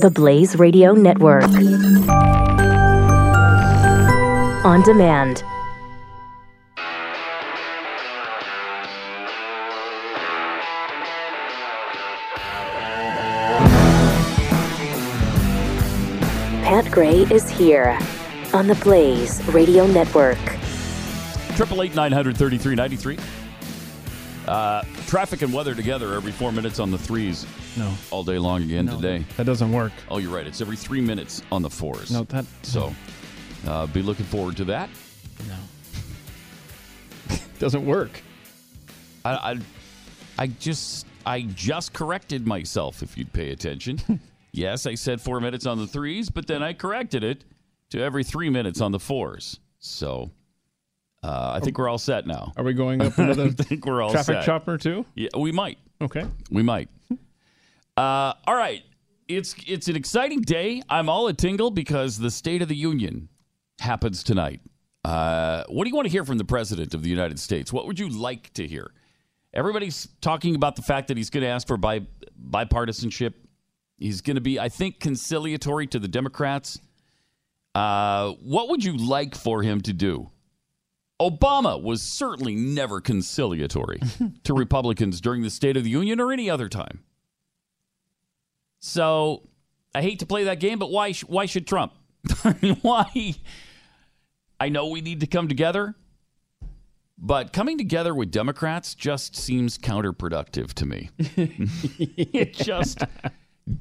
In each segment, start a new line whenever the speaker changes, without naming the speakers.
The Blaze Radio Network. On demand. Pat Gray is here on the Blaze Radio Network.
Triple eight nine hundred thirty three ninety three. Uh, Traffic and weather together every four minutes on the threes.
No.
all day long again
No,
today.
That doesn't work.
Oh, you're right. It's every three minutes on the fours.
No, that
So, uh, be looking forward to that.
no. doesn't work.
I, I, I just, I just corrected myself. If you'd pay attention, yes, I said four minutes on the threes, but then I corrected it to every three minutes on the fours. So, uh, I think we're all set now.
Are we going up another
I think we're all
traffic
set.
chopper too?
Yeah, we might.
Okay.
We might. Uh, all right. It's it's an exciting day. I'm all a tingle because the State of the Union happens tonight. Uh, what do you want to hear from the President of the United States? What would you like to hear? Everybody's talking about the fact that he's going to ask for bi- bipartisanship. He's going to be, I think, conciliatory to the Democrats. Uh, what would you like for him to do? Obama was certainly never conciliatory to Republicans during the State of the Union or any other time. So I hate to play that game, but why? Why should Trump? Why? I know we need to come together, but coming together with Democrats just seems counterproductive to me. it just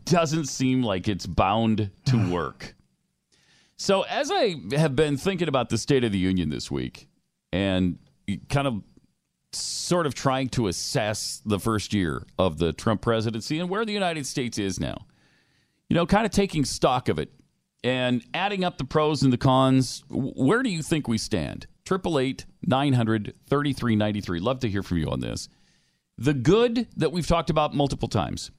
doesn't seem like it's bound to work. So, as I have been thinking about the State of the Union this week and kind of sort of trying to assess the first year of the Trump presidency and where the United States is now, you know, kind of taking stock of it and adding up the pros and the cons, where do you think we stand? 888 900 3393. Love to hear from you on this. The good that we've talked about multiple times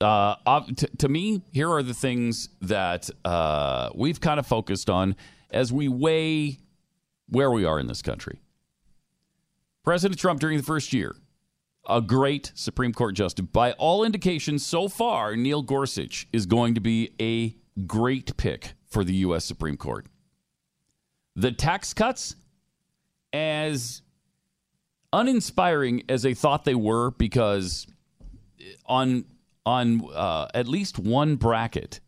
uh, ob- t- to me, here are the things that uh, we've kind of focused on as we weigh where we are in this country. President Trump during the first year, a great Supreme Court justice. By all indications so far, Neil Gorsuch is going to be a great pick for the U.S. Supreme Court. The tax cuts, as uninspiring as they thought they were, because on on uh, at least one bracket,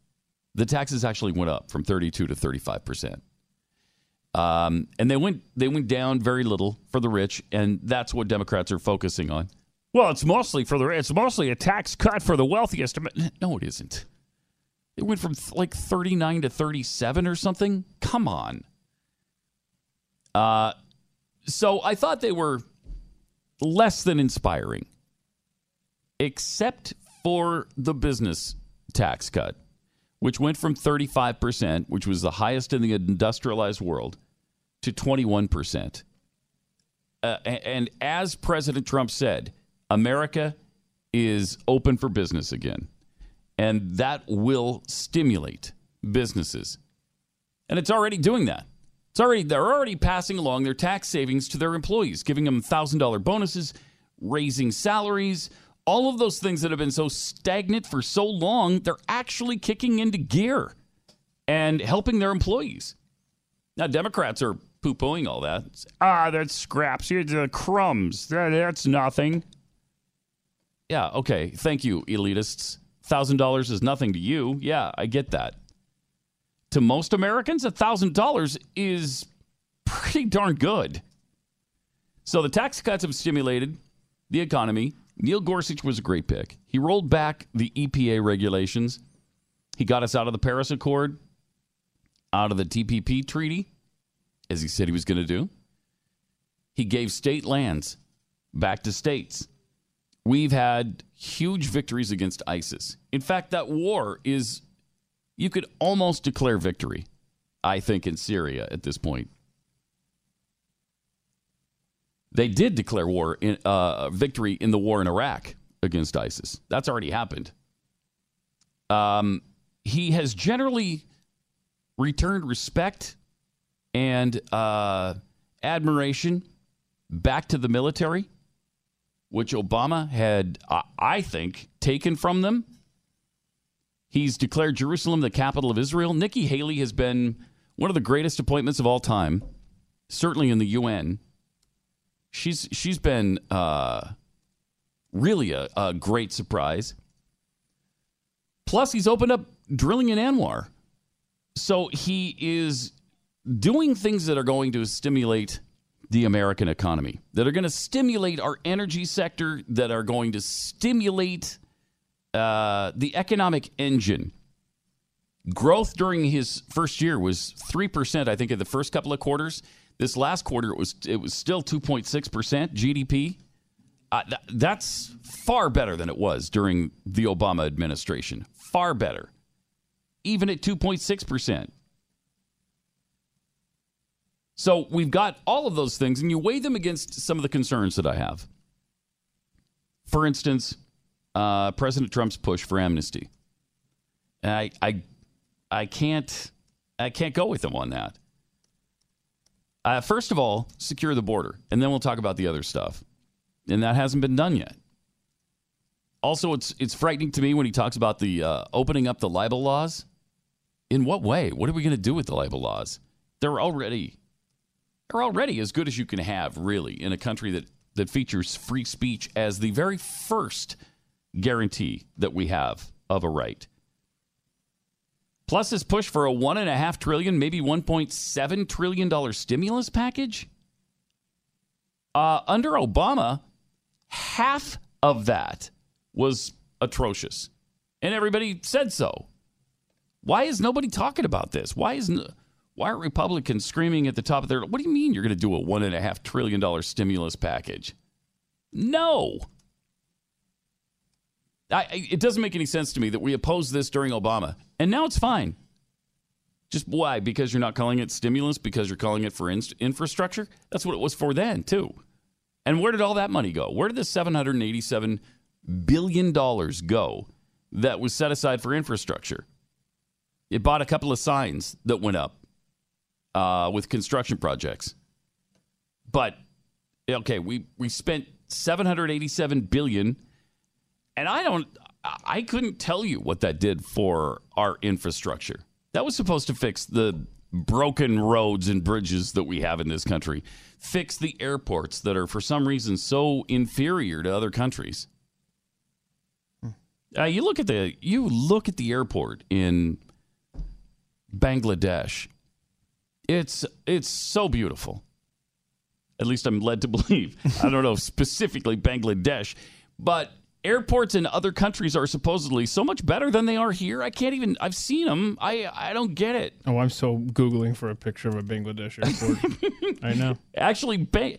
the taxes actually went up from 32 to 35 percent. Um, and they went they went down very little for the rich, and that's what Democrats are focusing on. Well, it's mostly for the it's mostly a tax cut for the wealthiest. No, it isn't. It went from th- like 39 to 37 or something. Come on. Uh, so I thought they were less than inspiring, except for the business tax cut, which went from 35%, which was the highest in the industrialized world, to 21%. Uh, and as President Trump said, America is open for business again. And that will stimulate businesses. And it's already doing that. It's already they're already passing along their tax savings to their employees, giving them $1000 bonuses, raising salaries, all of those things that have been so stagnant for so long, they're actually kicking into gear and helping their employees. Now Democrats are poo-pooing all that. Ah, that's scraps. Here's the crumbs. That, that's nothing. Yeah, okay. Thank you, elitists. $1,000 is nothing to you. Yeah, I get that. To most Americans, $1,000 is pretty darn good. So the tax cuts have stimulated the economy. Neil Gorsuch was a great pick. He rolled back the EPA regulations. He got us out of the Paris Accord, out of the TPP treaty, as he said he was going to do. He gave state lands back to states. We've had huge victories against ISIS. In fact, that war is, you could almost declare victory, I think, in Syria at this point. They did declare war in uh, victory in the war in Iraq against ISIS. That's already happened. Um, he has generally returned respect and uh, admiration back to the military, which Obama had, I think, taken from them. He's declared Jerusalem the capital of Israel. Nikki Haley has been one of the greatest appointments of all time, certainly in the UN. She's she's been uh, really a, a great surprise. Plus, he's opened up drilling in ANWR, so he is doing things that are going to stimulate the American economy, that are going to stimulate our energy sector, that are going to stimulate uh, the economic engine. Growth during his first year was three percent, I think, in the first couple of quarters. This last quarter, it was it was still two point six percent GDP. Uh, th- that's far better than it was during the Obama administration. Far better, even at two point six percent. So we've got all of those things, and you weigh them against some of the concerns that I have. For instance, uh, President Trump's push for amnesty. And I, I, I can't, I can't go with him on that. Uh, first of all, secure the border, and then we'll talk about the other stuff. And that hasn't been done yet. Also, it's it's frightening to me when he talks about the uh, opening up the libel laws. In what way? What are we going to do with the libel laws? They're already they're already as good as you can have, really, in a country that that features free speech as the very first guarantee that we have of a right. Plus, this push for a one and a half trillion, maybe one point seven trillion dollar stimulus package. Uh, under Obama, half of that was atrocious, and everybody said so. Why is nobody talking about this? Why isn't why aren't Republicans screaming at the top of their? What do you mean you're going to do a one and a half trillion dollar stimulus package? No. I, it doesn't make any sense to me that we opposed this during Obama, and now it's fine. Just why? Because you're not calling it stimulus? Because you're calling it for in- infrastructure? That's what it was for then, too. And where did all that money go? Where did the $787 billion go that was set aside for infrastructure? It bought a couple of signs that went up uh, with construction projects. But, okay, we, we spent 787 billion and I don't, I couldn't tell you what that did for our infrastructure. That was supposed to fix the broken roads and bridges that we have in this country, fix the airports that are for some reason so inferior to other countries. Uh, you look at the you look at the airport in Bangladesh. It's it's so beautiful. At least I'm led to believe. I don't know specifically Bangladesh, but airports in other countries are supposedly so much better than they are here. I can't even. I've seen them. I I don't get it.
Oh, I'm so googling for a picture of a Bangladesh airport. I know.
Actually, ba-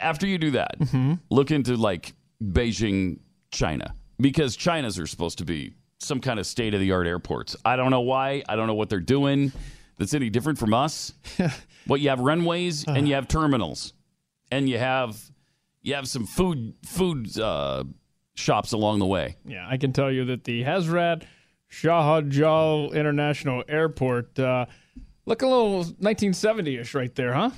after you do that, mm-hmm. look into like Beijing, China, because China's are supposed to be some kind of state of the art airports. I don't know why. I don't know what they're doing. That's any different from us. what you have runways and you have terminals, and you have you have some food food uh, shops along the way.
Yeah, I can tell you that the Hazrat Shahjal International Airport uh, look a little 1970ish right there, huh?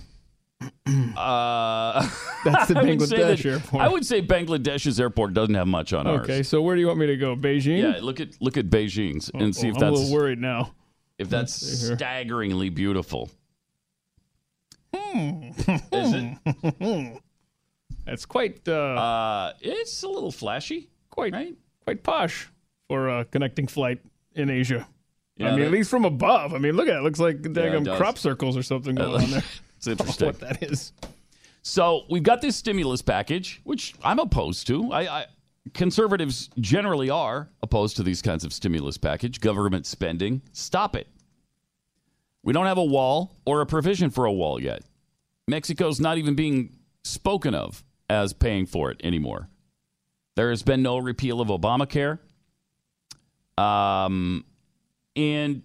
Uh,
That's the
I would say
Bangladesh
that-
airport.
I would say Bangladesh's airport doesn't have much on ours.
okay, so where do you want me to go? Beijing?
Yeah, look at look at Beijing's and see if
I'm a
that's
little worried now.
If that's staggeringly beautiful.
Hmm.
Is it?
That's quite uh,
Uh, it's a little flashy,
quite
right?
quite posh for a connecting flight in Asia.
Yeah,
I mean,
that-
at least from above. I mean, look at it. looks like daggum
does.
crop circles or something going on there.
it's interesting.
what that is.
So we've got this stimulus package, which I'm opposed to. I, I conservatives generally are opposed to these kinds of stimulus package, government spending. Stop it. We don't have a wall or a provision for a wall yet. Mexico's not even being spoken of as paying for it anymore. There has been no repeal of Obamacare. Um, and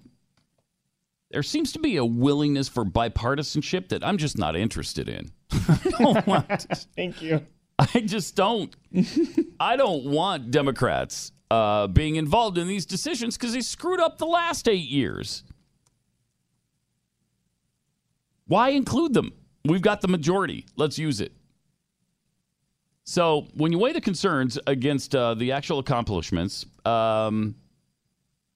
there seems to be a willingness for bipartisanship that I'm just not interested in.
Thank you.
I just don't. I don't want Democrats uh, being involved in these decisions because they screwed up the last eight years. Why include them? We've got the majority. Let's use it. So when you weigh the concerns against uh, the actual accomplishments, um,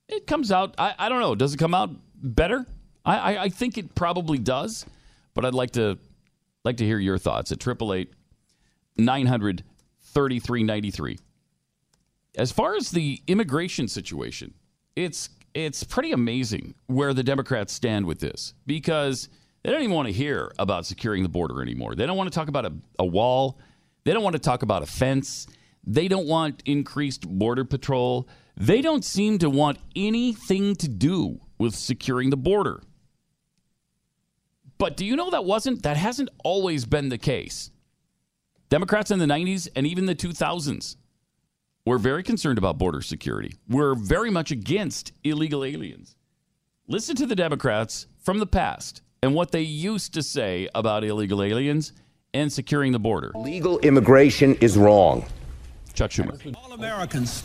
it comes out. I, I don't know. Does it come out better? I, I, I think it probably does, but I'd like to like to hear your thoughts at triple eight nine hundred thirty three ninety three. As far as the immigration situation, it's it's pretty amazing where the Democrats stand with this because they don't even want to hear about securing the border anymore. They don't want to talk about a, a wall. They don't want to talk about a fence. They don't want increased border patrol. They don't seem to want anything to do with securing the border. But do you know that wasn't that hasn't always been the case? Democrats in the 90s and even the 2000s were very concerned about border security. We're very much against illegal aliens. Listen to the Democrats from the past and what they used to say about illegal aliens and securing the border.
Legal immigration is wrong.
Chuck Schumer.
All Americans,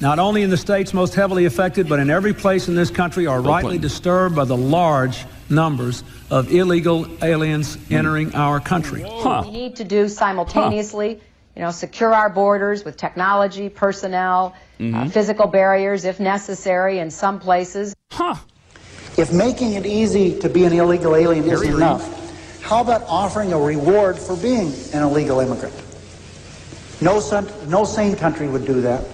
not only in the states most heavily affected, but in every place in this country, are rightly disturbed by the large numbers of illegal aliens entering our country.
Huh.
we need to do simultaneously. You know, secure our borders with technology, personnel, uh, physical barriers if necessary in some places.
Huh.
If making it easy to be an illegal alien isn't enough, how about offering a reward for being an illegal immigrant? No, no sane country would do that.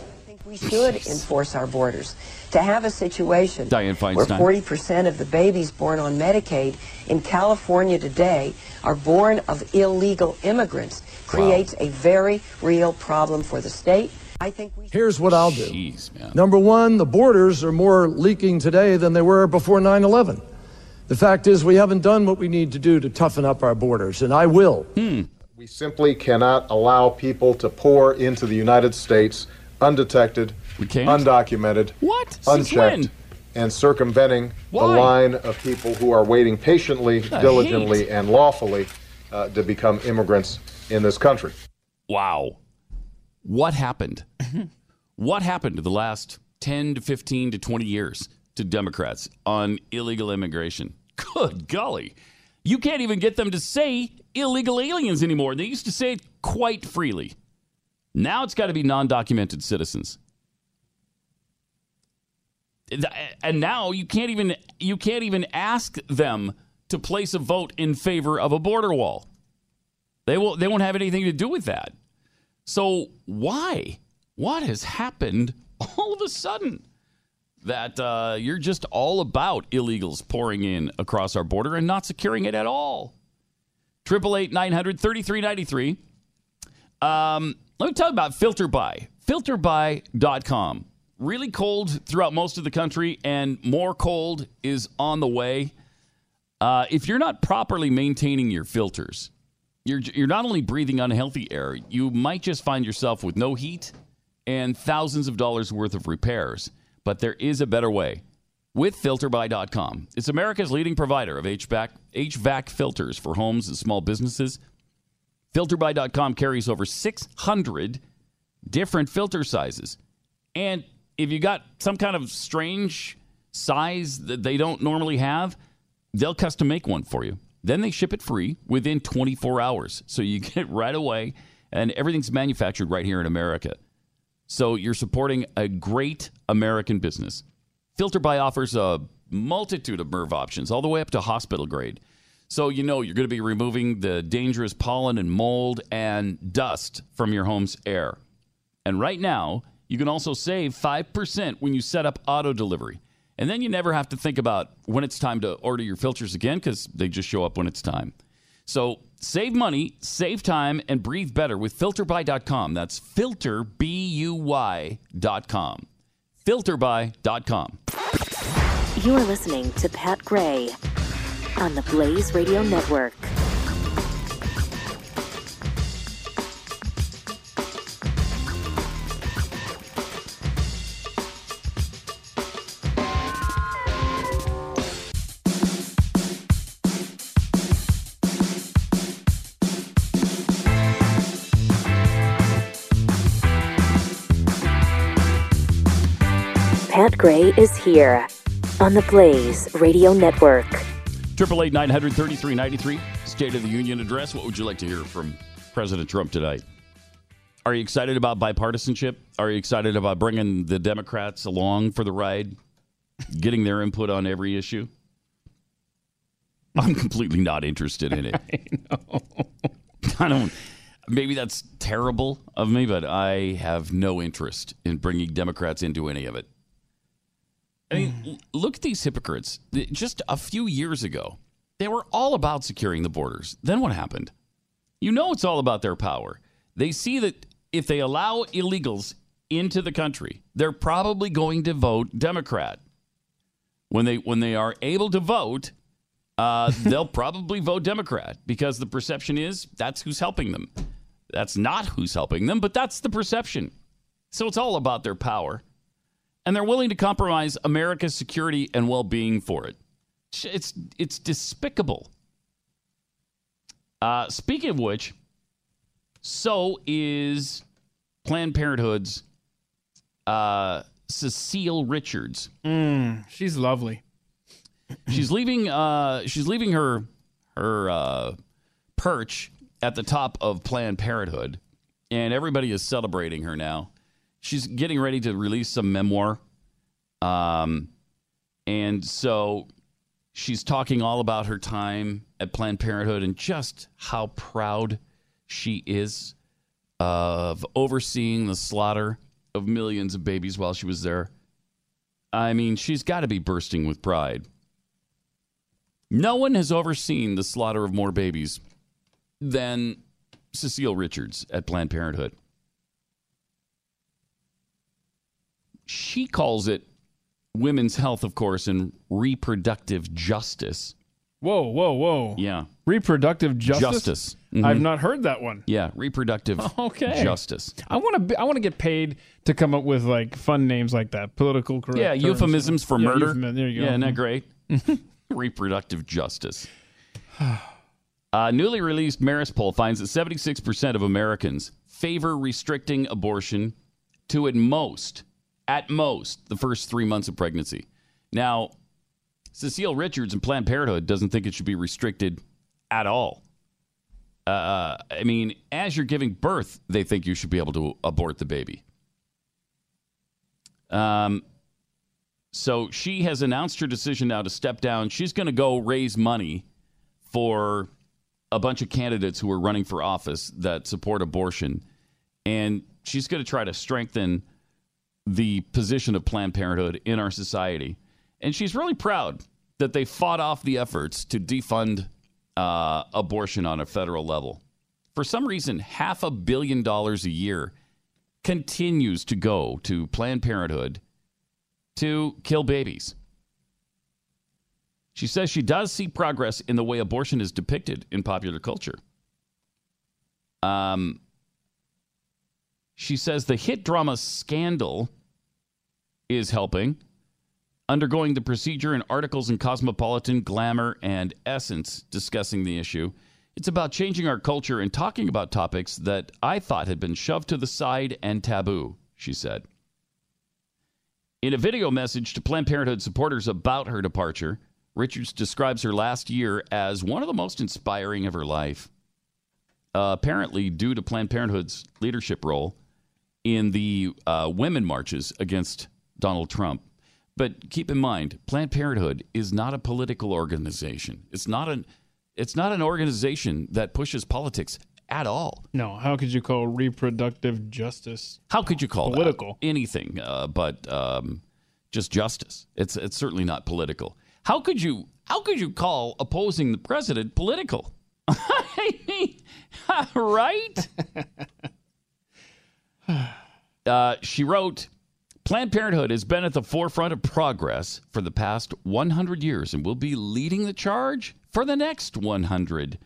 We should enforce our borders. To have a situation
Dianne Feinstein.
where 40% of the babies born on Medicaid in California today are born of illegal immigrants creates a very real problem for the state. I think we
Here's what I'll do.
Jeez, man.
Number one, the borders are more leaking today than they were before 9 11. The fact is, we haven't done what we need to do to toughen up our borders, and I will. Hmm.
We simply cannot allow people to pour into the United States undetected,
We can't?
undocumented,
What?
Unchecked, and circumventing
Why?
the line of people who are waiting patiently,
The
diligently,
hate.
and lawfully uh, to become immigrants in this country.
Wow. What happened? what happened to the last 10 to 15 to 20 years to Democrats on illegal immigration? Good golly. You can't even get them to say illegal aliens anymore. They used to say it quite freely. Now it's got to be non documented citizens. And now you can't even you can't even ask them to place a vote in favor of a border wall. They will they won't have anything to do with that. So why? What has happened all of a sudden that uh, you're just all about illegals pouring in across our border and not securing it at all? Triple eight nine hundred thirty three ninety three. Um, let me talk about FilterBuy. FilterBuy.com. Really cold throughout most of the country, and more cold is on the way. Uh, if you're not properly maintaining your filters, you're you're not only breathing unhealthy air, you might just find yourself with no heat and thousands of dollars worth of repairs. But there is a better way with filterbuy.com. It's America's leading provider of HVAC HVAC filters for homes and small businesses. Filterbuy.com carries over 600 different filter sizes. And if you got some kind of strange size that they don't normally have, they'll custom make one for you. Then they ship it free within 24 hours. So you get it right away, and everything's manufactured right here in America. So you're supporting a great American business. FilterBuy offers a multitude of MERV options, all the way up to hospital grade. So you know you're going to be removing the dangerous pollen and mold and dust from your home's air. And right now, you can also save 5% when you set up auto delivery. And then you never have to think about when it's time to order your filters again because they just show up when it's time. So save money, save time, and breathe better with filterbuy.com. That's filterbuy.com. Filterbuy.com.
You are listening to Pat Gray on the Blaze Radio Network. Pat Gray is here on the Blaze Radio Network.
Triple eight nine hundred thirty three ninety three. State of the Union address. What would you like to hear from President Trump tonight? Are you excited about bipartisanship? Are you excited about bringing the Democrats along for the ride, getting their input on every issue? I'm completely not interested in it. I know. I don't. Maybe that's terrible of me, but I have no interest in bringing Democrats into any of it. I mean, l- look at these hypocrites. Just a few years ago, they were all about securing the borders. Then what happened? You know it's all about their power. They see that if they allow illegals into the country, they're probably going to vote Democrat. When they when they are able to vote, uh, they'll probably vote Democrat because the perception is that's who's helping them. That's not who's helping them, but that's the perception. So it's all about their power. And they're willing to compromise America's security and well being for it. It's, it's despicable. Uh, speaking of which, so is Planned Parenthood's uh, Cecile Richards.
Mm, she's lovely.
She's leaving. Uh, she's leaving her her uh, perch at the top of Planned Parenthood, and everybody is celebrating her now. She's getting ready to release some memoir, um, and so she's talking all about her time at Planned Parenthood and just how proud she is of overseeing the slaughter of millions of babies while she was there. I mean, she's got to be bursting with pride. No one has overseen the slaughter of more babies than Cecile Richards at Planned Parenthood. She calls it women's health, of course, and reproductive justice.
Whoa, whoa, whoa.
Yeah.
Reproductive justice?
Justice. Mhm.
I've not heard that one.
Yeah, reproductive
Okay.
justice.
I want to. I want to get paid to come up with like fun names like that. Political correct.
Yeah, euphemisms for
Yeah,
murder.
There you go.
Yeah, isn't that great? Reproductive justice. A newly released Marist poll finds that 76% of Americans favor restricting abortion to at most, at most, the first three months of pregnancy. Now, Cecile Richards and Planned Parenthood doesn't think it should be restricted at all. Uh, I mean, as you're giving birth, they think you should be able to abort the baby. Um, so she has announced her decision now to step down. She's going to go raise money for a bunch of candidates who are running for office that support abortion. And she's going to try to strengthen the position of Planned Parenthood in our society. And she's really proud that they fought off the efforts to defund uh, abortion on a federal level. For some reason, half a billion dollars a year continues to go to Planned Parenthood to kill babies. She says she does see progress in the way abortion is depicted in popular culture. Um, she says the hit drama Scandal is helping, undergoing the procedure in articles in Cosmopolitan, Glamour, and Essence discussing the issue. It's about changing our culture and talking about topics that I thought had been shoved to the side and taboo, she said. In a video message to Planned Parenthood supporters about her departure, Richards describes her last year as one of the most inspiring of her life. Uh, apparently, due to Planned Parenthood's leadership role in the uh, women marches against Donald Trump. But keep in mind, Planned Parenthood is not a political organization. It's not an it's not an organization that pushes politics at all.
No, how could you call reproductive justice?
How could you call
Political.
anything uh, but um, just justice? It's it's certainly not political. How could you how could you call opposing the president political? I mean, right? uh, she wrote, Planned Parenthood has been at the forefront of progress for the past 100 years and will be leading the charge for the next 100.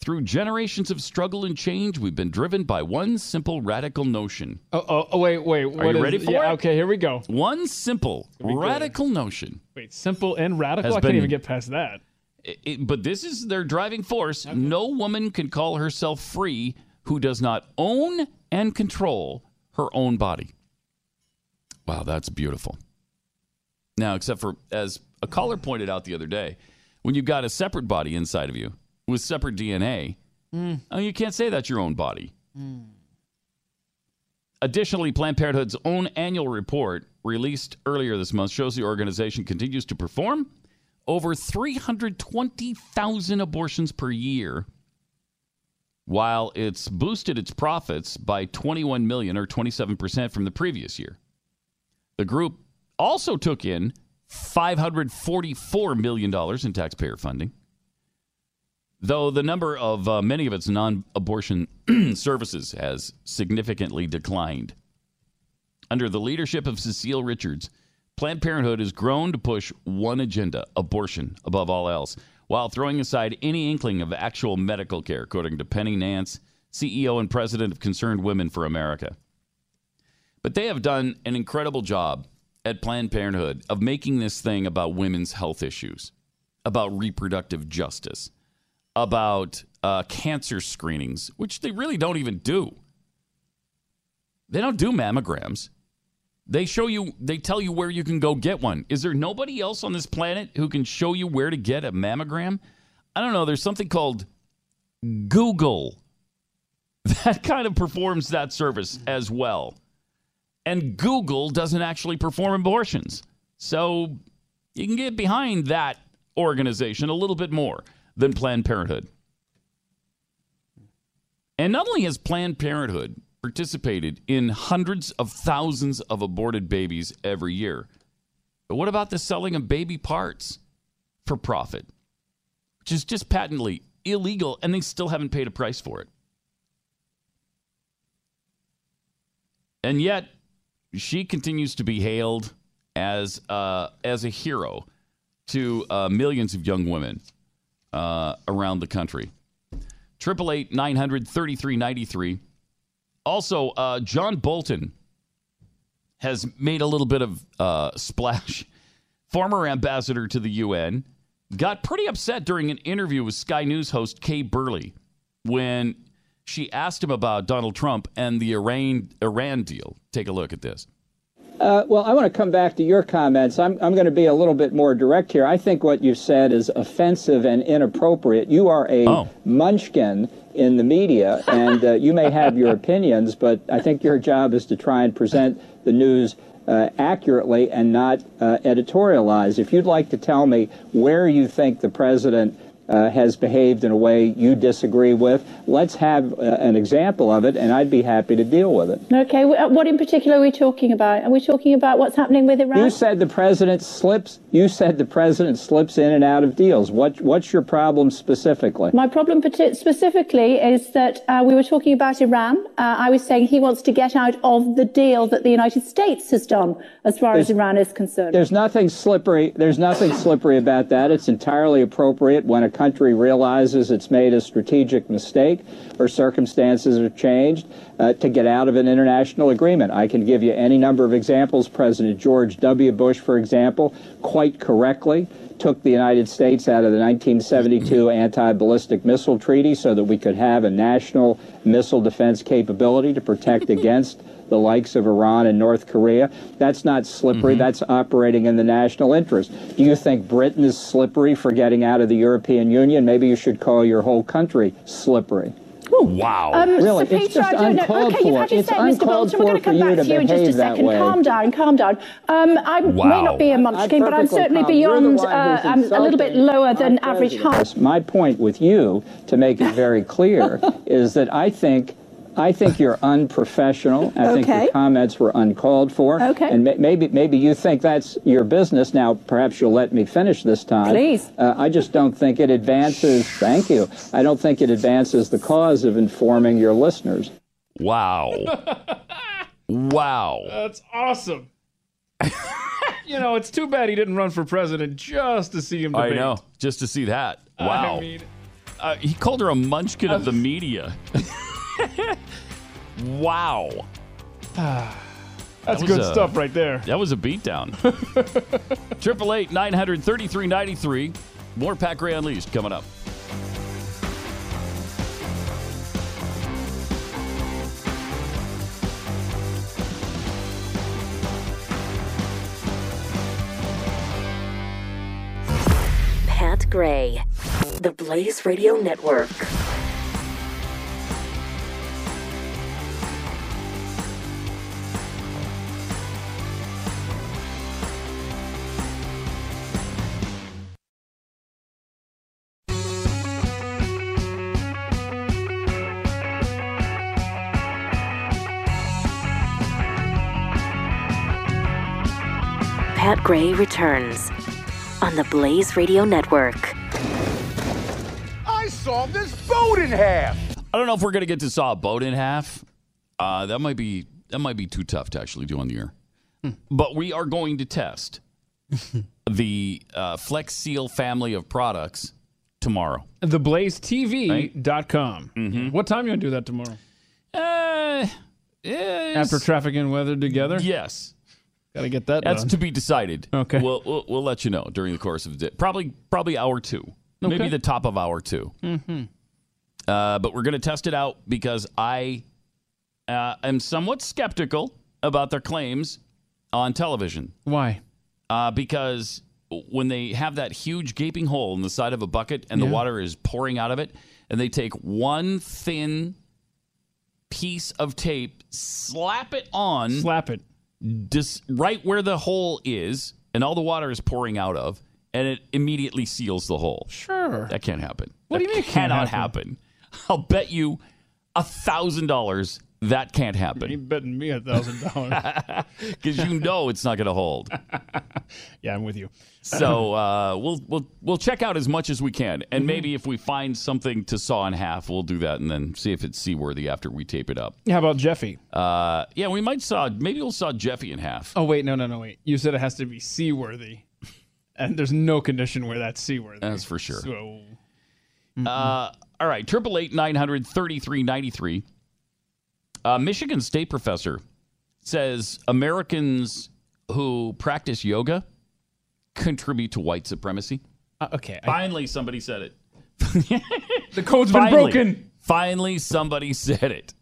Through generations of struggle and change, we've been driven by one simple radical notion.
Oh, oh, oh wait, wait.
Are you
is-
ready for
yeah,
it?
Okay, here we go.
One simple radical notion.
Wait, simple and radical. I can't even get past that.
It- it- but this is their driving force. No woman can call herself free who does not own and control her own body. Wow, that's beautiful. Now, except for, as a caller pointed out the other day, when you've got a separate body inside of you with separate DNA,
Mm.
oh, you can't say that's your own body. Additionally, Planned Parenthood's own annual report released earlier this month shows the organization continues to perform over 320,000 abortions per year while it's boosted its profits by 21 million or 27% from the previous year. The group also took in 544 million dollars in taxpayer funding. Though the number of uh, many of its non-abortion services has significantly declined. Under the leadership of Cecile Richards, Planned Parenthood has grown to push one agenda, abortion, above all else, while throwing aside any inkling of actual medical care, according to Penny Nance, CEO and president of Concerned Women for America. But they have done an incredible job at Planned Parenthood of making this thing about women's health issues, about reproductive justice, about uh, cancer screenings, which they really don't even do. They don't do mammograms. They show you, they tell you where you can go get one. Is there nobody else on this planet who can show you where to get a mammogram? I don't know. There's something called Google that kind of performs that service as well. And Google doesn't actually perform abortions. So you can get behind that organization a little bit more than Planned Parenthood. And not only has Planned Parenthood participated in hundreds of thousands of aborted babies every year. But what about the selling of baby parts for profit, which is just patently illegal and they still haven't paid a price for it? And yet, she continues to be hailed as, uh, as a hero to uh, millions of young women uh, around the country. 888 900 also, uh, John Bolton has made a little bit of uh, splash. Former ambassador to the UN got pretty upset during an interview with Sky News host Kay Burley when she asked him about Donald Trump and the Iran Iran deal. Take a look at this.
Uh, well, I want to come back to your comments. I'm, I'm going to be a little bit more direct here. I think what you said is offensive and inappropriate. You are a
Oh.
munchkin in the media, and uh, you may have your opinions, but I think your job is to try and present the news uh, accurately and not uh, editorialize. If you'd like to tell me where you think the president uh, has behaved in a way you disagree with, let's have uh, an example of it, and I'd be happy to deal with it.
Okay, uh, what in particular are we talking about? Are we talking about what's happening with Iran?
You said the president slips. You said the president slips in and out of deals. What What's your problem specifically?
My problem specifically is that uh, we were talking about Iran. Uh, I was saying he wants to get out of the deal that the United States has done as far as Iran is concerned.
There's nothing slippery. There's nothing slippery about that. It's entirely appropriate when a country realizes it's made a strategic mistake or circumstances have changed uh, to get out of an international agreement. I can give you any number of examples. President George W. Bush, for example, quite correctly took the United States out of the 1972 anti-ballistic missile treaty so that we could have a national missile defense capability to protect against the likes of Iran and North Korea. That's not slippery. That's operating in the national interest. Do you think Britain is slippery for getting out of the European Union? Maybe you should call your whole country slippery.
Wow.
Um,
really,
Sir
it's just
I don't know.
uncalled
Okay, you've
for.
had your
It's
say, Mr.
uncalled
Bolton. We're going
for
to come
for you
back
to
to you in just a
that
second.
way.
Calm down, calm down. Um, I
Wow.
may not be a munchkin, but I'm certainly
calm.
Beyond. Uh, I'm a little bit lower than average height.
My point with you, to make it very clear, is that I think. I think you're unprofessional. I think your comments were uncalled for.
Okay.
And ma- maybe maybe you think that's your business. Now, perhaps you'll let me finish this time.
Please.
Uh, I just don't think it advances. Thank you. I don't think it advances the cause of informing your listeners.
Wow. wow.
That's awesome. you know, it's too bad he didn't run for president just to see him
I
debate.
know. Just to see that.
I
Wow.
mean,
uh, he called her a munchkin of the media. wow.
that's
was
good
a-
stuff right there.
That was a beatdown. Triple eight nine hundred thirty three ninety three. More Pat Gray Unleashed coming up.
Pat Gray, the Blaze Radio Network. Pat Gray returns on the Blaze Radio Network.
I sawed this boat in half.
I don't know if we're gonna get to saw a boat in half. Uh, that might be that might be too tough to actually do on the air. But we are going to test the uh, Flex Seal family of products tomorrow.
TheBlazeTV.com.
Mm-hmm.
What time you gonna do that tomorrow?
Uh,
After traffic and weather together?
Yes.
Got to get that
That's
done.
to be decided.
Okay.
We'll, we'll we'll let you know during the course of the day. Probably probably hour two. Maybe the top of hour 2
Mm-hmm.
Uh, but we're going to test it out because I uh, am somewhat skeptical about their claims on television.
Why?
Uh, because when they have that huge gaping hole in the side of a bucket and the water is pouring out of it, and they take one thin piece of tape, slap it on,
slap it,
dis- right where the hole is, and all the water is pouring out of, and it immediately seals the hole.
Sure,
that can't happen.
What do you mean it
cannot
happen?
happen? I'll bet you a thousand dollars that can't happen.
You're betting me a thousand dollars?
because you know it's not going to hold.
Yeah, I'm with you.
So uh, we'll we'll we'll check out as much as we can, and
Mhm.
maybe if we find something to saw in half, we'll do that, and then see if it's seaworthy after we tape it up.
How about Jeffy?
Uh, yeah, we might saw maybe we'll saw Jeffy in half.
Oh wait, no, no, no, wait. You said it has to be seaworthy, and there's no condition where that's seaworthy.
That's for sure.
So,
Uh, all right, triple eight nine hundred thirty three ninety three. A Michigan State professor says Americans who practice yoga contribute to white supremacy.
uh, okay, I-
Finally, somebody said it.
the code's been
Finally,
broken.
Finally, somebody said it.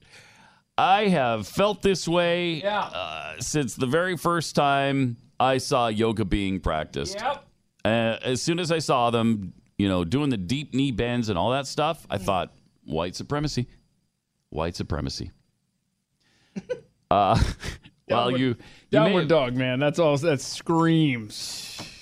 I have felt this way uh, since the very first time I saw yoga being practiced.
Yep.
Uh, as soon as I saw them, you know, doing the deep knee bends and all that stuff, I thought white supremacy, white supremacy. Uh, well, you, you
Downward
have-
dog, man. That's all. That screams,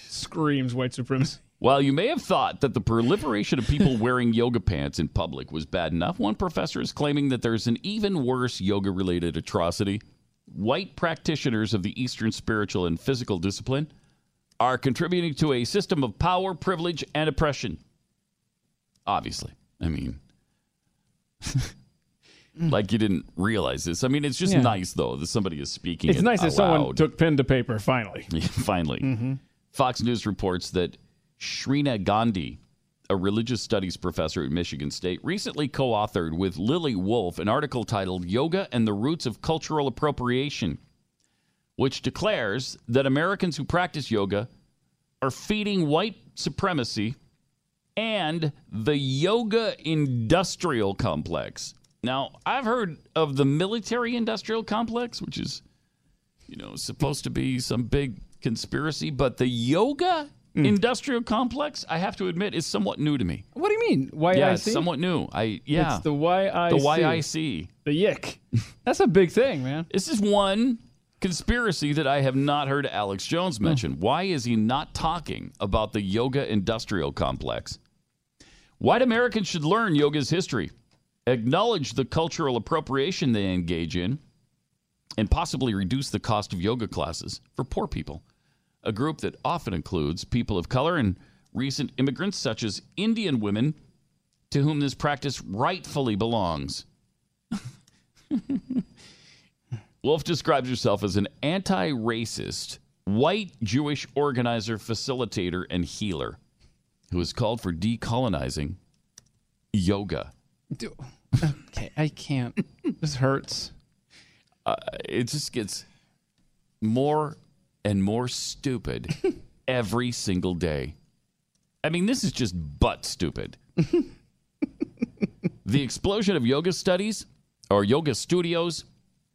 screams white supremacy.
While you may have thought that the proliferation of people wearing yoga pants in public was bad enough, one professor is claiming that there's an even worse yoga related atrocity. White practitioners of the Eastern spiritual and physical discipline are contributing to a system of power, privilege, and oppression. Obviously. I mean, like you didn't realize this. I mean, it's just
Yeah.
nice, though, that somebody is speaking.
It's
it
nice that someone took pen to paper finally.
Finally.
Mhm.
Fox News reports that Shreena Gandhi, a religious studies professor at Michigan State, recently co authored with Lillie Wolff an article titled Yoga and the Roots of Cultural Appropriation, which declares that Americans who practice yoga are feeding white supremacy and the yoga industrial complex. Now, I've heard of the military industrial complex, which is you know, supposed to be some big conspiracy, but the yoga mm. industrial complex, I have to admit, is somewhat new to me.
What do you mean? YIC?
Yeah, it's somewhat new. I yeah,
It's the YIC.
the YIC,
The yick. That's a big thing, man.
This is one conspiracy that I have not heard Alex Jones mention. Why is he not talking about the yoga industrial complex? White Americans should learn yoga's history, acknowledge the cultural appropriation they engage in, and possibly reduce the cost of yoga classes for poor people, a group that often includes people of color and recent immigrants such as Indian women to whom this practice rightfully belongs. Wolff describes herself as an anti racist, white Jewish organizer, facilitator, and healer who has called for decolonizing yoga.
Okay, I can't. this hurts.
Uh, it just gets more and more stupid every single day. I mean, this is just butt stupid. the explosion of yoga studies or yoga studios,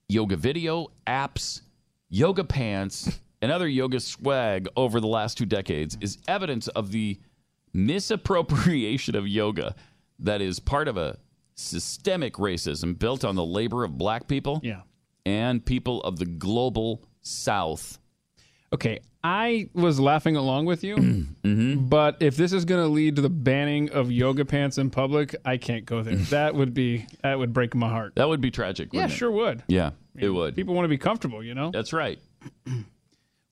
yoga video, apps, yoga pants, and other yoga swag over the last two decades is evidence of the misappropriation of yoga that is part of a systemic racism built on the labor of black people
Yeah.
and people of the global south.
Okay, I was laughing along with you,
Mm-hmm.
but if this is going to lead to the banning of yoga pants in public, I can't go there. that would be that would break my heart.
That would be tragic.
Yeah,
it?
sure would.
Yeah, it would.
People want to be comfortable, you know.
That's right.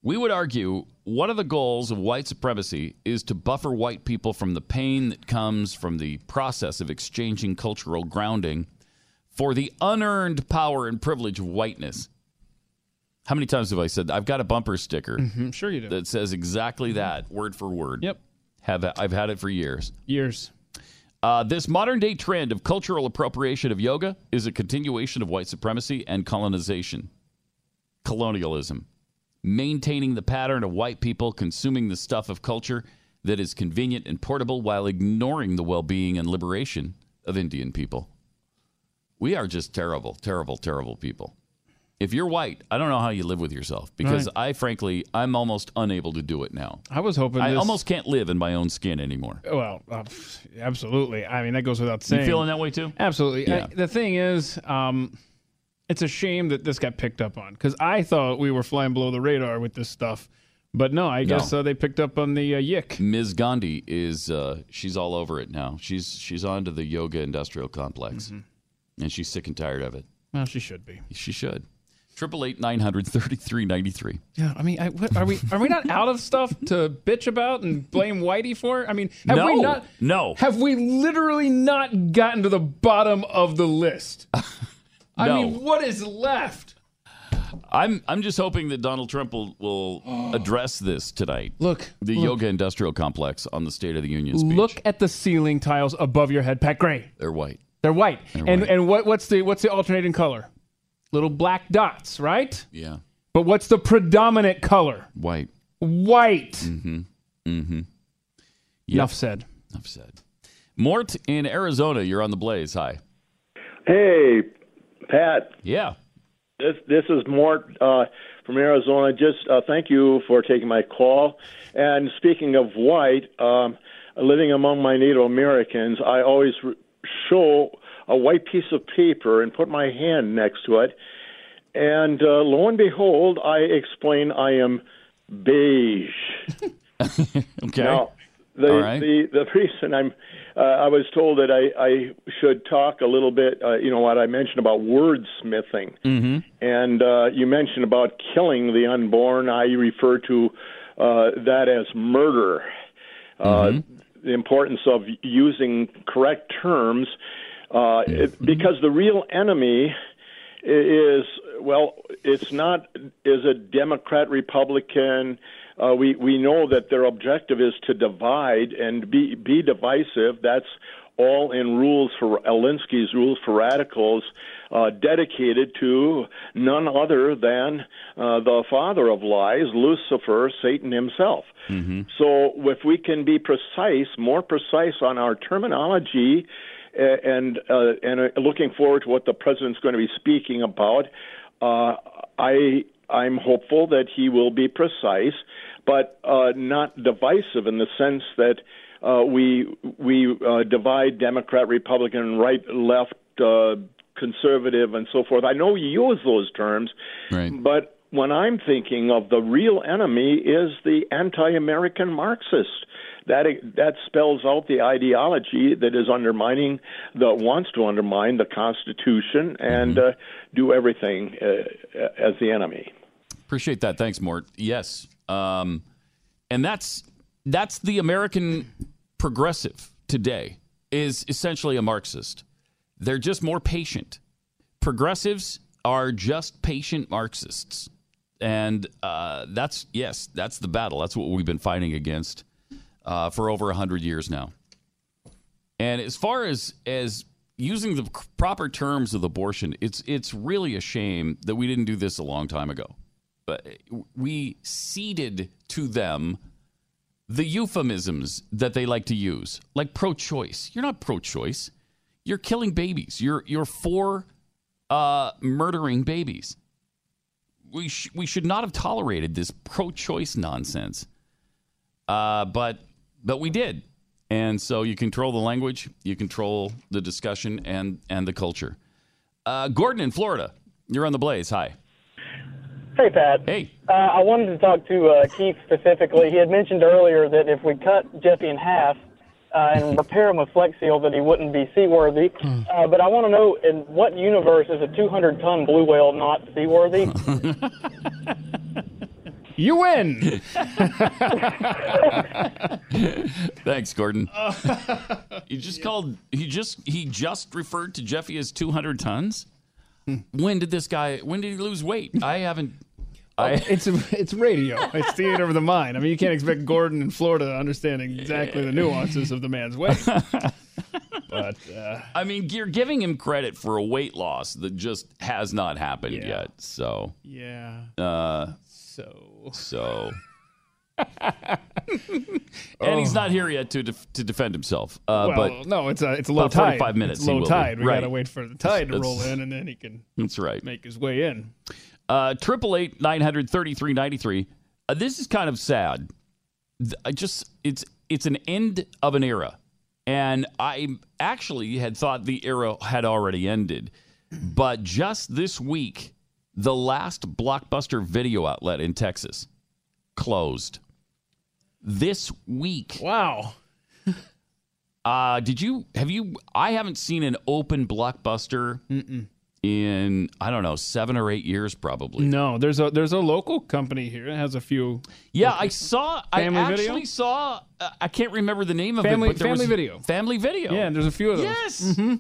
We would argue one of the goals of white supremacy is to buffer white people from the pain that comes from the process of exchanging cultural grounding for the unearned power and privilege of whiteness. How many times have I said that? I've got a bumper sticker
Mhm, sure you do.
that says exactly that, word for word.
Yep.
Have I've had it for years.
Years.
Uh, this modern day trend of cultural appropriation of yoga is a continuation of white supremacy and colonization, colonialism, maintaining the pattern of white people consuming the stuff of culture that is convenient and portable while ignoring the well being and liberation of Indian people. We are just terrible, terrible, terrible people. If you're white, I don't know how you live with yourself because
Right.
I frankly, I'm almost unable to do it now.
I was hoping
I
this-
almost can't live in my own skin anymore.
Well, uh, absolutely. I mean, that goes without saying.
You feeling that way too?
Absolutely.
Yeah.
I- the thing is, um, it's a shame that this got picked up on because I thought we were flying below the radar with this stuff, but no, I guess
No.
uh, they picked up on the uh, yick.
Ms. Gandhi is uh, she's all over it now. She's she's on to the yoga industrial complex, and she's sick and tired of it.
Well, she should be.
She should. Triple eight nine hundred thirty three ninety three.
Yeah, I mean, I, what, are we are we not out of stuff to bitch about and blame Whitey for? I mean, have we not?
no.
Have we literally not gotten to the bottom of the list? I
No.
mean, what is left?
I'm I'm just hoping that Donald Trump will, will address this tonight.
Look,
the
look.
yoga industrial complex on the State of the Union speech.
Look at the ceiling tiles above your head, Pat Gray.
They're white.
They're white.
They're
and
white.
and what what's the what's the alternating color? Little black dots, right?
Yeah.
But what's the predominant color?
White.
White.
Mm-hmm. Mm-hmm.
Enough said.
Enough said. Mort in Arizona, you're on the blaze. Hi.
Hey, Pat.
Yeah.
This this is Mort uh, from Arizona. Just uh, thank you for taking my call. And speaking of white, um, living among my Native Americans, I always r- show a white piece of paper and put my hand next to it. And uh, lo and behold, I explain I am beige.
Okay.
Now, the,
All right.
the the reason I'm uh, I was told that I I should talk a little bit. Uh, you know what I mentioned about wordsmithing,
Mm-hmm.
and uh, you mentioned about killing the unborn. I refer to uh, that as murder. Uh, the importance of using correct terms, uh, it, because the real enemy is well, it's not is a Democrat Republican. Uh, we we know that their objective is to divide and be be divisive. That's all in rules for Alinsky's rules for radicals, uh, dedicated to none other than uh, the father of lies, Lucifer, Satan himself. So if we can be precise, more precise on our terminology, and uh, and uh, looking forward to what the president's going to be speaking about, uh, I I'm hopeful that he will be precise, but uh, not divisive in the sense that uh, we we uh, divide Democrat, Republican, right, left, uh, conservative, and so forth. I know you use those terms,
right.
but when I'm thinking of the real enemy is the anti-American Marxist. That that spells out the ideology that is undermining, that wants to undermine the Constitution and uh, do everything uh, as the enemy.
Appreciate that. Thanks, Mort. Yes. Um, and that's that's the American progressive today is essentially a Marxist. They're just more patient. Progressives are just patient Marxists. And uh, that's, yes, that's the battle. That's what we've been fighting against uh, for over 100 years now. And as far as, as using the proper terms of abortion, it's, it's really a shame that we didn't do this a long time ago. We ceded to them the euphemisms that they like to use, like pro-choice. You're not pro-choice. You're killing babies. You're you're for uh, murdering babies. We sh- we should not have tolerated this pro-choice nonsense. Uh, but but we did, and so you control the language, you control the discussion, and and the culture. Uh, Gordon in Florida, you're on the blaze. Hi.
Hey, Pat.
Hey.
Uh, I wanted to talk to uh, Keith specifically. He had mentioned earlier that if we cut Jeffy in half uh, and repair him with Flex Seal, that he wouldn't be seaworthy. Uh, but I want to know in what universe is a 200 ton blue whale not seaworthy?
You win.
Thanks, Gordon. he just called. He just he just referred to Jeffy as 200 tons. When did this guy? When did he lose weight? I haven't. I,
it's it's radio. It's theater of the mind. I mean, you can't expect Gordon in Florida understanding exactly the nuances of the man's weight. But uh,
I mean, you're giving him credit for a weight loss that just has not happened yet. So
yeah.
Uh,
so
so. and he's not here yet to def- to defend himself. Uh,
well,
but
no, it's a it's a low tide.
45 minutes.
It's low tide. We
right.
gotta wait for the tide to
That's-
roll in, and then he can
That's right.
make his way in.
Uh, Triple eight nine hundred thirty three ninety three. Uh, This is kind of sad. I just it's it's an end of an era, and I actually had thought the era had already ended, but just this week, the last blockbuster video outlet in Texas closed. This week.
Wow.
Uh, did you have you? I haven't seen an open blockbuster in I don't know seven or eight years probably.
No, there's a there's a local company here that has a few.
Yeah, I saw. I
Video?
actually saw. Uh, I can't remember the name of
Family
it.
Family Video.
Family Video.
Yeah, there's a few of those.
Yes. Mm-hmm.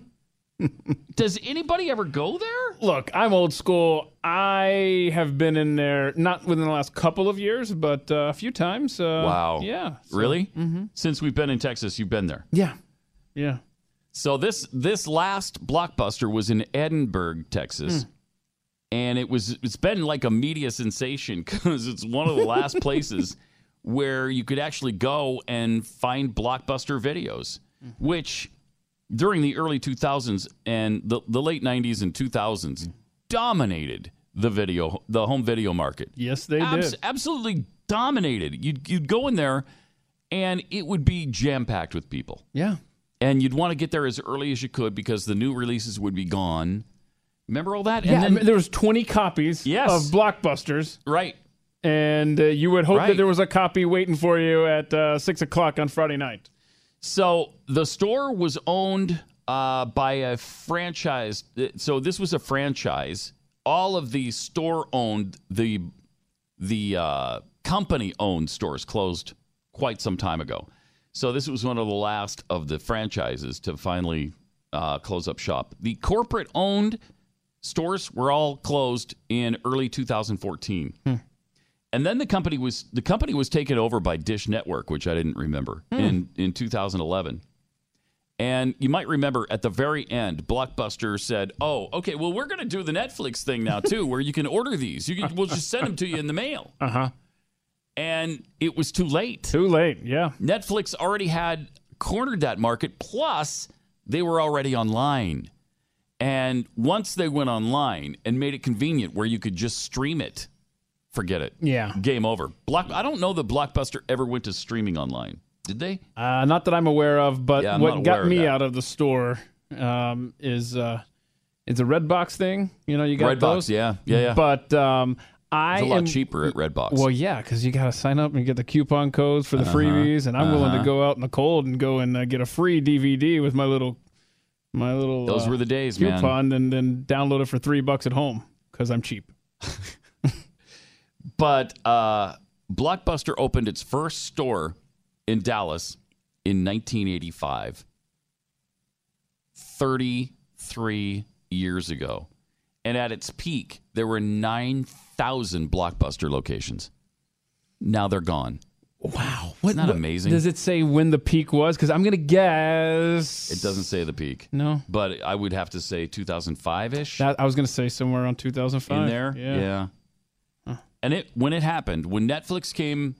Does anybody ever go there?
Look, I'm old school. I have been in there not within the last couple of years, but uh, a few times. Uh,
wow.
Yeah. so-
Really?
Mm-hmm.
Since we've been in Texas, you've been there.
Yeah. Yeah.
So this this last blockbuster was in Edinburg, Texas.
Hmm.
And it was it's been like a media sensation cuz it's one of the last places where you could actually go and find blockbuster videos,
Hmm.
which during the early 2000s and the, the late 90s and 2000s dominated the video the home video market.
Yes, they
Abs-
did.
Absolutely dominated. You'd you'd go in there and it would be jam packed with people
Yeah.
And you'd want to get there as early as you could because the new releases would be gone. Remember all that?
Yeah.
and
I mean, there was 20 copies
Yes.
of blockbusters,
right.
and uh, you would hope
Right.
that there was a copy waiting for you at uh, six o'clock on Friday night.
So the store was owned uh, by a franchise. So this was a franchise. All of the store owned the the uh, company owned stores closed quite some time ago. So this was one of the last of the franchises to finally uh, close up shop. The corporate owned stores were all closed in early 2014. And then the company was the company was taken over by Dish Network, which I didn't remember in in 2011. And you might remember at the very end, Blockbuster said, "Oh, okay, well we're going to do the Netflix thing now too, where you can order these. You can, we'll just send them to you in the mail."
Uh huh.
And it was too late.
Too late. Yeah.
Netflix already had cornered that market. Plus, they were already online. And once they went online and made it convenient where you could just stream it, forget it.
Yeah.
Game over. Block. I don't know that Blockbuster ever went to streaming online. Did they?
Uh, not that I'm aware of, but
Yeah,
what got me
that.
out of the store um, is uh, it's a Redbox thing. You know, you got
Redbox,
those.
yeah. Yeah, yeah.
But um, I
It's a lot
am-
cheaper at Redbox.
Well, yeah, because you got to sign up and get the coupon codes for the
Uh-huh,
freebies, and I'm willing
uh-huh.
to go out in the cold and go and uh, get a free DVD with my little my little
Those
uh,
were the days, man.
coupon, and then download it for three bucks at home because I'm cheap.
But uh, Blockbuster opened its first store in Dallas in 1985, 33 years ago. And at its peak, there were 9,000 Blockbuster locations. Now they're gone.
Wow.
Isn't that amazing?
Does it say when the peak was? Because I'm gonna guess
It doesn't say the peak.
No.
But I would have to say 2005 ish.
That, I was gonna say somewhere around 2005.
in there.
Yeah.
And it when it happened, when Netflix came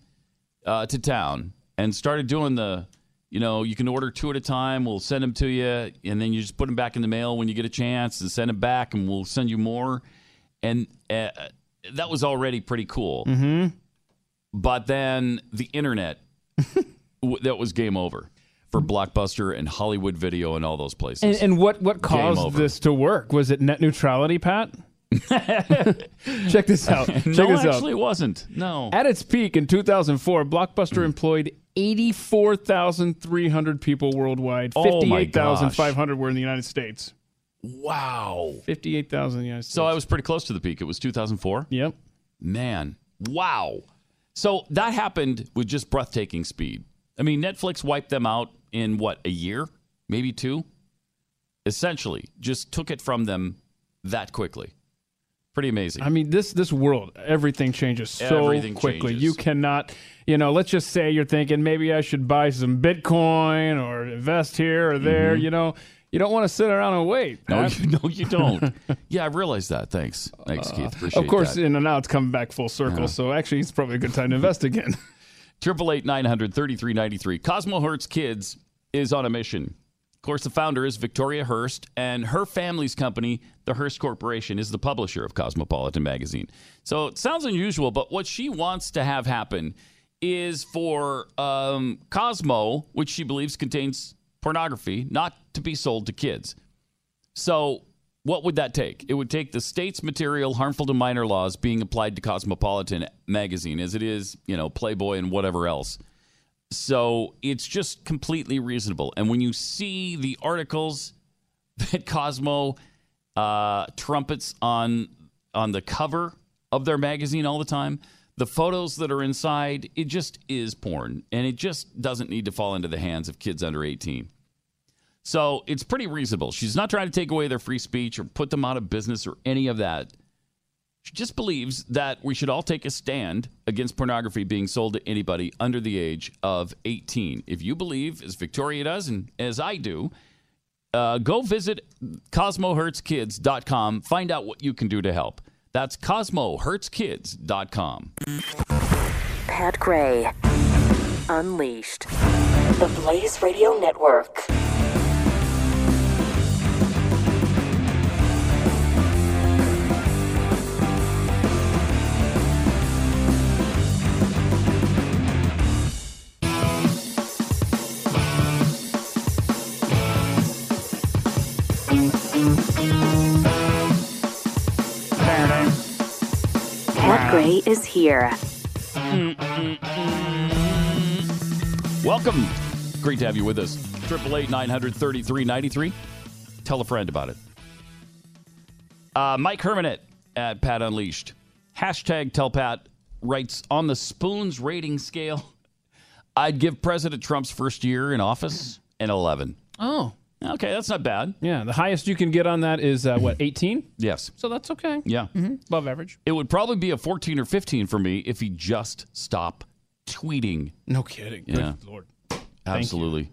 uh, to town and started doing the, you know, you can order two at a time. We'll send them to you, and then you just put them back in the mail when you get a chance, and send them back, and we'll send you more. And uh, that was already pretty cool.
Mm-hmm.
But then the internet, w- that was game over for Blockbuster and Hollywood Video and all those places.
And, and what what caused this to work? Was it net neutrality, Pat? Check this out. Check
no,
this
actually,
out.
it wasn't. No.
At its peak in 2004, Blockbuster employed 84,300 people worldwide.
Oh, my
58,500 were in the United States.
Wow.
58,000 in the United States.
So I was pretty close to the peak. It was 2004.
Yep.
Man, wow. So that happened with just breathtaking speed. I mean, Netflix wiped them out in what, a year? Maybe two? Essentially, just took it from them that quickly. Pretty amazing.
I mean, this this world, everything changes so
Everything
quickly.
changes.
You cannot, you know, let's just say you're thinking maybe I should buy some Bitcoin or invest here or there.
Mhm.
You know, you don't want to sit around and wait.
No, you, no, you don't. yeah, I realized that. Thanks. Thanks, Keith. Appreciate
Uh, of course,
that.
in and now it's coming back full circle.
Yeah.
So actually, it's probably a good time to invest again.
Triple eight nine hundred thirty three ninety three. Cosmo Hurts Kids is on a mission. Of course, the founder is Victoria Hearst, and her family's company, the Hearst Corporation, is the publisher of Cosmopolitan magazine. So it sounds unusual, but what she wants to have happen is for um, Cosmo, which she believes contains pornography, not to be sold to kids. So, what would that take? It would take the state's material harmful to minor laws being applied to Cosmopolitan magazine as it is, you know, Playboy and whatever else. So, it's just completely reasonable. And when you see the articles that Cosmo uh, trumpets on on the cover of their magazine all the time, the photos that are inside, it just is porn, and it just doesn't need to fall into the hands of kids under 18. So it's pretty reasonable. She's not trying to take away their free speech or put them out of business or any of that. She just believes that we should all take a stand against pornography being sold to anybody under the age of 18. If you believe, as Victoria does and as I do, uh, go visit CosmoHurtsKids.com. Find out what you can do to help. That's CosmoHurtsKids.com.
Pat Gray. Unleashed. The Blaze Radio Network. Gray is here.
Welcome. Great to have you with us. 888 933 93. Tell a friend about it. Uh, Mike Hermanit at Pat Unleashed. Hashtag Tell Pat writes on the Spoons rating scale, I'd give President Trump's first year in office an 11.
Oh.
Okay, that's not bad.
Yeah, the highest you can get on that is uh, what, 18?
Yes.
So that's okay.
Yeah.
Mhm. Above average.
It would probably be a 14 or 15 for me if he just stopped tweeting.
No kidding.
Yeah.
Good Lord.
Absolutely.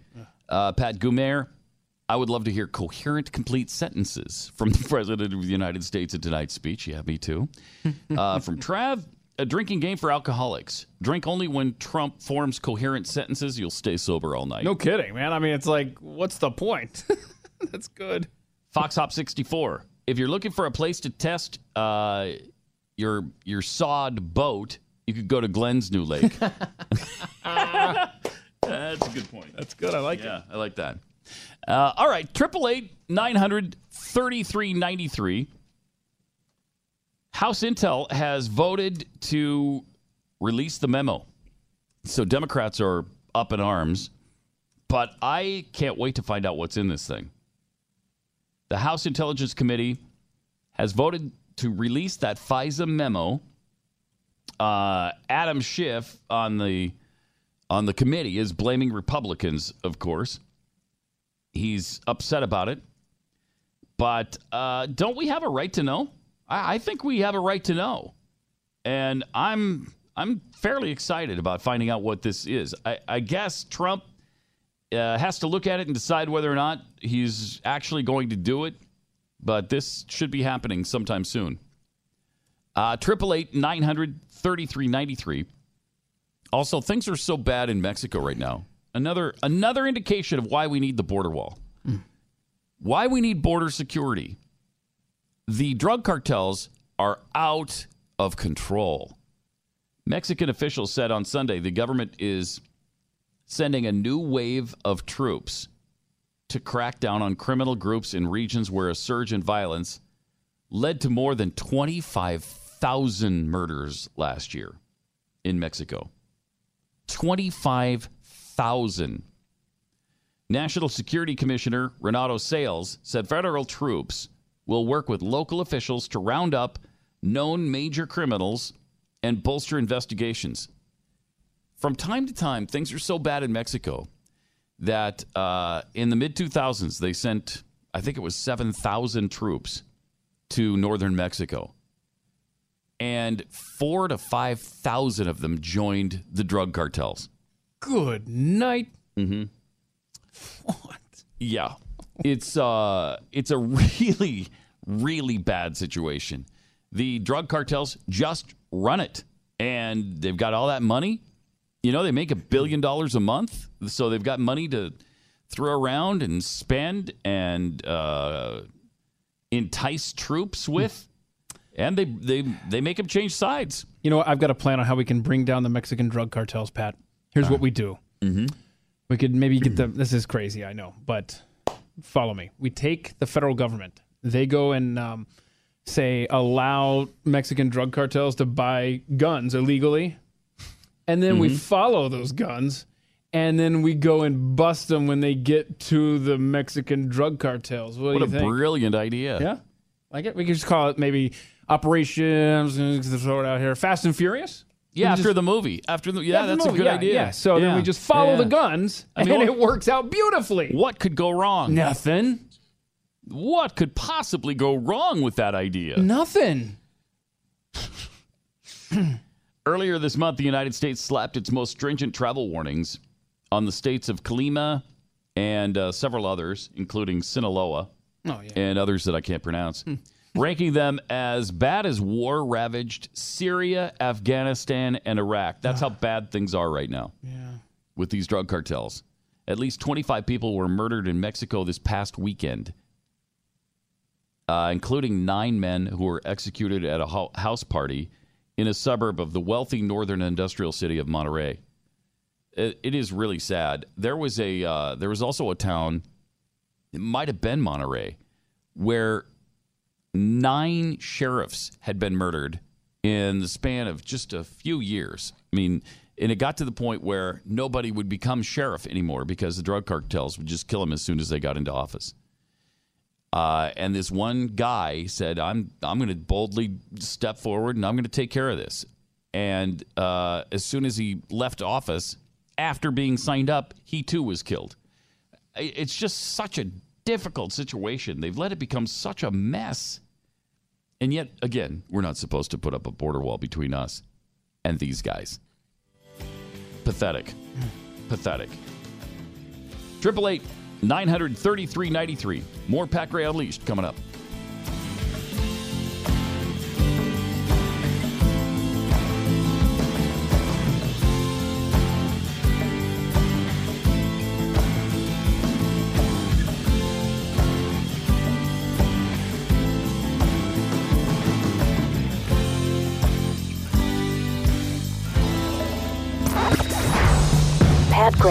Uh, Pat Gumer, I would love to hear coherent, complete sentences from the President of the United States in tonight's speech. Yeah, me too. Uh, from Trav, a drinking game for alcoholics. Drink only when Trump forms coherent sentences. You'll stay sober all night.
No kidding, man. I mean, it's like, what's the point? that's good.
Fox Hop 64. If you're looking for a place to test uh, your your sawed boat, you could go to Glenn's New Lake. That's a good point.
That's good. I like
yeah,
it.
I like that. Uh, all right, triple eight nine hundred thirty three ninety three. House Intel has voted to release the memo, so Democrats are up in arms. But I can't wait to find out what's in this thing. The House Intelligence Committee has voted to release that FISA memo. Uh, Adam Schiff on the on the committee is blaming Republicans, of course. He's upset about it. But uh, don't we have a right to know? I, I think we have a right to know. And I'm I'm fairly excited about finding out what this is. I, I guess Trump uh, has to look at it and decide whether or not he's actually going to do it. But this should be happening sometime soon. Uh, Triple eight nine hundred thirty three ninety three. Also, things are so bad in Mexico right now. Another another indication of why we need the border wall. Why we need border security. The drug cartels are out of control. Mexican officials said on Sunday the government is sending a new wave of troops to crack down on criminal groups in regions where a surge in violence led to more than 25,000 murders last year in Mexico. 25,000. National Security Commissioner Renato Sales said federal troops will work with local officials to round up known major criminals and bolster investigations. from time to time, things are so bad in Mexico that uh, in the mid 2000s, they sent, I think it was 7,000 troops to northern Mexico. And four to 5,000 of them joined the drug cartels.
Good night.
Mm-hmm. What? Yeah, it's uh, it's a really, really bad situation. The drug cartels just run it, and they've got all that money. You know, they make a billion dollars a month, so they've got money to throw around and spend and uh, entice troops with, and they they they make them change sides.
You know what? I've got a plan on how we can bring down the Mexican drug cartels, Pat. Here's what we do.
Mm-hmm.
We could maybe get them. This is crazy, I know, but follow me. We take the federal government. They go and um, say allow Mexican drug cartels to buy guns illegally, and then we
Mhm.
follow those guns, and then we go and bust them when they get to the Mexican drug cartels. What,
What
do
a
think?
brilliant idea!
Yeah, like it. We could just call it maybe operations. Throw it out here. Fast and Furious.
Yeah, after
just-
the movie. After the yeah,
the
that's
movie,
a good
yeah,
idea.
Yeah. So then we just follow
Yeah.
the guns,
I mean,
and
what-
it works out beautifully.
What could go wrong?
Nothing.
What could possibly go wrong with that idea?
Nothing.
Earlier this month, the United States slapped its most stringent travel warnings on the states of Colima and uh, several others, including Sinaloa
Oh yeah.
and others that I can't pronounce, ranking them as bad as war ravaged Syria, Afghanistan, and Iraq. That's how bad things are right now
Yeah.
with these drug cartels. At least 25 people were murdered in Mexico this past weekend, uh, including nine men who were executed at a ho- house party in a suburb of the wealthy northern industrial city of Monterrey. It, it is really sad. There was a uh, there was also a town, it might have been Monterrey, where nine sheriffs had been murdered in the span of just a few years. I mean, and it got to the point where nobody would become sheriff anymore because the drug cartels would just kill them as soon as they got into office. Uh, and this one guy said, "I'm I'm going to boldly step forward and I'm going to take care of this." And uh, as soon as he left office, after being signed up, he too was killed. It's just such a difficult situation. They've let it become such a mess. And yet, again, we're not supposed to put up a border wall between us and these guys. Pathetic. Pathetic. Triple eight nine hundred thirty three ninety three. More Pat Gray Unleashed coming up.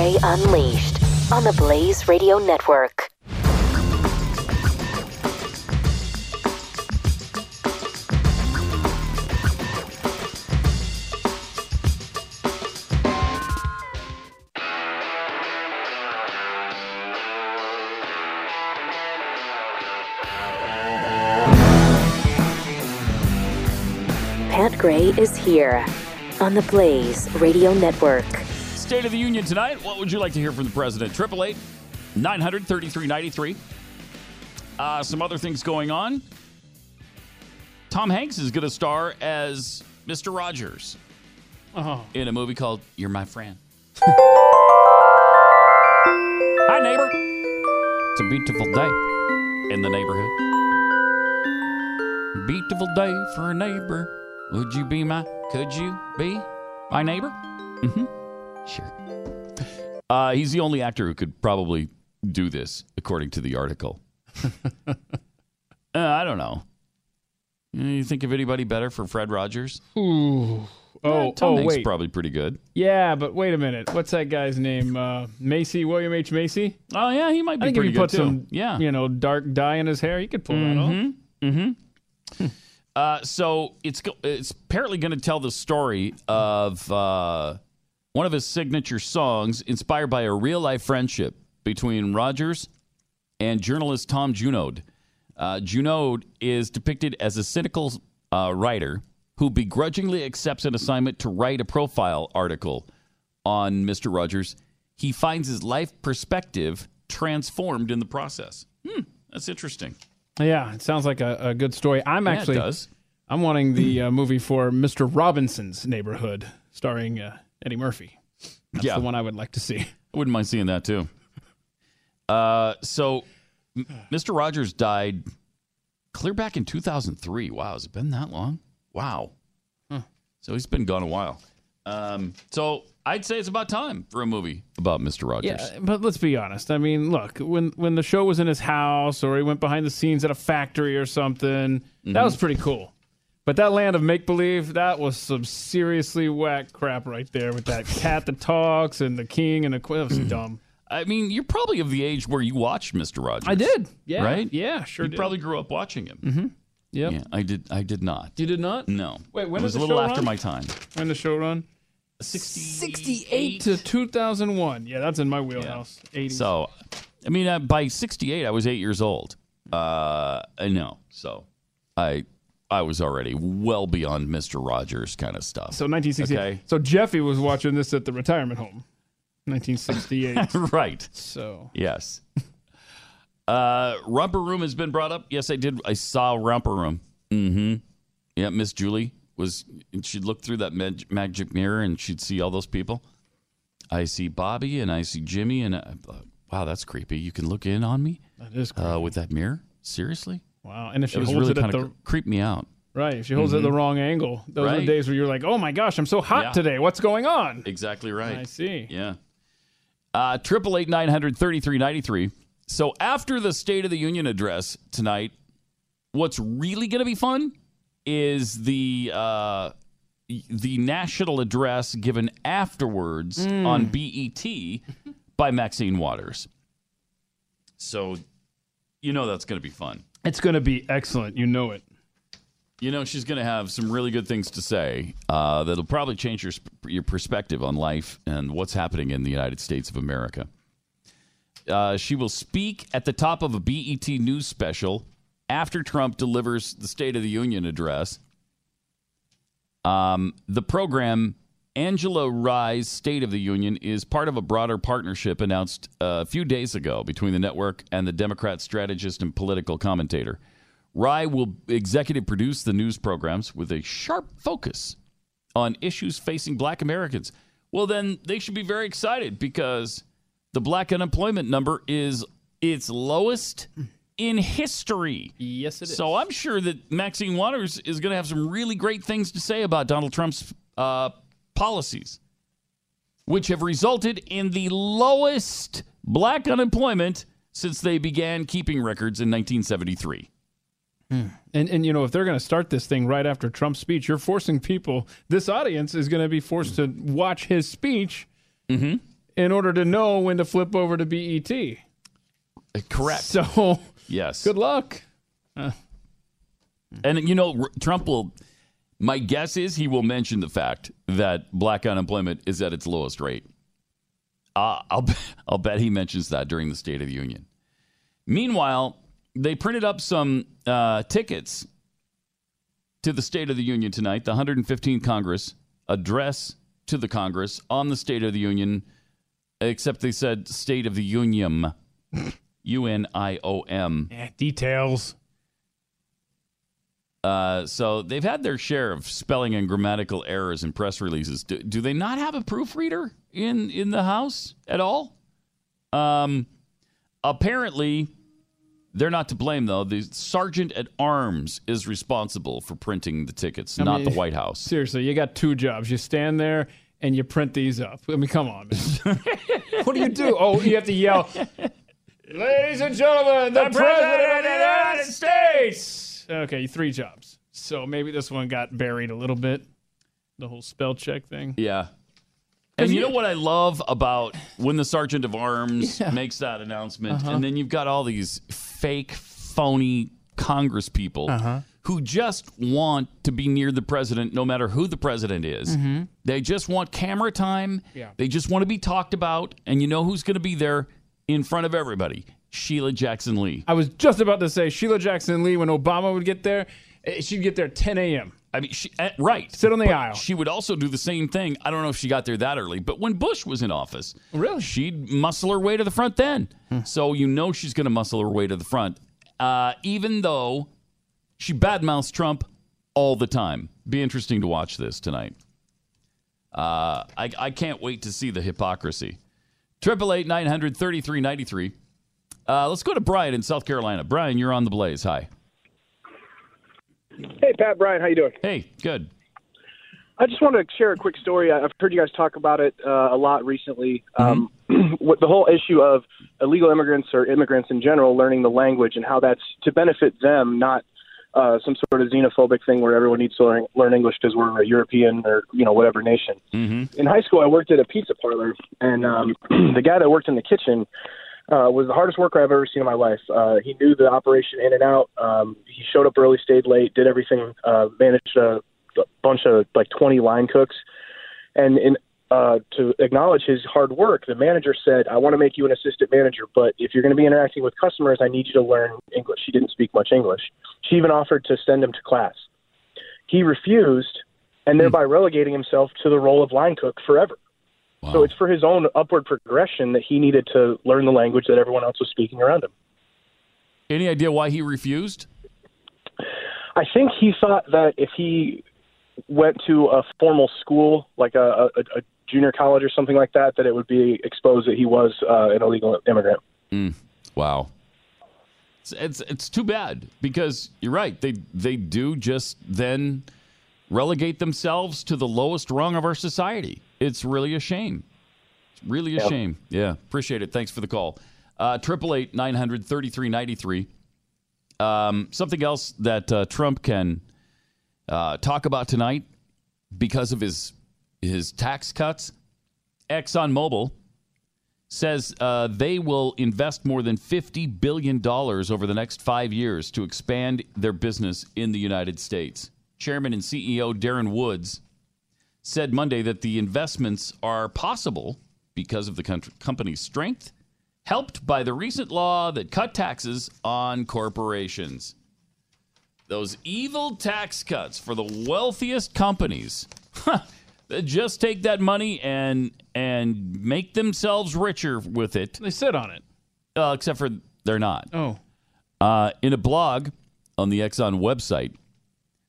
Gray Unleashed on the Blaze Radio Network. Pat Gray is here on the Blaze Radio Network.
State of the Union tonight. What would you like to hear from the president? Triple eight nine hundred thirty three ninety three. Uh, some other things going on. Tom Hanks is going to star as Mr. Rogers
Oh.
in a movie called You're My Friend. Hi, neighbor. It's a beautiful day in the neighborhood. Beautiful day for a neighbor. Would you be my? Could you be my neighbor? Mm-hmm. Sure. Uh, he's the only actor who could probably do this, according to the article. uh, I don't know. You think of anybody better for Fred Rogers?
Ooh. Oh,
Eh, Tom
oh,
Hanks
wait.
probably pretty good.
Yeah, but wait a minute. What's that guy's name? Uh, Macy, William H. Macy?
Oh, yeah, he might be
I think
pretty
if you
good,
put
too.
some,
Yeah.
you know, dark dye in his hair, he could pull that off.
Mm-hmm. Uh, so it's it's apparently going to tell the story of uh, one of his signature songs, inspired by a real life friendship between Rogers and journalist Tom Junod. Uh, Junod is depicted as a cynical uh, writer who begrudgingly accepts an assignment to write a profile article on Mister Rogers, he finds his life perspective transformed in the process. Hmm, that's interesting.
Yeah, it sounds like a, a good story. I'm
Yeah, it
actually
does.
I'm wanting the uh, movie for Mr. Robinson's Neighborhood, starring uh, Eddie Murphy. That's
Yeah.
the one I would like to see.
I wouldn't mind seeing that too. Uh, so M- Mr. Rogers died clear back in 2003. Wow, has it been that long? Wow. So he's been gone a while. Um, so I'd say it's about time for a movie about Mr. Rogers.
Yeah, but let's be honest. I mean, look, when when the show was in his house or he went behind the scenes at a factory or something, that
Mhm.
was pretty cool. But that land of make believe, that was some seriously whack crap right there with that cat that talks and the king and the queen. That was dumb.
I mean, you're probably of the age where you watched Mr. Rogers.
I did. Yeah.
Right?
Yeah, sure
You
did.
probably grew up watching him.
Mm-hmm. Yep.
Yeah, I did. I did not.
You did not?
No.
Wait, when
it was a little after
run?
my time.
When the show run? 68 to 2001. Yeah, that's in my wheelhouse. 80s.
So, I mean, uh, by 68, I was eight years old. Uh, I know. So, I I was already well beyond Mr. Rogers kind of stuff.
So 1968.
Okay.
So Jeffy was watching this at the retirement home. 1968.
right.
So
Yes. Uh, Romper Room has been brought up. Yes, I did. I saw Romper Room. Mm-hmm. Yeah, Miss Julie was. She'd look through that mag- magic mirror and she'd see all those people. I see Bobby and I see Jimmy and I thought, wow, that's creepy. You can look in on me.
That is
uh, with that mirror. Seriously?
Wow. And if she
it
holds
really
it at the-
creeped me out.
Right. If she holds it at the wrong angle, those are the days where you're like, oh my gosh, I'm so hot
Yeah.
today. What's going on?
Exactly right.
I see.
Yeah. Uh, Triple eight nine hundred thirty three ninety three. So after the State of the Union address tonight, what's really going to be fun is the uh, the national address given afterwards
Mm.
on BET by Maxine Waters. So, you know that's going to be fun.
It's going to be excellent. You know it.
You know, she's going to have some really good things to say uh, that'll probably change your your perspective on life and what's happening in the United States of America. Uh, she will speak at the top of a BET news special after Trump delivers the State of the Union address. Um, the program, Angela Rye's State of the Union, is part of a broader partnership announced uh, a few days ago between the network and the Democrat strategist and political commentator. Rye will executive produce the news programs with a sharp focus on issues facing black Americans. Well, then they should be very excited because the black unemployment number is its lowest in history.
Yes, it is.
So I'm sure that Maxine Waters is going to have some really great things to say about Donald Trump's uh, policies, which have resulted in the lowest black unemployment since they began keeping records in 1973.
And and you know if they're going to start this thing right after Trump's speech, you're forcing people. This audience is going to be forced to watch his speech
Mm-hmm.
in order to know when to flip over to BET.
Correct.
So
Yes.
good luck. Uh,
And you know, Trump will. My guess is he will mention the fact that black unemployment is at its lowest rate. Uh, I'll I'll bet he mentions that during the State of the Union. Meanwhile, they printed up some uh, tickets to the State of the Union tonight. The 115th Congress address to the Congress on the State of the Union, except they said State of the Union, U N I O M.
details.
Uh, so they've had their share of spelling and grammatical errors in press releases. Do, do they not have a proofreader in in the House at all? Um, apparently, they're not to blame though. The sergeant at arms is responsible for printing the tickets,
I
not
mean,
the White House.
Seriously, you got two jobs. You stand there and you print these up. I mean, come on, what do you do? Oh, you have to yell, "Ladies and gentlemen, the, president, of the United States." Okay, three jobs. So maybe this one got buried a little bit. The whole spell check thing.
Yeah. And you know what I love about when the sergeant of arms
Yeah.
makes that announcement,
Uh-huh.
and then you've got all these fake, phony Congress people
Uh-huh.
who just want to be near the president, no matter who the president is.
Mhm.
They just want camera time.
Yeah.
They just want to be talked about, and you know who's going to be there in front of everybody? Sheila Jackson Lee.
I was just about to say Sheila Jackson Lee when Obama would get there, eh, she'd get there 10 a.m.
I mean, she, uh, right.
Sit on the
But
aisle.
She would also do the same thing. I don't know if she got there that early, but when Bush was in office,
really,
she'd muscle her way to the front then. So you know she's going to muscle her way to the front, uh, even though she badmouths Trump all the time. Be interesting to watch this tonight. Uh, I, I can't wait to see the hypocrisy. Triple eight nine hundred thirty three ninety three. Uh, let's go to Brian in South Carolina. Brian, you're on the blaze. Hi.
Hey, Pat, Brian, how you doing?
Hey, good.
I just wanted to share a quick story. I've heard you guys talk about it uh, a lot recently. Um, with the whole issue of illegal immigrants or immigrants in general learning the language and how that's to benefit them, not uh, some sort of xenophobic thing where everyone needs to learn, learn English because we're a European or you know whatever nation.
Mm-hmm.
In high school, I worked at a pizza parlor, and um, the guy that worked in the kitchen uh, was the hardest worker I've ever seen in my life. Uh, he knew the operation in and out. Um, he showed up early, stayed late, did everything, uh, managed a, bunch of like 20 line cooks. And in, uh, to acknowledge his hard work, the manager said, I want to make you an assistant manager, but if you're going to be interacting with customers, I need you to learn English. She didn't speak much English. She even offered to send him to class. He refused, and thereby relegating himself to the role of line cook forever. So it's for his own upward progression that he needed to learn the language that everyone else was speaking around him.
Any idea why he refused?
I think he thought that if he went to a formal school, like a, a, a junior college or something like that, that it would be exposed that he was uh, an illegal immigrant.
Mm, wow. It's, it's it's too bad because you're right. They they do just then relegate themselves to the lowest rung of our society. It's really a shame. It's really a
Yeah.
shame. Yeah, appreciate it. Thanks for the call. Uh, Triple eight nine hundred thirty three ninety three. Um, something else that uh, Trump can uh, talk about tonight because of his his tax cuts. ExxonMobil says uh, they will invest more than $50 billion over the next five years to expand their business in the United States. Chairman and CEO Darren Woods said Monday that the investments are possible because of the country, company's strength, helped by the recent law that cut taxes on corporations. Those evil tax cuts for the wealthiest companies. that just take that money and and make themselves richer with it.
They sit on it.
Uh, except for they're not.
Oh.
Uh, in a blog on the Exxon website,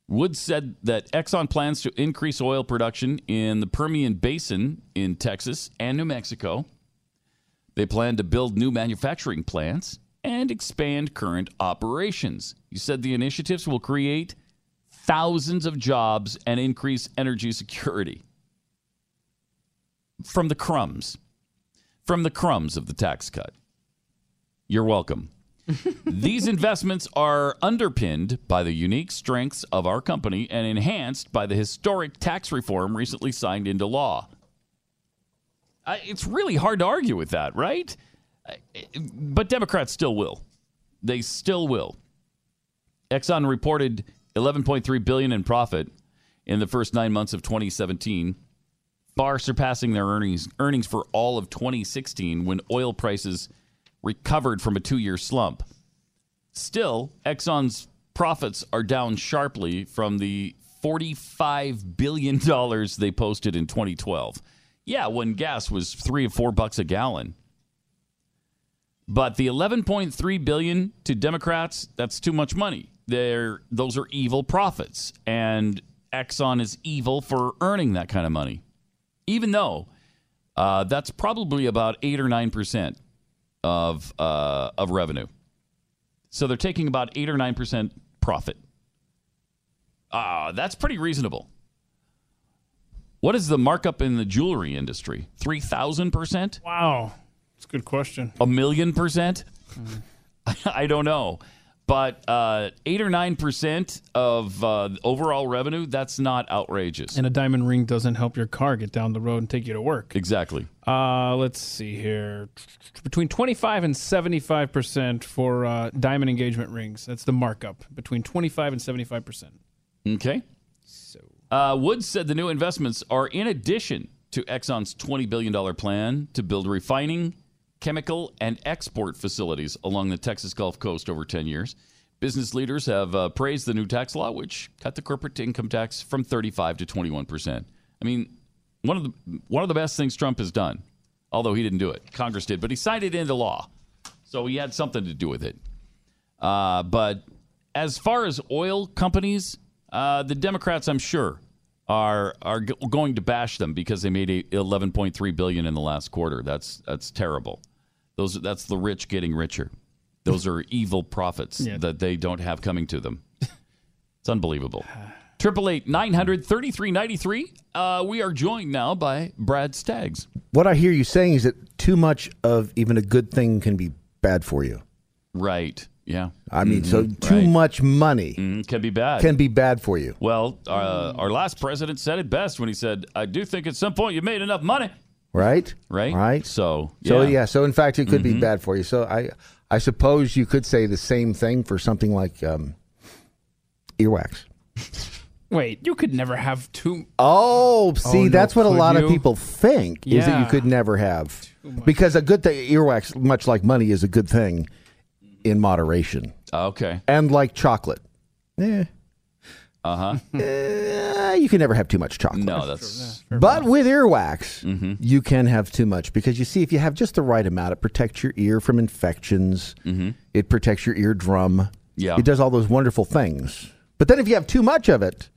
Woods said that Exxon plans to increase oil production in the Permian Basin in Texas and New Mexico. They plan to build new manufacturing plants and expand current operations. He said the initiatives will create thousands of jobs and increase energy security. From the crumbs, from the crumbs of the tax cut. You're welcome. These investments are underpinned by the unique strengths of our company and enhanced by the historic tax reform recently signed into law. I, it's really hard to argue with that, right? But Democrats still will. They still will. Exxon reported 11.3 billion in profit in the first 9 months of 2017, far surpassing their earnings earnings for all of 2016 when oil prices recovered from a 2-year slump. Still, Exxon's profits are down sharply from the 45 billion dollars they posted in 2012. Yeah, when gas was 3 or 4 bucks a gallon. But the 11.3 billion to Democrats, that's too much money. They're, those are evil profits and Exxon is evil for earning that kind of money. Even though uh, that's probably about 8 or 9% of uh, of revenue. So they're taking about 8 or 9% profit. Uh, that's pretty reasonable. What is the markup in the jewelry industry? 3,000%?
Wow. That's a good question.
A million percent? I don't know. But uh, 8 or 9% of uh, overall revenue, that's not outrageous.
And a diamond ring doesn't help your car get down the road and take you to work.
Exactly.
Uh, let's see here. Between 25 and 75% for uh, diamond engagement rings. That's the markup. Between 25 and 75%.
Okay. Uh, Woods said the new investments are in addition to Exxon's $20 billion plan to build refining, chemical, and export facilities along the Texas Gulf Coast over 10 years. Business leaders have uh, praised the new tax law, which cut the corporate income tax from 35 to 21 percent. I mean, one of the one of the best things Trump has done, although he didn't do it, Congress did, but he signed it into law, so he had something to do with it. Uh, but as far as oil companies, uh, the Democrats, I'm sure, are are g- going to bash them because they made a 11.3 billion in the last quarter. That's that's terrible. Those that's the rich getting richer. Those are evil profits
Yeah.
that they don't have coming to them. It's unbelievable. Triple eight nine hundred thirty three ninety three. Uh, we are joined now by Brad Staggs.
What I hear you saying is that too much of even a good thing can be bad for you.
Right. Yeah.
I mean, so
Mhm.
too
Right.
much money
Mhm, can be bad.
can be bad for you.
Well, uh, our last president said it best when he said, "I do think at some point you made enough money."
Right?
Right.
Right.
So
So
yeah.
yeah. So in fact, it could be
Mhm.
bad for you. So I, I suppose you could say the same thing for something like um, earwax.
Wait, you could never have two.
Oh, see,
Oh, no,
that's what a
could
lot of people think is that you could never have because a good thing, earwax, much like money, is a good thing in moderation.
Okay.
And like chocolate, eh,
Uh huh.
you can never have too much chocolate.
no, that's
But with earwax,
Mm-hmm.
you can have too much because you see, if you have just the right amount, it protects your ear from infections. It protects your eardrum.
Mm-hmm. Yeah.
It does all those wonderful things. But then if you have too much of it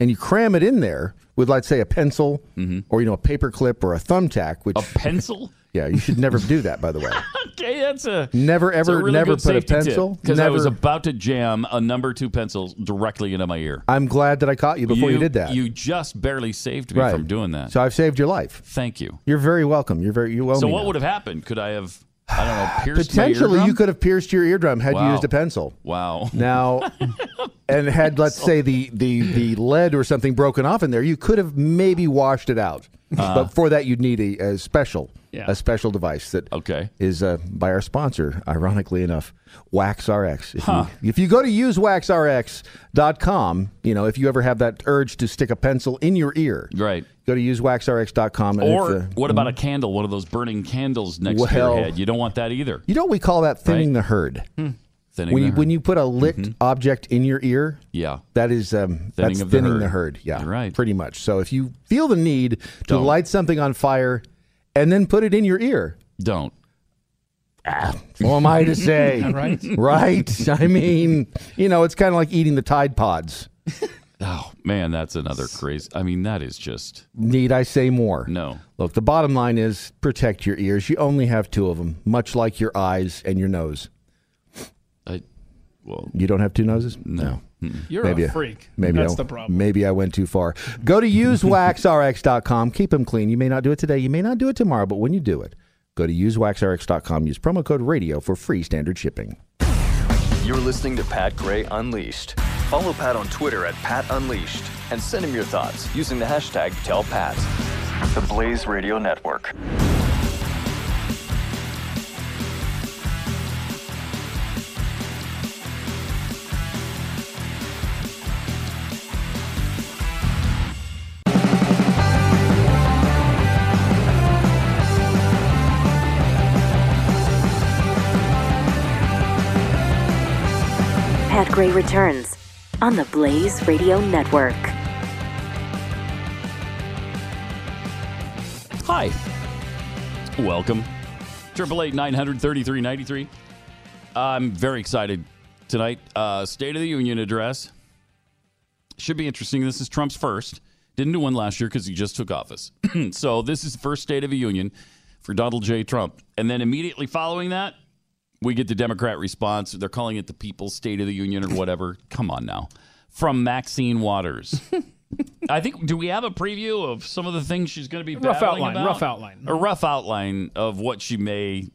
and you cram it in there with, let's say, a pencil or, you know, a paper clip or a thumbtack, which.
Mm-hmm. A pencil?
yeah, you should never do that, by the way.
okay. That's a
Never,
that's a
ever,
really
never put a pencil.
because I was about to jam a number two pencil directly into my ear.
I'm glad that I caught you before you, did that.
You just barely saved me
Right.
from doing that.
So I've saved your life.
Thank you.
You're very welcome. You're very, you owe
So what
now.
would have happened? Could I have? I don't know. Pierced
Potentially, you could have pierced your eardrum had you used a pencil.
Wow.
Now, and had let's say the, the the lead or something broken off in there, you could have maybe washed it out.
Uh-huh.
but for that, you'd need a, a special
Yeah.
a special device that
Okay.
is uh, by our sponsor, ironically enough, Wax RX. If,
Huh.
you, if you go to usewaxrx.com, you know if you ever have that urge to stick a pencil in your ear,
Right.
go to usewaxrx.com. And
Or
uh,
what about a candle? One of those burning candles next to your head. You don't want that either.
you know what we call that thinning the herd.
Thinning
when you when you put a lit object in your ear,
Yeah.
that is um,
Thinning
that's
of the
thinning
herd.
the herd. Yeah,
You're right.
Pretty much. So if you feel the need to
Don't.
light something on fire and then put it in your ear,
Don't.
What am I to say?
Right.
Right. I mean, you know, it's kind of like eating the Tide Pods.
Oh man, that's another crazy. I mean, that is just
Need I say more?
no.
Look, the bottom line is protect your ears. You only have two of them, much like your eyes and your nose.
I, well,
You don't have two noses?
No.
You're
Maybe
a
I-
freak.
Maybe
That's
I,
the problem.
Maybe I went too far. Go to usewaxrx.com. Keep them clean. You may not do it today. You may not do it tomorrow, but when you do it, go to usewaxrx.com. Use promo code radio for free standard shipping.
You're listening to Pat Gray Unleashed. Follow Pat on Twitter at Pat Unleashed and send him your thoughts using the hashtag TellPat. The Blaze Radio Network.
Gray returns on the Blaze Radio Network.
Hi. Welcome. Triple eight nine hundred thirty three ninety three. I'm very excited tonight. Uh, State of the Union address should be interesting. This is Trump's first. Didn't do one last year because he just took office. so this is the first State of the Union for Donald J. Trump, and then immediately following that, we get the Democrat response. They're calling it the People's State of the Union or whatever. Come on now, from Maxine Waters. I think. Do we have a preview of some of the things she's going to be
Rough outline,
about?
rough outline.
A rough outline of what she may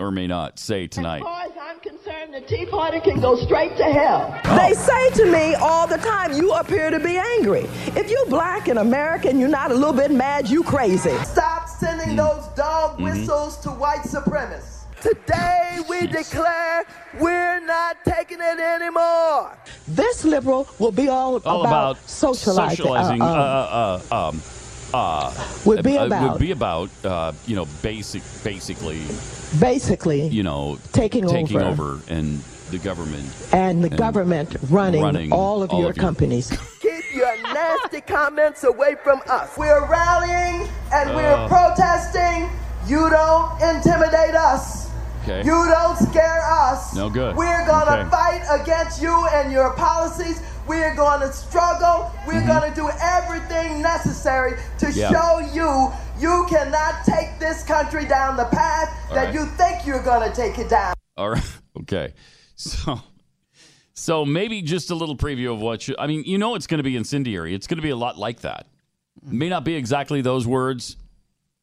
or may not say tonight.
As far as I'm concerned, the Tea Party can go straight to hell.
Oh.
They say to me all the time, you appear to be angry. If you're black and American, you're not a little bit mad, you crazy. Stop sending
Mm.
those dog
Mm-hmm.
whistles to white supremacists. Today we declare we're not taking it anymore. This liberal will be all,
All
about,
about
socializing.
socializing.
uh,
Uh,
uh,
uh, um, uh,
Would be
uh,
about-
would be about uh, you know basic basically
basically,
you know
Taking
taking
over.
over and the government
and the government running,
running
all of
all
your
of your-
companies.
Keep your nasty comments away from us. We're rallying and we're
Oh.
protesting. You don't intimidate us.
Okay.
You don't scare us.
No good.
We're gonna
Okay.
fight against you and your policies. We're gonna struggle. We're gonna do everything necessary to
Mm-hmm. Yeah.
show you you cannot take this country down the path
All
that
right.
you think you're gonna take it down.
All right. Okay. So, so maybe just a little preview of what you, I mean, you know, it's going to be incendiary. It's going to be a lot like that. May not be exactly those words.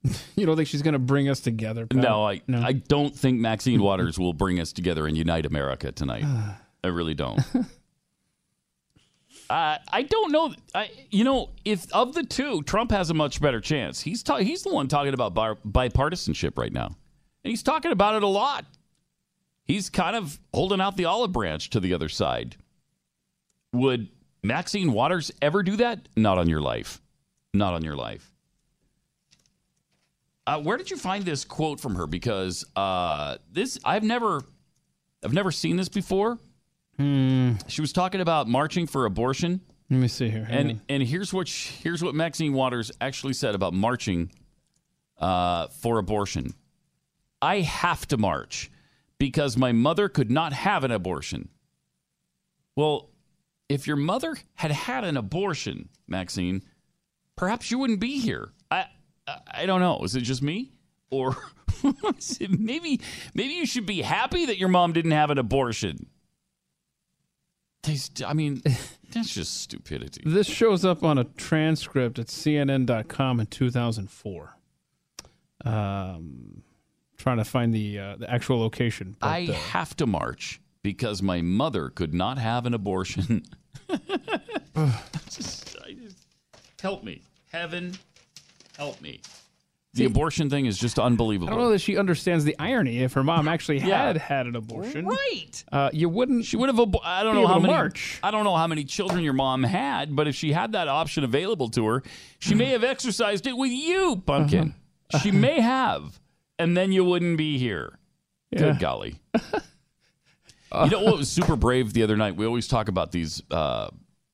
You don't think she's going to bring us together?
No, I, I don't think Maxine Waters will bring us together and unite America tonight. I really don't. Uh, I don't know. I, you know, if of the two, Trump has a much better chance. He's ta- he's the one talking about bar- bipartisanship right now, and he's talking about it a lot. He's kind of holding out the olive branch to the other side. Would Maxine Waters ever do that? Not on your life. Not on your life. Uh, where did you find this quote from her? Because uh, this I've never, I've never seen this before. She was talking about marching for abortion.
Let me see here. Hang
And
on.
and here's what she, here's what Maxine Waters actually said about marching uh, for abortion. I have to march because my mother could not have an abortion. Well, if your mother had had an abortion, Maxine, perhaps you wouldn't be here. I don't know. Is it just me? Or maybe maybe you should be happy that your mom didn't have an abortion. I mean, that's just stupidity.
This shows up on a transcript at CNN.com in 2004. Um, trying to find the uh, the actual location. but,
I
uh,
have to march because my mother could not have an abortion. Just- just- help me, heaven, help me. The abortion thing is just unbelievable.
I don't know that she understands the irony. If her mom actually
Yeah.
had had an abortion,
right?
Uh, you wouldn't.
She would have. Abo- I don't
be
know
able
how
to
many.
march.
I don't know how many children your mom had, but if she had that option available to her, she may have exercised it with you, pumpkin.
Uh-huh.
She may have, and then you wouldn't be here.
Yeah.
Good golly. you know what was super brave the other night? We always talk about these uh,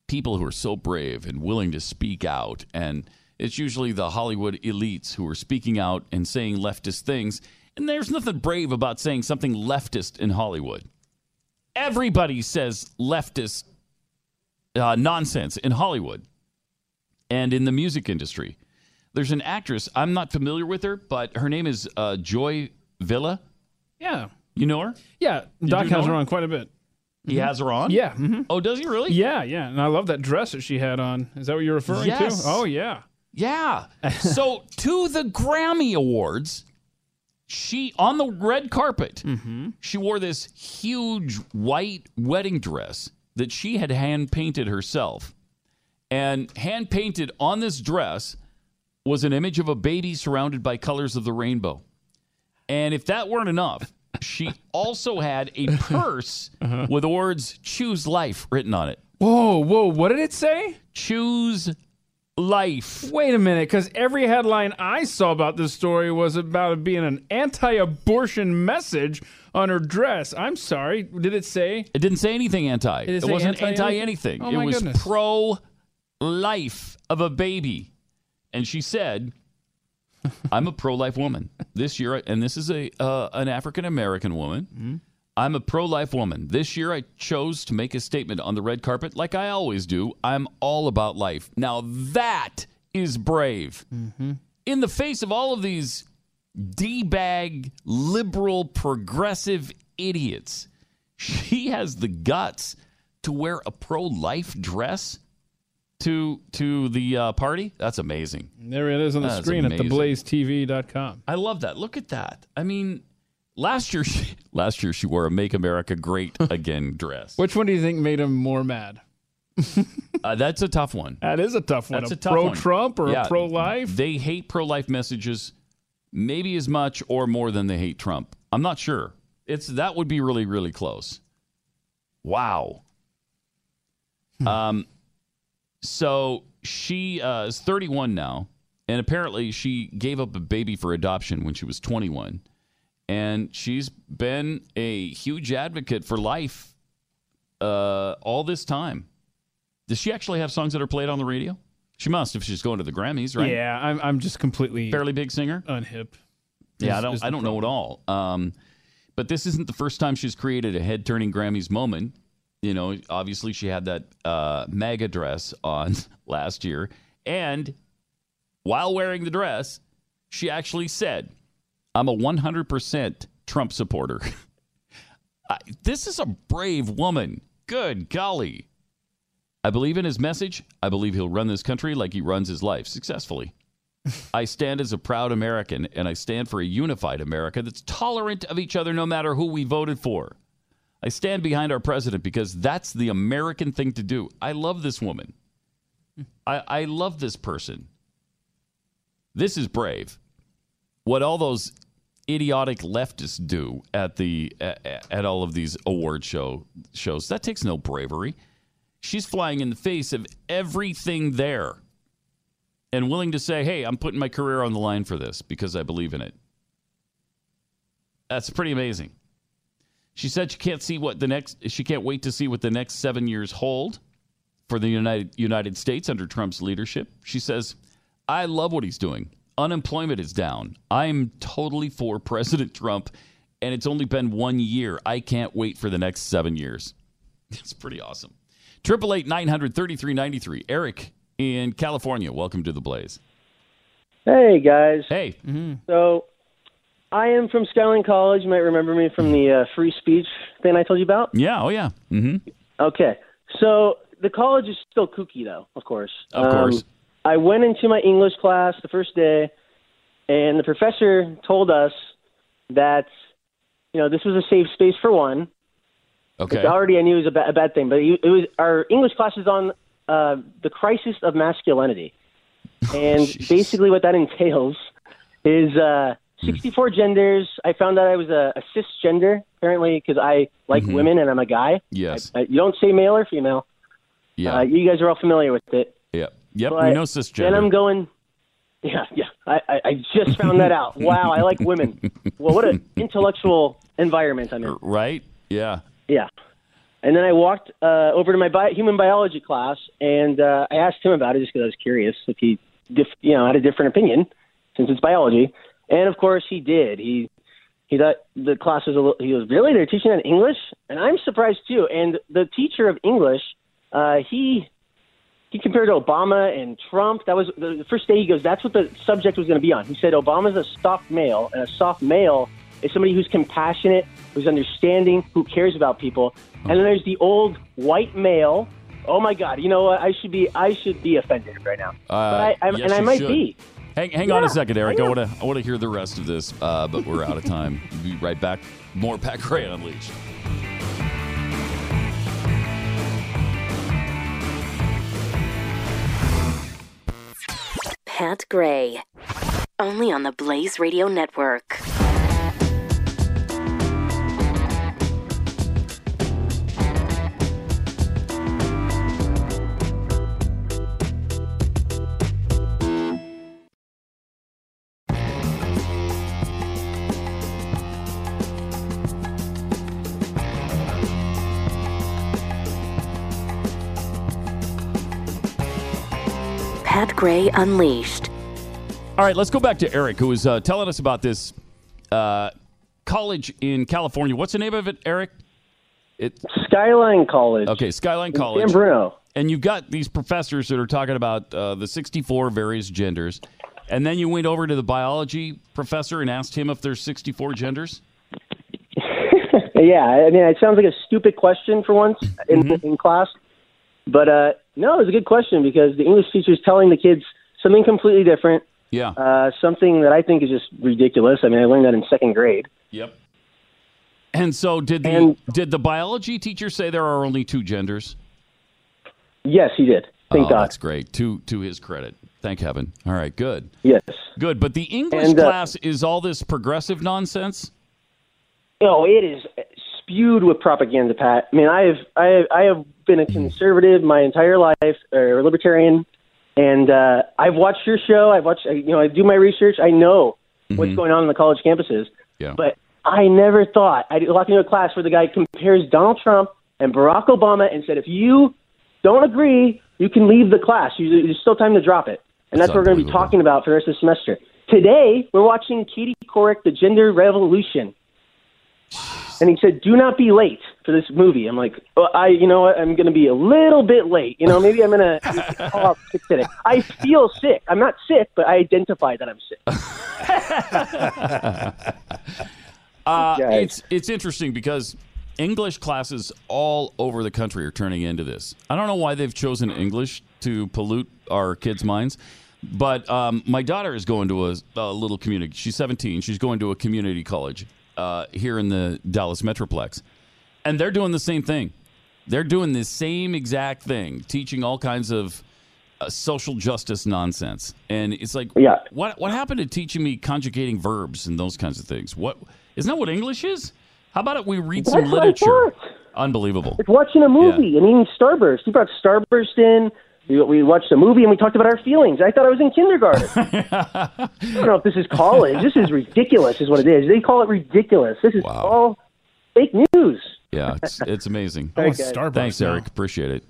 people who are so brave and willing to speak out, and it's usually the Hollywood elites who are speaking out and saying leftist things. And there's nothing brave about saying something leftist in Hollywood. Everybody says leftist uh, nonsense in Hollywood and in the music industry. There's an actress, I'm not familiar with her, but her name is uh, Joy Villa.
Yeah.
You know her?
Yeah. Doc
know
has her
her?
on quite a bit.
He has her on?
Yeah. Mm-hmm.
Oh, does he really?
Yeah, yeah. And I love that dress that she had on. Is that what you're referring
Yes.
to? Oh, yeah.
Yeah. so to the Grammy Awards, she on the red carpet, mm-hmm. she wore this huge white wedding dress that she had hand painted herself. And hand painted on this dress was an image of a baby surrounded by colors of the rainbow. And if that weren't enough, she also had a purse uh-huh. with the words choose life written on it.
Whoa, whoa. What did it say?
Choose life.
Wait a minute, because every headline I saw about this story was about it being an anti abortion message on her dress. I'm sorry. Did it say?
It didn't say anything anti.
It
It,
say
wasn't
anti anything. Oh,
it was pro life of a baby. And she said, I'm a pro life woman. This year, and this is a uh, an African American woman.
Mm-hmm.
I'm a pro life woman. This year, I chose to make a statement on the red carpet, like I always do. I'm all about life. Now, that is brave.
Mm-hmm.
In the face of all of these D bag, liberal, progressive idiots, she has the guts to wear a pro life dress to to the uh, party. That's amazing.
There it is on the
That's
screen
amazing.
at theblazetv.com.
I love that. Look at that. I mean, last year she, last year she wore a "Make America Great Again" dress.
Which one do you think made him more mad?
Uh, that's a tough one.
That is a tough one.
That's
a
a tough
pro
one.
Trump or
Yeah,
a pro life?
They hate pro life messages, maybe as much or more than they hate Trump. I'm not sure. It's that would be really really close. Wow.
Hmm.
Um, so she uh, is 31 now, and apparently she gave up a baby for adoption when she was 21, and she's been a huge advocate for life uh, all this time. Does she actually have songs that are played on the radio? She must if she's going to the Grammys, right?
Yeah, I'm, I'm just completely
fairly big singer,
unhip.
Yeah, I don't I don't know at all. Um, but this isn't the first time she's created a head turning Grammys moment. You know, obviously she had that uh, mega dress on last year, and while wearing the dress, she actually said, "I'm a 100% Trump supporter." I, this is a brave woman. Good golly. I believe in his message. I believe he'll run this country like he runs his life successfully. I stand as a proud American, and I stand for a unified America that's tolerant of each other no matter who we voted for. I stand behind our president because that's the American thing to do. I love this woman. I, I love this person. This is brave. What all those idiotic leftists do at the at, all of these award show shows that takes no bravery. She's flying in the face of everything there and willing to say, "Hey, I'm putting my career on the line for this because I believe in it." That's pretty amazing. She said she can't see what the next she can't wait to see what the next 7 years hold for the United United States under Trump's leadership. She says, "I love what he's doing. Unemployment is down. I'm totally for President Trump and it's only been 1 year. I can't wait for the next 7 years." It's pretty awesome. Triple eight nine hundred thirty three ninety three. Eric in California. Welcome to the Blaze.
Hey guys.
Hey.
So, I am from Skyline College. You might remember me from the uh, free speech thing I told you about.
Yeah. Oh yeah. Mm-hmm.
Okay. So the college is still kooky, though. Of course. Um,
Of course.
I went into my English class the first day, and the professor told us that you know this was a safe space for one.
Okay.
Which already I knew was a, ba- a bad thing, but it was our English class is on uh, the crisis of masculinity, and basically what that entails is uh, 64 genders. I found out I was a, a cisgender apparently because I like
Mhm.
women and I'm a guy.
Yes.
I, you don't say male or female.
Yeah.
Uh, you guys are all familiar with it.
Yep.
But
we know
Then
cisgender.
I'm going. Yeah, yeah. I, I, I just found that out. Wow, I like women. Well, what an intellectual environment I'm in.
right? Yeah.
Yeah. And then I walked uh, over to my bi- human biology class, and uh, I asked him about it just because I was curious if he, dif- you know, had a different opinion since it's biology. And of course, he did. He he thought the class was a little. He goes, "Really? They're teaching that in English?" And I'm surprised too. And the teacher of English, uh, he he compared to Obama and Trump. That was the first day. He goes, "That's what the subject was going to be on." He said, "Obama's a soft male, and a soft male is somebody who's compassionate, who's understanding, who cares about people." And then there's the old white male. Oh my God! You know what? I should be I should be offended right now.
Uh,
but I,
yes,
and I might
should.
be.
Hang, hang on a second, Eric.
I
I want to I want to hear the rest of this, uh, but we're out of time. We'll be right back. More Pat Gray Unleashed.
Pat Gray. Only on the Blaze Radio Network. Pat Gray Unleashed.
All right, let's go back to Eric, who was uh, telling us about this uh, college in California. What's the name of it, Eric? It
Skyline College.
Okay, Skyline
In San Bruno.
And you've got these professors that are talking about uh, the 64 various genders. And then you went over to the biology professor and asked him if there's 64 genders.
yeah, I mean, it sounds like a stupid question for once in,
Mm-hmm.
in class, but uh, no, it was a good question because the English teacher is telling the kids something completely different.
Yeah.
Uh, something that I think is just ridiculous. I mean, I learned that in second grade.
Yep. And so did the did the biology teacher say there are only two genders?
Yes, he did. Thank
oh,
God.
That's great. To to his credit. Thank heaven. All right, good.
Yes.
Good. But the English
And, uh,
class is all this progressive nonsense?
No, it is spewed with propaganda, Pat. I mean, I have I have, I have been a conservative my entire life, or a libertarian, and uh, I've watched your show. I've watched, you know, I do my research. I know what's
Mhm.
going on in the college campuses.
Yeah.
But I never thought I'd walk into a class where the guy compares Donald Trump and Barack Obama and said, if you don't agree, you can leave the class. You, there's still time to drop it. And that's,
That's
what we're going to be talking about for the rest of the semester. Today, we're watching Katie Couric, The Gender Revolution. And he said, "Do not be late for this movie." I'm like, well, "I, you know what? I'm going to be a little bit late. You know, maybe I'm going to call sick today. I feel sick. I'm not sick, but I identify that I'm sick."
Uh, it's it's interesting because English classes all over the country are turning into this. I don't know why they've chosen English to pollute our kids' minds, but um, my daughter is going to a, a little community. She's 17. She's going to a community college uh, here in the Dallas Metroplex, and they're doing the same thing. They're doing the same exact thing, teaching all kinds of uh, social justice nonsense. And it's like,
yeah.
what what happened to teaching me conjugating verbs and those kinds of things? What isn't that what English is? How about it? We read some
That's I
literature. Unbelievable.
It's watching a movie and eating Starburst. You brought Starburst in. We, we watched a movie and we talked about our feelings. I thought I was in kindergarten. I don't know if this is college. This is ridiculous, is what it is. They call it ridiculous. This is all fake news.
Yeah, it's it's amazing.
I want Thanks. Starbucks
Thanks,
now.
Eric. Appreciate it.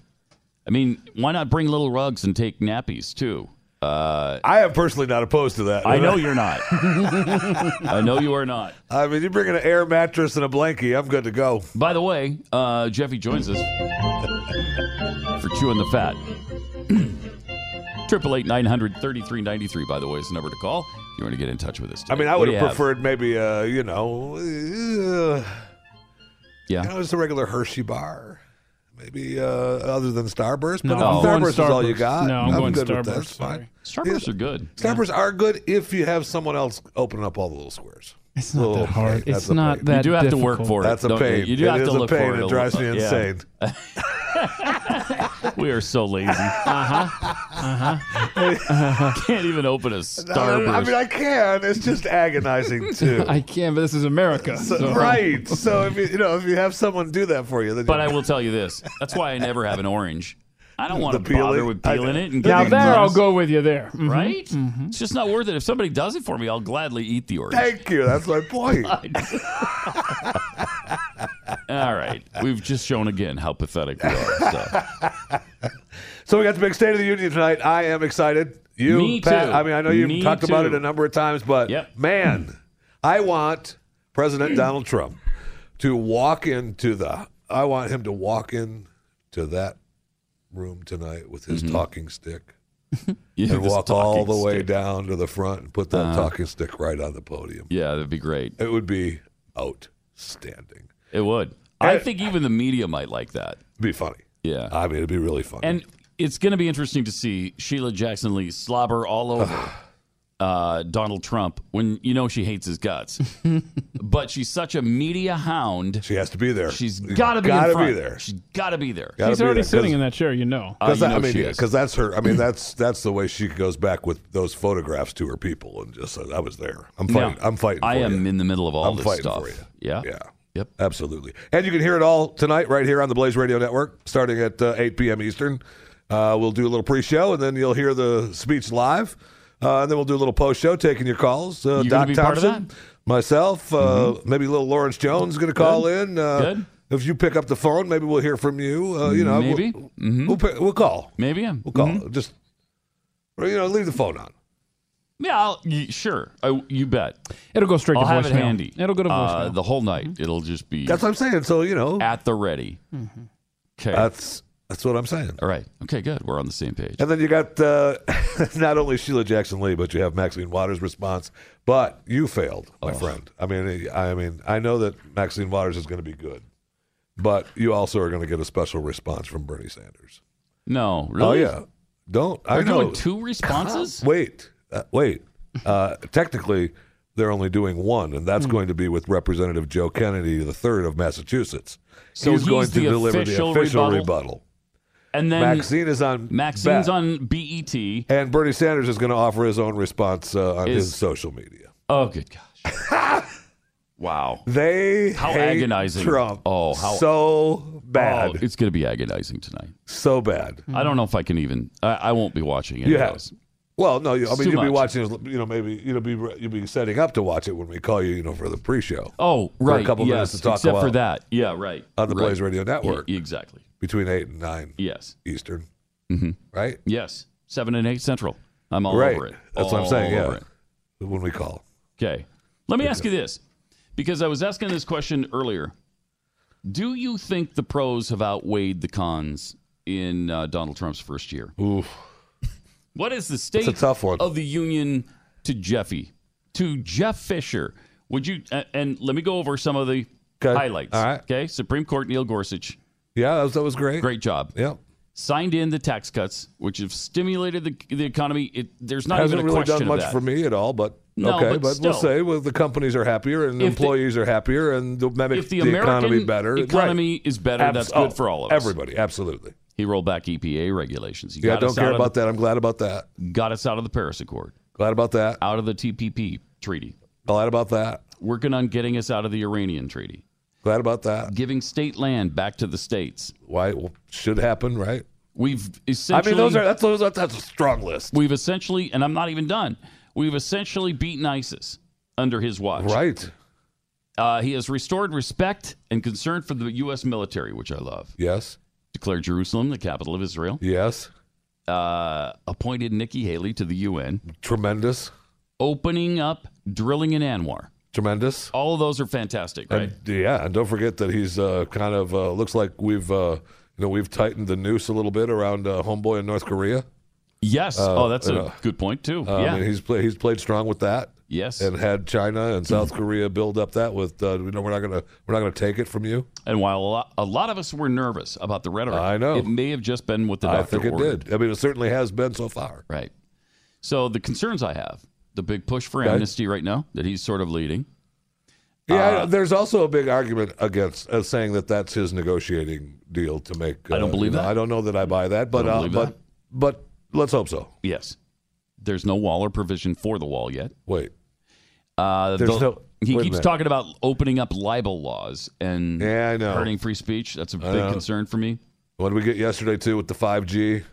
I mean, why not bring little rugs and take nappies too? Uh,
I am personally not opposed to that.
I know you're not. I know you are not.
I mean, you bring in an air mattress and a blankie, I'm good to go.
By the way, uh, Jeffy joins us for chewing the fat. Triple eight nine hundred thirty three ninety three. By the way, is the number to call. If you want to get in touch with us.
I mean, I would have
you
preferred maybe, uh, you know, uh,
yeah,
you know, just a regular Hershey bar. Maybe uh, other than Starburst, but
No,
if
I'm
Starburst is all you got.
No, I'm going
good with that.
Starburst,
It's fine.
Starbursts are good.
Starbursts are good if you have someone else opening up all the little squares.
It's not
Little
that hard.
pain.
It's
That's
not
pain.
that You do have to work for it,
That's a
don't you?
pain.
You do
It
have
is
to
a
look
pain.
for it
It drives me insane.
we are so lazy.
Uh-huh. Uh-huh.
Can't even open a
No,
Starburst.
I mean, I can. It's just agonizing too.
I can, but this is America.
So-
so-
Right. So if you, you know if you have someone do that for you, then
But I will tell you this. That's why I never have an orange. I don't want to bother
peeling?
with peeling it. And
Now there, I'll go with you there. Mhm.
Right?
Mhm.
It's just not worth it. If somebody does it for me, I'll gladly eat the orange.
Thank you. That's my point.
All right. We've just shown again how pathetic we are. So.
So we got the big State of the Union tonight. I am excited. You,
Me
Pat,
too.
I mean, I know you've
Me
talked about
too.
it a number of times, but man, I want President Donald Trump to walk into the. I want him to walk in to that room tonight with his talking stick.
Yeah,
and
this
walk all
talking
the way
stick.
down to the front and put that
Uh-huh.
talking stick right on the podium.
Yeah, that'd be great.
It would be outstanding.
It would. I think even the media might like that.
It'd be funny.
Yeah.
I mean, it'd be really funny.
And it's going to be interesting to see Sheila Jackson Lee slobber all over uh, Donald Trump when you know she hates his guts. but she's such a media hound.
She has to be there.
She's
You
got to be in
gotta be
front.
there.
She's got to be there.
Gotta
She's
be
already
there, 'cause-
sitting in that chair, you know.
Uh,
Because
you
I mean,
she is.
because that's her. I mean, that's that's the way she goes back with those photographs to her people, and just said, I was there. I'm fighting.
Now,
I'm fighting.
I am
you.
in the middle of all
I'm
this
fighting
stuff.
for you.
Yeah.
Yeah.
Yep.
Absolutely. And you can hear it all tonight right here on the Blaze Radio Network, starting at uh, 8 p.m. Eastern. Uh, we'll do a little pre-show, and then you'll hear the speech live. Uh, and then we'll do a little post-show, taking your calls. Uh,
You
Doc
gonna part of
Thompson, myself, uh, maybe little Lawrence Jones going to call in. Uh,
Good.
If you pick up the phone, maybe we'll hear from you. Uh, you know,
Maybe.
we'll,
Mhm.
we'll, we'll call.
Maybe. Yeah.
We'll call.
Mhm.
Just or, you know, leave the phone on.
Yeah, I'll, y- sure. I, you bet.
It'll go straight
I'll
to
have it handy.
It'll go to
Uh,
voicemail. Mm-hmm.
the whole night. It'll just be
That's what I'm saying. So you know,
at the ready. Okay.
that's that's what I'm saying.
All right. Okay, good. We're on the same page.
And then you got uh, not only Sheila Jackson Lee, but you have Maxine Waters' response. But you failed, my friend. I mean, I mean, I know that Maxine Waters is going to be good, but you also are going to get a special response from Bernie Sanders.
No, really?
Oh yeah, don't. I
They're
know.
doing two responses?
Wait, uh, wait. Uh, technically, they're only doing one, and
Hmm.
that's going to be with Representative Joe Kennedy the third of Massachusetts.
So
he's,
he's
going to
the
deliver
official
the official
rebuttal?
rebuttal.
And then
Maxine is on.
Maxine's on BET.
and Bernie Sanders is going to offer his own response uh, on his social media.
Oh, good gosh. wow.
They
How agonizing.
Trump.
Oh, how
so bad,
Oh, it's going to be agonizing tonight.
so bad.
I don't know if I can even. I, I won't be watching it.
You
of
have-
those.
Well, no, you, I mean you'll be watching. You know, maybe you'll be you'll be setting up to watch it when we call you. You know, for the pre-show.
Oh,
For
right.
a couple
yes,
minutes to talk
except
about
for that. Yeah, right.
on the
right.
Blaze Radio Network
E- exactly.
between eight and nine.
Yes.
Eastern.
Mhm.
Right.
Yes. Seven and eight central. I'm all
right.
over it.
That's what I'm saying. Yeah. When we call.
Okay. Let me ask you this, because I was asking this question earlier. Do you think the pros have outweighed the cons in uh, Donald Trump's first year?
Oof.
What is the state
That's a tough one.
of the union to Jeffy, to Jeff Fisher? Would you? Uh, and let me go over some of the highlights.
All right.
Okay. Supreme Court Neil Gorsuch.
Yeah, that was, that was great.
Great job.
Yeah.
Signed in the tax cuts, which have stimulated the, the economy. It, there's not
Hasn't
even a
really
question
done
of
much
that.
for me at all, but
No,
okay.
but still.
we'll say well, the companies are happier and the
If the-
employees are happier and the,
If the,
the economy better. Right.
economy is better,
Abs-
that's good
oh,
for all of us.
Everybody, absolutely.
He rolled back EPA regulations. He
Yeah,
got
don't care about
the-
that. I'm glad about that.
Got us out of the Paris Accord.
Glad about that.
Out of the TPP treaty.
Glad about that.
Working on getting us out of the Iranian treaty.
Glad about that.
Giving state land back to the states.
Why well, should happen, right?
We've essentially.
I mean, those are that's those, that's a strong list.
We've essentially, and I'm not even done. We've essentially beaten ISIS under his watch.
Right.
Uh, he has restored respect and concern for the U.S. military, which I love.
Yes.
Declared Jerusalem the capital of Israel.
Yes.
Uh, appointed Nikki Haley to the UN.
Tremendous.
Opening up drilling in ANWR.
Tremendous.
All of those are fantastic, right?
And, yeah, and don't forget that he's uh, kind of uh, looks like we've uh, you know we've tightened the noose a little bit around uh, homeboy in North Korea.
yes.
Uh,
oh, that's a good point too.
Uh,
yeah.
He's play, he's played strong with that.
Yes.
and had China and South Korea build up that with uh, you know we're not gonna we're not gonna take it from you.
and while a lot, a lot of us were nervous about the rhetoric,
I know.
it may have just been what the
I
doctor
think it
ordered.
did. I mean, it certainly has been so far.
Right. So the concerns I have, the big push for amnesty right now that he's sort of leading.
Yeah,
Uh,
there's also a big argument against uh, saying that that's his negotiating deal to make.
I don't
uh,
believe
you know,
that.
I don't know that I buy that, but uh, but
that.
but let's hope so.
Yes. There's no wall or provision for the wall yet.
Wait.
Uh,
There's no-
he
wait a
keeps
minute.
talking about opening up libel laws and
Yeah, I know.
hurting free speech. That's a big
know.
concern for me.
What did we get yesterday too with the 5G?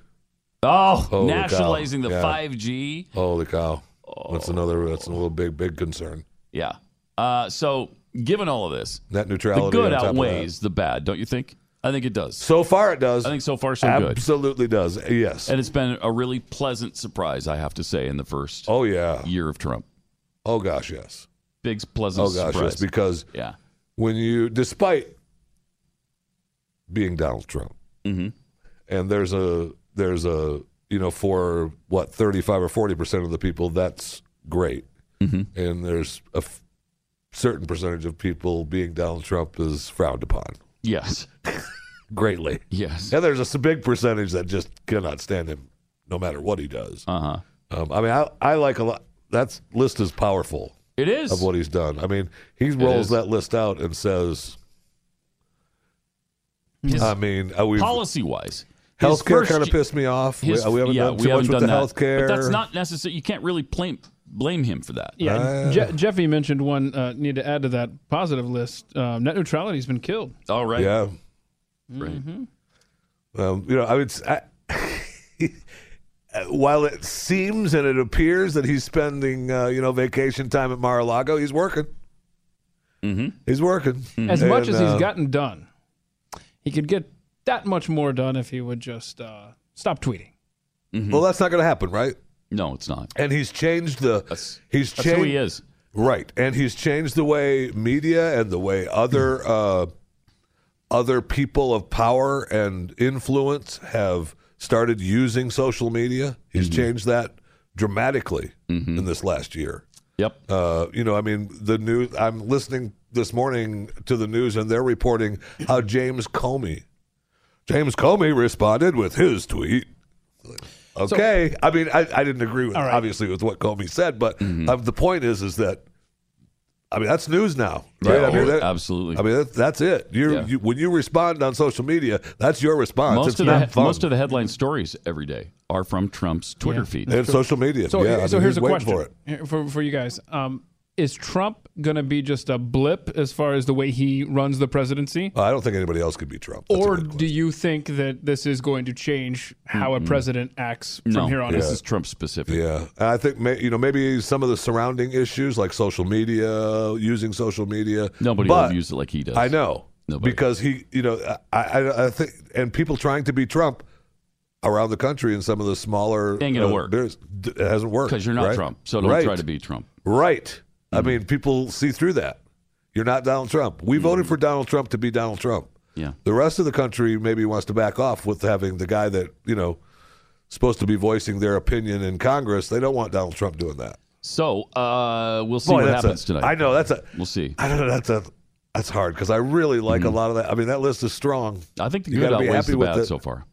Oh,
Holy cow.
nationalizing the
Yeah.
5G.
Holy cow! That's another. That's a little big big concern.
Yeah. Uh, so, given all of this,
Net
the
neutrality.
good
on top of that.
outweighs the bad, don't you think? I think it does.
So far, it does.
I think so far so good.
Absolutely does. Yes.
And it's been a really pleasant surprise, I have to say, in the first
Oh yeah.
year of Trump.
Oh gosh, yes.
Big pleasant
Oh gosh,
surprise.
yes. Because
yeah.
when you, despite being Donald Trump,
Mhm.
and there's a there's a you know for what 35 or 40 percent of the people that's great,
Mhm.
and there's a f- certain percentage of people being Donald Trump is frowned upon
Yes.
greatly.
Yes.
And there's a big percentage that just cannot stand him, no matter what he does.
Uh huh.
Um, I mean, I, I like a lot. That list is powerful.
It is.
of what he's done. I mean, he rolls that list out and says,
His
I mean, we've
policy wise.
healthcare kind of pissed me off. We,
His,
uh, we haven't
yeah,
done
we
too
haven't
much with the
that.
healthcare.
But that's not necessary. You can't really blame blame him for that.
Yeah,
Uh,
Je- Jeffy mentioned one. Uh, need to add to that positive list. Um, net neutrality has been killed.
All right.
Yeah.
Right.
Um, you know, I would. s- I, while it seems and it appears that he's spending, uh, you know, vacation time at Mar-a-Lago, he's working.
Mm-hmm.
He's working.
As much
And,
as he's
uh,
gotten done, he could get that much more done if he would just uh, stop tweeting.
Well, that's not going to happen, right?
No, it's not.
And he's changed the. he's
that's
changed,
who he is.
Right, and he's changed the way media and the way other uh, other people of power and influence have started using social media. He's changed that dramatically in this last year.
Yep.
Uh, you know, I mean, the news. I'm listening this morning to the news, and they're reporting how James Comey, James Comey responded with his tweet. Okay, I mean, I, I didn't agree with
right.
obviously with what Comey said, but
Mm-hmm.
uh, the point is, is that I mean that's news now, right?
Yeah,
I mean,
oh,
that-
absolutely.
I mean, that, that's it. You,
Yeah.
you when you respond on social media, that's your response.
Most
it's
of
not
the
fun.
most of the headline stories every day are from Trump's Twitter feed.
and social media.
So,
yeah, I
so here's
he's
a question
for it.
for, for you guys: um, Is Trump going to be just a blip as far as the way he runs the presidency?
I don't think anybody else could be Trump. That's
or do you think that this is going to change how a
Mm-mm.
president acts from
no,
here on
this is Trump specific.
Yeah, and I think may, you know maybe some of the surrounding issues like social media, using social media.
Nobody
but
will use it like he does.
I know
Nobody.
because he, you know, I, I, I think, and people trying to be Trump around the country in some of the smaller
Ain't gonna
uh,
work.
It hasn't worked
'Cause you're not
right?
Trump, so don't
Right.
try to be Trump.
Right. I
Mm-hmm.
mean, people see through that. You're not Donald Trump. We voted for Donald Trump to be Donald Trump.
Yeah.
The rest of the country maybe wants to back off with having the guy that you know supposed to be voicing their opinion in Congress. They don't want Donald Trump doing that.
So uh, we'll see
Boy,
what
that's
happens
a-
tonight.
I know that's a.
We'll see.
I don't know. That's a. That's hard because I really like a lot of that. I mean, that list is strong.
Mm-hmm. I think the
You
good
gotta be happy
the
with it.
so far.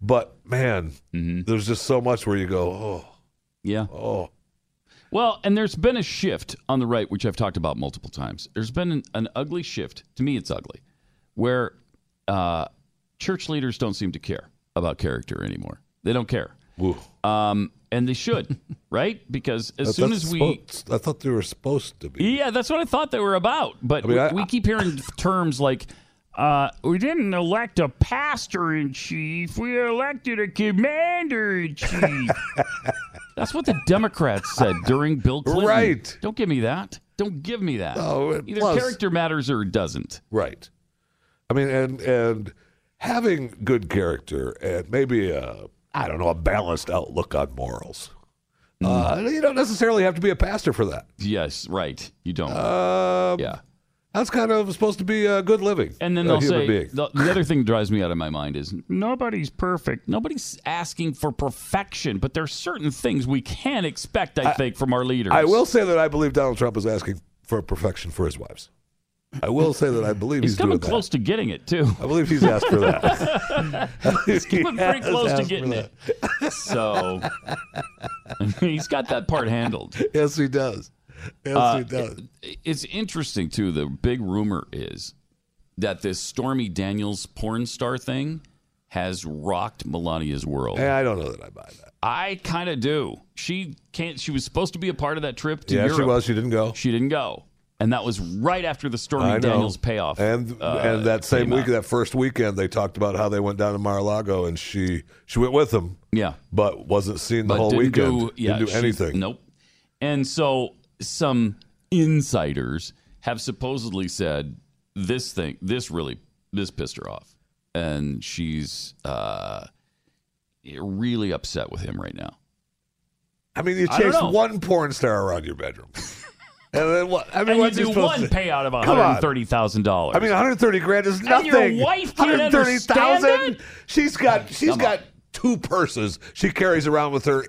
But man,
Mm-hmm.
there's just so much where you go, oh,
Yeah.
oh,
Well, and there's been a shift on the right, which I've talked about multiple times. There's been an, an ugly shift. To me, it's ugly, where uh, church leaders don't seem to care about character anymore. They don't care. Um, and they should, right? Because as
I
soon as we
supposed- I thought they were supposed to be.
Yeah, that's what I thought they were about. But
I mean,
we,
I-
we keep hearing terms like, uh, we didn't elect a pastor in chief, we elected a commander in chief. that's what the Democrats said during Bill Clinton.
Right.
Don't give me that. Don't give me that.
No,
Either
plus-
character matters or it doesn't.
Right. I mean, and and having good character and maybe a I don't know a balanced outlook on morals. Uh, you don't necessarily have to be a pastor for that.
Yes, right. You don't.
Um,
yeah.
That's kind of supposed to be a good living.
And then they'll say the, the other thing that drives me out of my mind is nobody's perfect. Nobody's asking for perfection, but there's certain things we can expect. I, think from our leaders.
I will say that I believe Donald Trump is asking for perfection for his wives. I will say that I believe
He's,
he's,
coming close
that.
to getting it too.
I believe he's asked for that.
he's coming pretty
He
close to getting it. So he's got that part handled.
Yes, he does.
Uh, it- it's interesting too. The big rumor is that this Stormy Daniels porn star thing has rocked Melania's world.
Hey, I don't know that I buy that.
I kind of do. She can't. She was supposed to be a part of that trip to
Yeah,
Europe.
she was. She didn't go.
She didn't go, and that was right after the Stormy Daniels payoff.
And
uh,
and that same week,
out.
that first weekend, they talked about how they went down to Mar-a-Lago, and she she went with them.
Yeah.
but wasn't seen the
but
whole
didn't
weekend.
do, yeah,
didn't do anything.
Nope. And so some insiders have supposedly said this thing, this really, this pissed her off, and she's uh, really upset with him right now.
I mean, you chase one porn star around your bedroom, and then what? I mean,
and you
what's
do one
to-
payout of one hundred and thirty thousand dollars.
I mean, 130 grand is
And
nothing.
your wife can't understand
130,000?
that?
She's got she's
Come
got two purses she carries around with her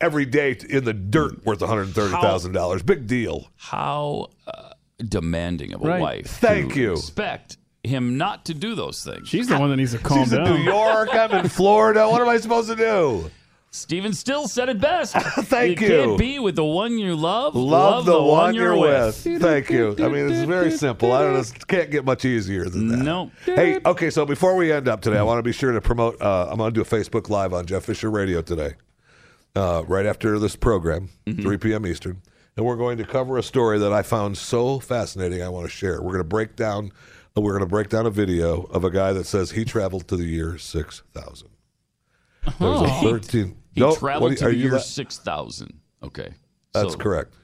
every day in the dirt worth 130,000 dollars. Big deal.
how uh, demanding of a
Right.
wife.
Thank
to
you.
Expect him not to do those things.
She's the one that needs to calm
She's in
down.
New York. I'm in Florida. What am I supposed to do?
Stephen Stills said it best.
Thank
you.
you.
can't be with the one you love.
Love, the, one, you're with. Thank you. I mean, it's very simple. I don't know. It can't get much easier than that.
No.
Hey, okay. So before we end up today, I want to be sure to promote. Uh, I'm going to do a Facebook Live on Jeff Fisher Radio today, uh, right after this program, 3 p.m. Eastern, and we're going to cover a story that I found so fascinating. I want to share. We're going to break down. We're going to break down a video of a guy that says he traveled to the year 6000. There's a
Oh.
13.
He
No,
traveled
what-
to
are
the year
la-
6000. Okay.
That's
So-
correct.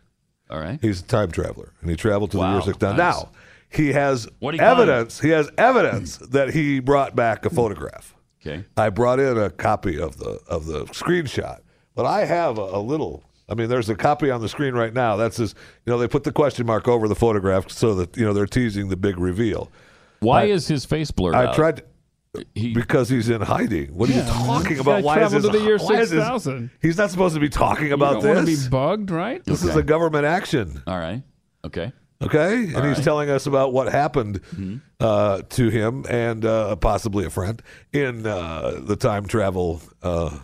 All right.
He's a time traveler, and he traveled to the year 6000.
nice.
Now, he has
What'd he find?
evidence. He has evidence that he brought back a photograph.
Okay.
I brought in a copy of the of the screenshot, but I have a, a little. I mean, there's a copy on the screen right now. That's his. You know, they put the question mark over the photograph so that you know they're teasing the big reveal.
Why
I-
is his face blurred
I
out?
tried. because he's in hiding. What are you talking about? Why is this?
to the year
why is this-
6000.
He's not supposed to be talking
You
about
to
this.
be bugged, right?
This is a government action.
All right. Okay.
Okay, and
All
he's
right.
telling us about what happened uh, to him and uh, possibly a friend in uh, the time travel uh,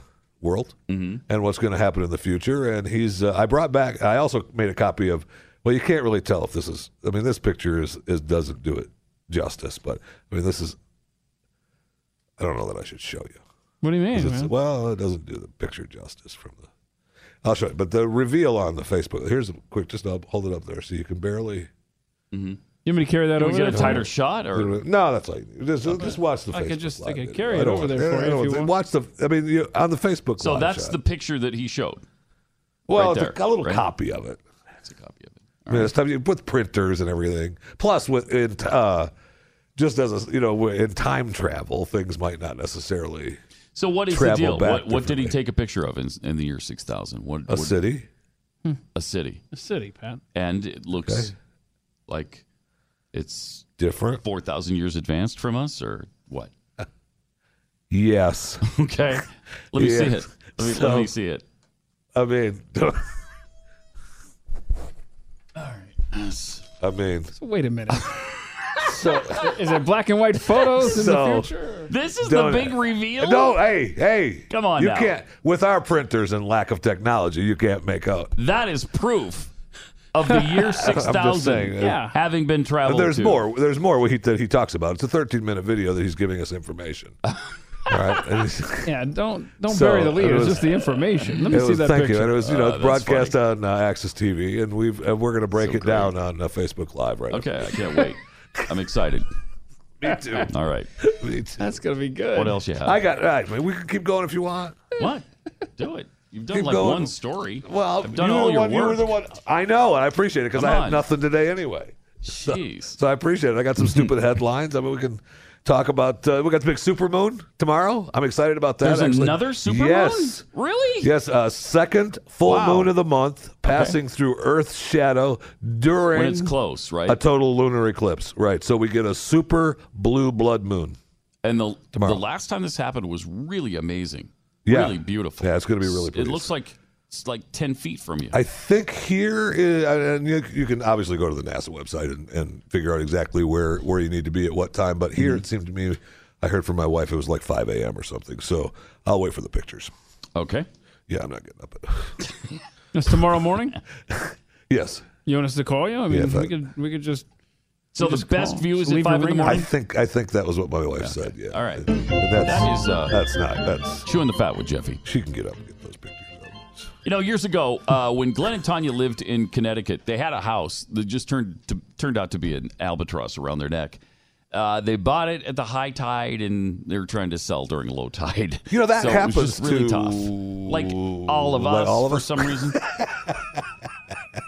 world,
Mm-hmm.
and what's going to happen in the future. And he's. Uh, I brought back. I also made a copy of. Well, you can't really tell if this is. I mean, this picture is, is doesn't do it justice, but I mean, this is. I don't know that I should show you.
What do you mean? man?
well, it doesn't do the picture justice from the. I'll show you. But the reveal on the Facebook. Here's a quick. Just I'll hold it up there so you can barely.
Mm-hmm.
You want me to carry that
Can we
over
get a
there?
tighter shot, or
no? That's like just just watch the.
I could
Facebook
just- I
Live
could
video.
carry it over there for you if you
want-
want.
Watch the. I mean, you, on the Facebook.
So
Live
that's
shot.
the picture that he showed.
Well,
right
it's
there,
a, a little
right?
copy of it.
It's a copy of it.
I mean, it's time with printers and everything. Plus, with in, uh, just as a you know, in time travel, things might not necessarily.
So what is the deal? What, what did he take a picture of in, in the year 6000? What,
A
what-
city?
A city.
A city, Pat.
And it looks
Okay.
like it's
different.
4,000 years advanced from us, or what?
Yes.
Okay. Let me see it. Let me,
So-
let me see it.
I mean, all right.
Yes.
I mean,
So wait a minute.
so
Is it black and white photos in
So-
the future?
This is the big reveal?
No, hey, hey,
Come on
You
now.
can't with our printers and lack of technology. You can't make out.
That is proof of the year 6000
uh,
Yeah.
having been traveled
There's
to.
more. There's more what he, that he talks about. It's a 13 minute video that he's giving us information. All right. And
Yeah, don't don't
So,
bury the lead.
it
It's just the information. Let me
it
see
was-
that
thank
picture.
you. And it was you know
Uh,
it's
that's
broadcast on uh, Access TV, and we've and we're going to break
So
it down on uh, Facebook Live right now.
Okay, I can't wait. I'm excited.
Me too.
All right.
Me too.
That's gonna be good.
What else you have?
I got all right. We can keep going if you want.
What? Do it. You've done
Keep
like
going.
one story.
Well,
I've done
you
all your
one, You were
work.
the one. I know, and I appreciate it because I have nothing today anyway.
Jeez.
So I appreciate it. I got some stupid headlines. I mean, we can talk about. Uh, we got the big supermoon tomorrow. I'm excited about that.
There's
actually.
another supermoon?
Yes.
Really?
Yes, uh, second full
Wow.
moon of the month, passing through Earth's shadow during
When it's close, right?
a total lunar eclipse. Right. So we get a super blue blood moon.
And the
Tomorrow.
the last time this happened was really amazing.
Yeah.
Really beautiful.
Yeah, it's going to be really
It looks like it's like ten feet from you.
I think here, is, and you, you can obviously go to the NASA website and, and figure out exactly where, where you need to be at what time. But here,
Mm-hmm.
it seemed to me, I heard from my wife it was like 5 a.m. or something. So I'll wait for the pictures.
okay.
Yeah, I'm not getting up. At,
That's tomorrow morning.
yes.
You want us to call you? I mean,
Yeah, if
we
I-
could we could just.
So
we
the
just
best
call.
view is at five in the morning?
I think I think that was what my wife said. Yeah.
All right.
That's,
That is, uh,
that's not that's
Chewing the fat with Jeffy.
she can get up and get those pictures.
You know, years ago, uh, when Glenn and Tanya lived in Connecticut, they had a house that just turned to, turned out to be an albatross around their neck. Uh, they bought it at the high tide, and they were trying to sell during low tide.
You know, that
so
happens
it was just really
to-
tough. Like all of
Like
us,
all of
for
us?
some reason.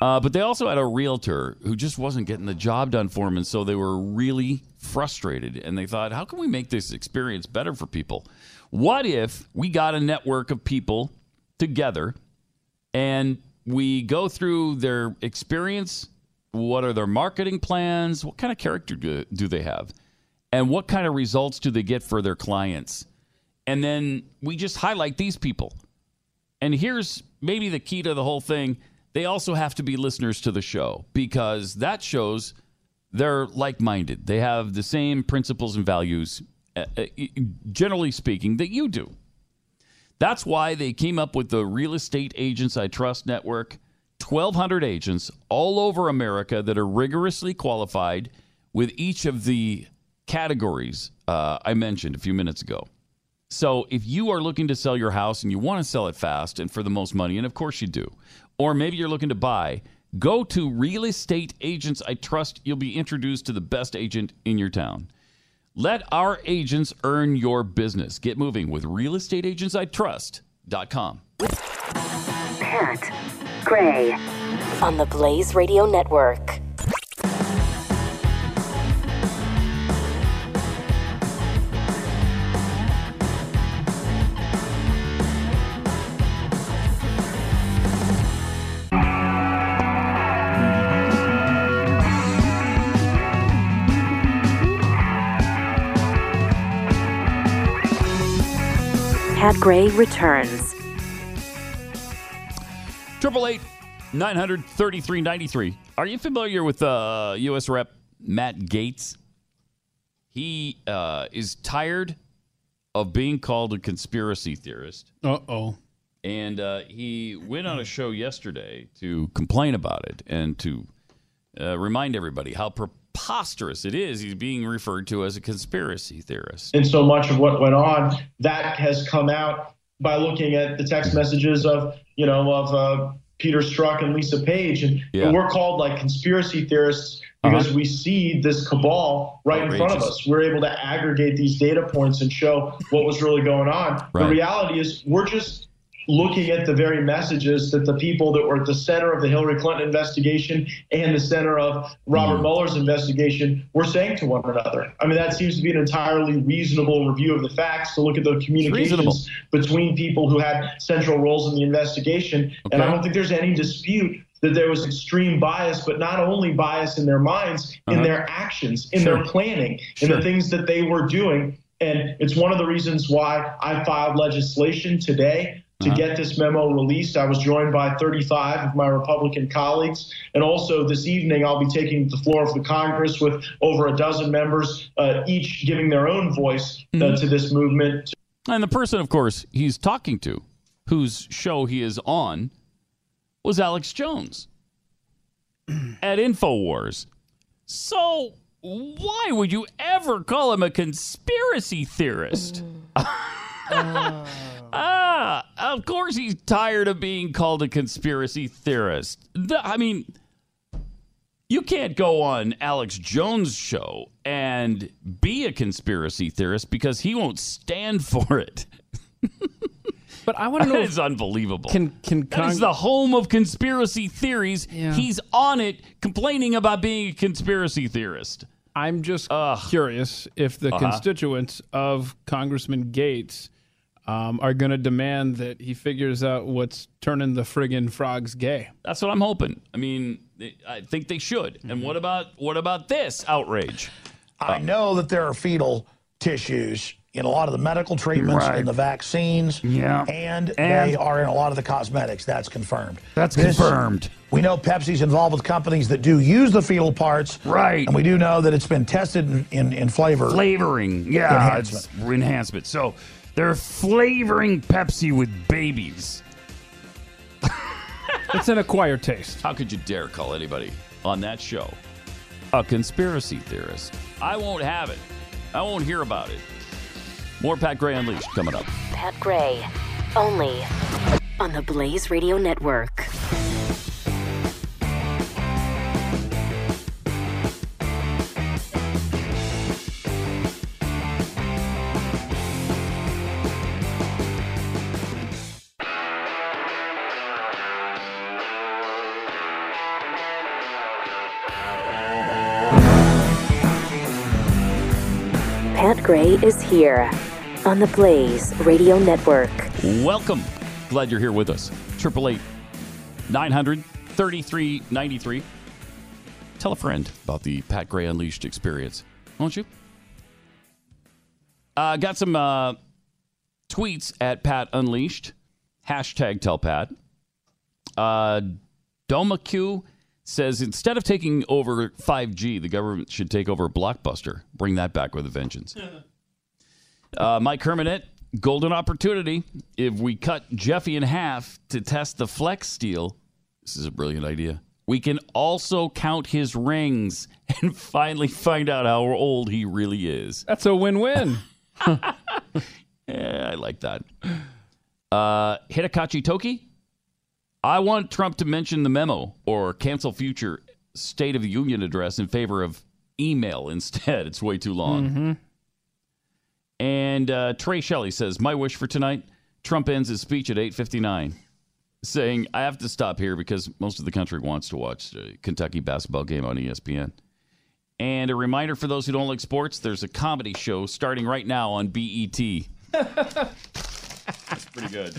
uh, but they also had a realtor who just wasn't getting the job done for them, and so they were really frustrated. And they thought, how can we make this experience better for people? What if we got a network of people together and we go through their experience? What are their marketing plans? What kind of character do, do they have? And what kind of results do they get for their clients? And then we just highlight these people. And here's maybe the key to the whole thing they also have to be listeners to the show because that shows they're like minded. They have the same principles and values, uh, uh, generally speaking, that you do. That's why they came up with the Real Estate Agents I Trust Network 1,200 agents all over America that are rigorously qualified with each of the categories uh, I mentioned a few minutes ago. So if you are looking to sell your house and you want to sell it fast and for the most money, and of course you do, or maybe you're looking to buy, go to Real Estate Agents I Trust. You'll be introduced to the best agent in your town. Let our agents earn your business. Get moving with Real Estate Agents I realestateagentsitrust.com.
Pat Gray on the Blaze Radio Network. Pat Gray returns.
Triple eight nine hundred thirty three ninety three. Are you familiar with uh, U.S. Rep Matt Gaetz? He uh, is tired of being called a conspiracy theorist,
Uh oh.
and uh, he went on a show yesterday to complain about it and to uh, remind everybody how preposterous it is. He's being referred to as a conspiracy theorist.
and so much of what went on that has come out by looking at the text messages of you know, of uh, Peter Strzok and Lisa Page, and,
Yeah.
and we're called like conspiracy theorists because
Uh-huh.
we see this cabal right in front of us. We're able to aggregate these data points and show what was really going on. The reality is, we're just looking at the very messages that the people that were at the center of the Hillary Clinton investigation and the center of Robert
Mm.
Mueller's investigation were saying to one another. I mean, that seems to be an entirely reasonable review of the facts to look at the communications between people who had central roles in the investigation. And I don't think there's any dispute that there was extreme bias, but not only bias in their minds, in
Uh-huh.
their actions, in
Sure.
their planning, in the things that they were doing. And it's one of the reasons why I filed legislation today to
Uh-huh.
get this memo released. I was joined by 35 of my Republican colleagues. And also this evening, I'll be taking the floor of the Congress with over a dozen members, uh, each giving their own voice uh,
Mhm.
to this movement.
And the person, of course, he's talking to, whose show he is on, was Alex Jones at InfoWars. So why would you ever call him a conspiracy theorist? ah, of course he's tired of being called a conspiracy theorist. The- I mean, you can't go on Alex Jones' show and be a conspiracy theorist because he won't stand for it.
But I want to know
It's unbelievable.
Can can
That is the home of conspiracy theories.
Yeah.
He's on it complaining about being a conspiracy theorist.
I'm just curious if the
Uh-huh.
constituents of Congressman Gaetz um, are going to demand that he figures out what's turning the friggin' frogs gay.
That's what I'm hoping. I mean, I think they should. And what about what about this outrage?
I know that there are fetal tissues in a lot of the medical treatments
Right.
and the vaccines.
Yeah.
And,
And-
they are in a lot of the cosmetics. That's confirmed.
That's
This-
confirmed.
We know Pepsi's involved with companies that do use the fetal parts.
Right.
And we do know that it's been tested in, in, in flavor.
Flavoring, yeah,
Enhancement.
it's enhancement. So they're flavoring Pepsi with babies.
It's an acquired taste.
How could you dare call anybody on that show a conspiracy theorist? I won't have it. I won't hear about it. More Pat Gray Unleashed coming up.
Pat Gray, only on the Blaze Radio Network. Gray is here on the Blaze Radio Network.
Welcome. Glad you're here with us. 888 900 3393. Tell a friend about the Pat Gray Unleashed experience, won't you? Uh, got some uh, tweets at Pat Unleashed. Hashtag tell Pat. Uh, DomaQ says instead of taking over 5G, the government should take over Blockbuster. Bring that back with a vengeance. Uh, Mike Hermanette, golden opportunity. If we cut Jeffy in half to test the flex steel, this is a brilliant idea. We can also count his rings and finally find out how old he really is.
That's a win-win.
Yeah, I like that. Uh, Hidakachi Toki, I want Trump to mention the memo or cancel future State of the Union address in favor of email instead. It's way too long.
Mm-hmm.
And uh, Trey Shelley says, "My wish for tonight: Trump ends his speech at 8:59, saying I have to stop here because most of the country wants to watch the Kentucky basketball game on ESPN." And a reminder for those who don't like sports: there's a comedy show starting right now on BET. That's pretty good.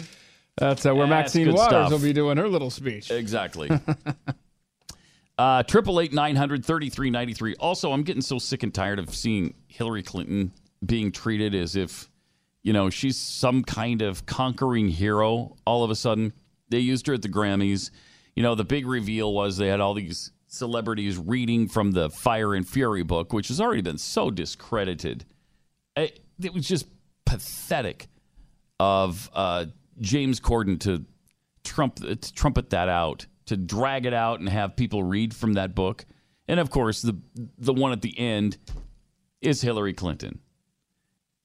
That's uh, where
That's
Maxine Waters
stuff.
will be doing her little speech.
Exactly. Uh, Triple eight nine hundred thirty three ninety three. Also, I'm getting so sick and tired of seeing Hillary Clinton being treated as if, you know, she's some kind of conquering hero. All of a sudden, they used her at the Grammys. You know, the big reveal was they had all these celebrities reading from the Fire and Fury book, which has already been so discredited. It, it was just pathetic of uh, James Corden to trump to trumpet that out, to drag it out and have people read from that book. And of course, the the one at the end is Hillary Clinton.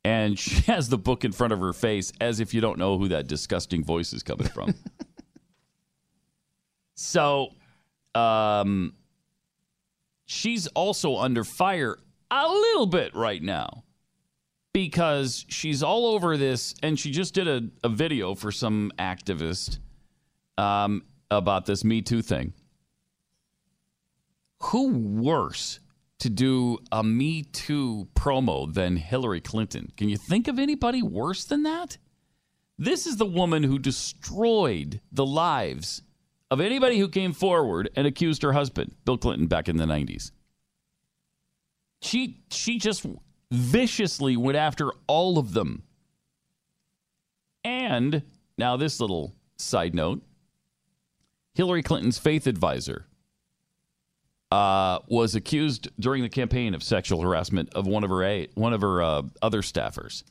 And she has the book in front of her face as if you don't know who that disgusting voice is coming from. So, um, she's also under fire a little bit right now because she's all over this, and she just did a, a video for some activist um, about this Me Too thing. Who worse to do a Me Too promo than Hillary Clinton? Can you think of anybody worse than that? This is the woman who destroyed the lives of anybody who came forward and accused her husband, Bill Clinton, back in the 90s. She she just viciously went after all of them. And now this little side note. Hillary Clinton's faith advisor uh, was accused during the campaign of sexual harassment of one of her a- one of her uh, other staffers.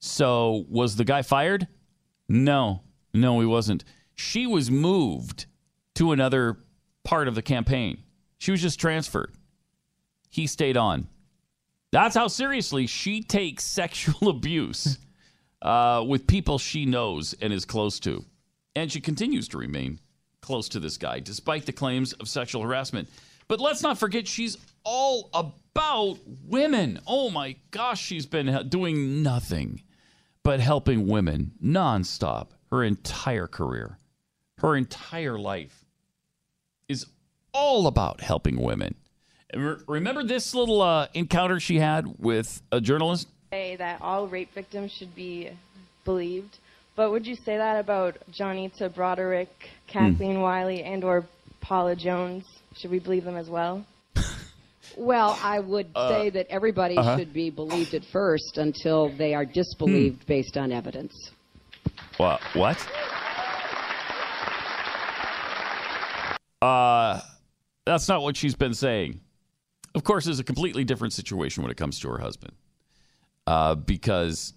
So was the guy fired? No, no, he wasn't. She was moved to another part of the campaign. She was just transferred. He stayed on. That's how seriously she takes sexual abuse uh, with people she knows and is close to. And she continues to remain close to this guy despite the claims of sexual harassment. But let's not forget, she's all about women. Oh my gosh, she's been doing nothing but helping women nonstop her entire career. Her entire life is all about helping women. And re- Remember this little uh, encounter she had with a journalist?
say that all rape victims should be believed, but would you say that about Juanita Broaddrick, Kathleen Willey, and or Paula Jones? Should we believe them as well?
Well, I would
Uh,
say that everybody
uh-huh.
should be believed at first until they are disbelieved based on evidence.
What? What? Uh, that's not what she's been saying. Of course, it's a completely different situation when it comes to her husband. Uh, because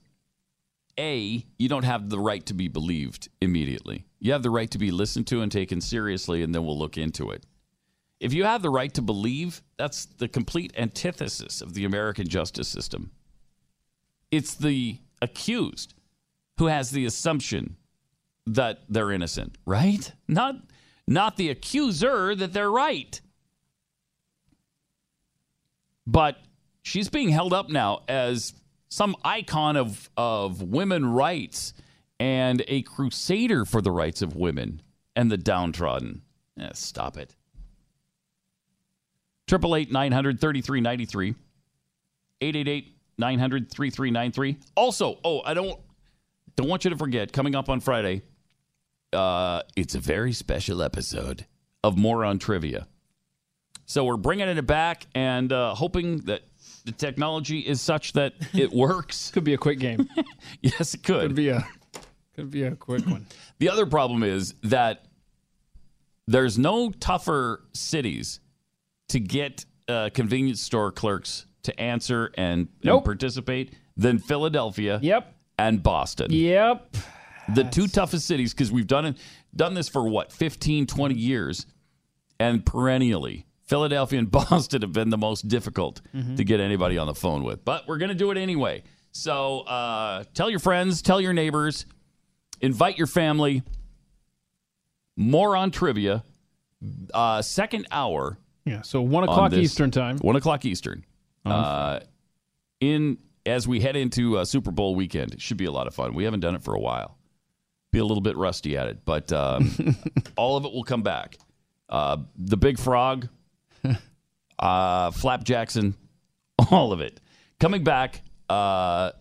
A, you don't have the right to be believed immediately. You have the right to be listened to and taken seriously, and then we'll look into it. If you have the right to believe, that's the complete antithesis of the American justice system. It's the accused who has the assumption that they're innocent, right? Not not the accuser that they're right. But she's being held up now as some icon of of women rights and a crusader for the rights of women and the downtrodden. Eh, stop it. Triple eight nine hundred thirty three ninety three. 888 900 3393. Also, oh, I don't don't want you to forget coming up on Friday, uh, it's a very special episode of Moron Trivia. So we're bringing it back and uh, hoping that the technology is such that it works.
could be a quick game.
yes, it could.
Could be a could be a quick one.
The other problem is that there's no tougher cities to get uh, convenience store clerks to answer and, and participate than Philadelphia.
Yep.
And Boston.
Yep.
The two toughest cities because we've done it done this for what 15 20 years and perennially Philadelphia and Boston have been the most difficult
Mhm.
to get anybody on the phone with. But we're going to do it anyway. So uh, tell your friends, tell your neighbors, invite your family. Moron Trivia. Uh, second hour.
Yeah, so one
on
o'clock
this-
Eastern time.
One o'clock Eastern. Uh, in as we head into uh, Super Bowl weekend, it should be a lot of fun. We haven't done it for a while. Be a little bit rusty at it, but um, all of it will come back. Uh, the Big Frog, uh, Flap Jackson, all of it coming back uh,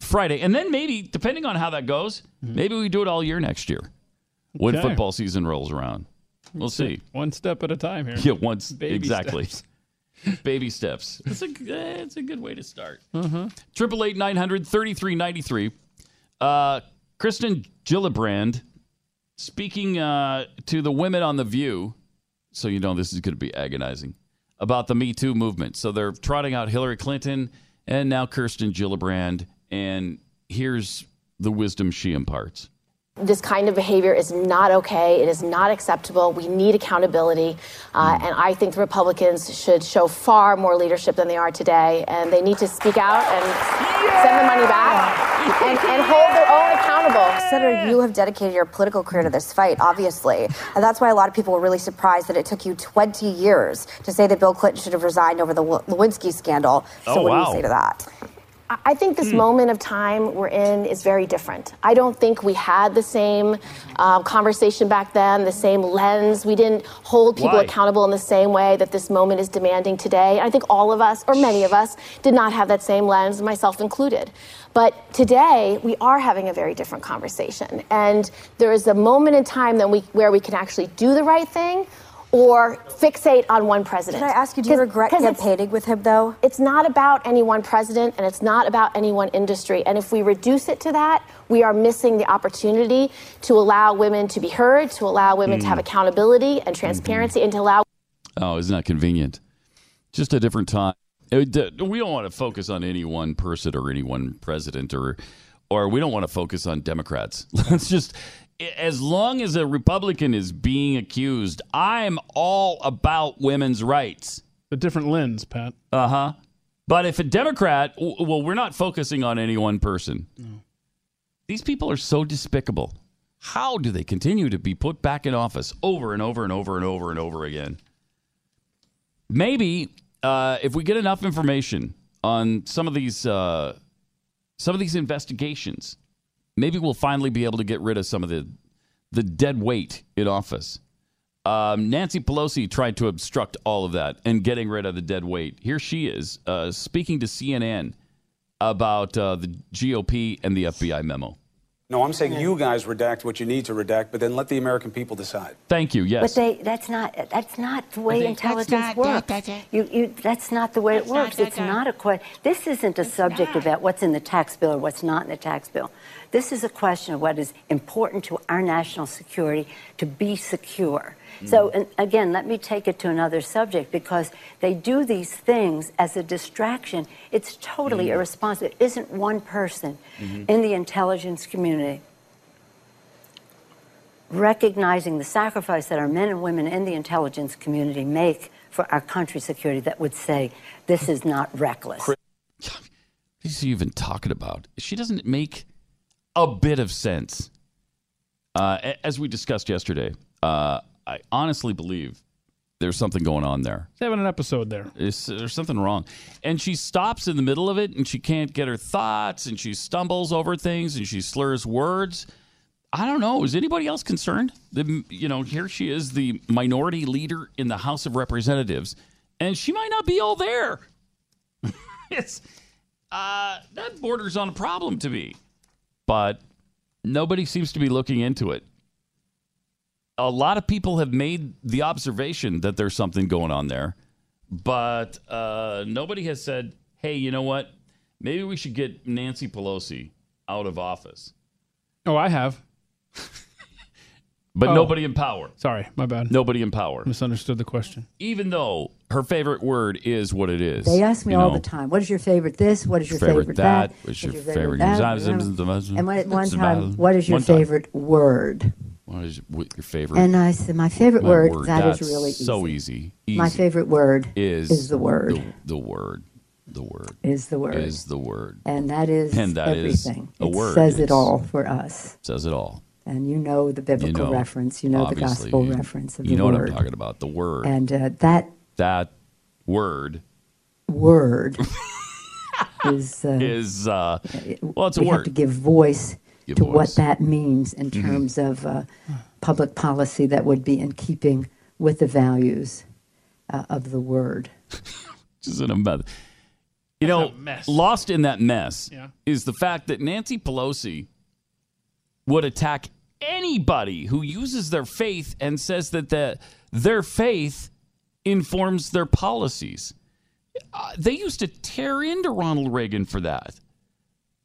Friday, and then maybe depending on how that goes, maybe we do it all year next year when
Okay.
football season rolls around. We'll see.
One step at a time here.
Yeah, once
Baby
exactly.
steps.
Baby steps. It's a eh, it's a good way to start.
Uh-huh.
Triple eight nine hundred thirty three ninety three. Uh, Kirsten Gillibrand speaking uh, to the women on the View. So you know this is going to be agonizing about the Me Too movement. So they're trotting out Hillary Clinton and now Kirsten Gillibrand, and here's the wisdom she imparts.
This kind of behavior is not okay. It is not acceptable. We need accountability. Uh, and I think the Republicans should show far more leadership than they are today. And they need to speak out and send the money back and, and hold their own accountable.
Senator, you have dedicated your political career to this fight, obviously. And that's why a lot of people were really surprised that it took you 20 years to say that Bill Clinton should have resigned over the Lewinsky scandal. So,
Oh,
what do you say to that?
I- think this moment of time we're in is very different. I don't think we had the same um, conversation back then, the same lens. We didn't hold people
Why?
accountable in the same way that this moment is demanding today. I think all of us, or many of us, did not have that same lens, myself included. But today, we are having a very different conversation. And there is a moment in time that we, where we can actually do the right thing or fixate on one president.
Can I ask you, do you regret
it's-
campaigning with him, though?
it's not about any one president and it's not about any one industry. And if we reduce it to that, we are missing the opportunity to allow women to be heard, to allow women to have
Mm.
accountability and transparency, and to allow
Oh, isn't that convenient? Just a different time. We don't want to focus on any one person or any one president, or or we don't want to focus on Democrats. Let's just, as long as a Republican is being accused, I'm all about women's rights.
A different lens, Pat.
Uh huh. But if a Democrat, well, we're not focusing on any one person. No. These people are so despicable. How do they continue to be put back in office over and over and over and over and over again? Maybe uh, if we get enough information on some of these uh, some of these investigations, maybe we'll finally be able to get rid of some of the the dead weight in office. Um, Nancy Pelosi tried to obstruct all of that and getting rid of the dead weight. Here she is uh, speaking to CNN about uh, the GOP and the FBI memo.
No, I'm saying you guys redact what you need to redact, but then let the American people decide.
Thank you. Yes.
But they, that's not that's not the way intelligence
not-
works.
that- that-
you, you, that's not the way it works. it's not a question. This isn't a subject about what's in the tax bill or what's not in the tax bill. This is a question of what is important to our national security to be secure. So, and again, let me take it to another subject because they do these things as a distraction. It's totally
Mm.
irresponsible. It isn't one person
Mhm.
in the intelligence community recognizing the sacrifice that our men and women in the intelligence community make for our country's security that would say this is not reckless.
What is she even talking about? She doesn't make a bit of sense. Uh, as we discussed yesterday, uh, I honestly believe there's something going on there.
Having an episode there.
Is there's something wrong? And she stops in the middle of it, and she can't get her thoughts, and she stumbles over things, and she slurs words. I don't know. Is anybody else concerned? The, you know, here she is, the minority leader in the House of Representatives, and she might not be all there. it's uh, that borders on a problem to me, but nobody seems to be looking into it. A lot of people have made the observation that there's something going on there, but uh, nobody has said, "Hey, you know what? Maybe we should get Nancy Pelosi out of office."
Oh, I have.
But
Oh.
nobody in power.
Sorry, my bad.
Nobody in power.
Misunderstood the question.
Even though her favorite word is what it is.
They ask me all
know.
the time, what is your favorite this? What is your
Favorite
favorite,
that?
that?
What's your favorite news
that? And one- at one time, what is your
One time.
favorite word?
What is what your favorite?
And I said, my favorite
My
word,
word.
that is really easy.
so easy.
My favorite word
is
is the word.
The, the word. The word.
Is the word.
Is the word.
And that is
And that is
everything.
a
it
word.
says it all for us.
Says it all.
And you know the biblical
know,
reference. You know the gospel
you-
reference of the word.
You know
word.
what I'm talking about. The word.
And uh, that
that word
word is uh,
is uh, well, it's a
we have to give voice
Give
to
voice.
what that means in
Mhm.
terms of uh, public policy that would be in keeping with the values uh, of the word.
Just in a mess. You know, lost in that mess
Yeah.
is the fact that Nancy Pelosi would attack anybody who uses their faith and says that the, their faith informs their policies. Uh, they used to tear into Ronald Reagan for that.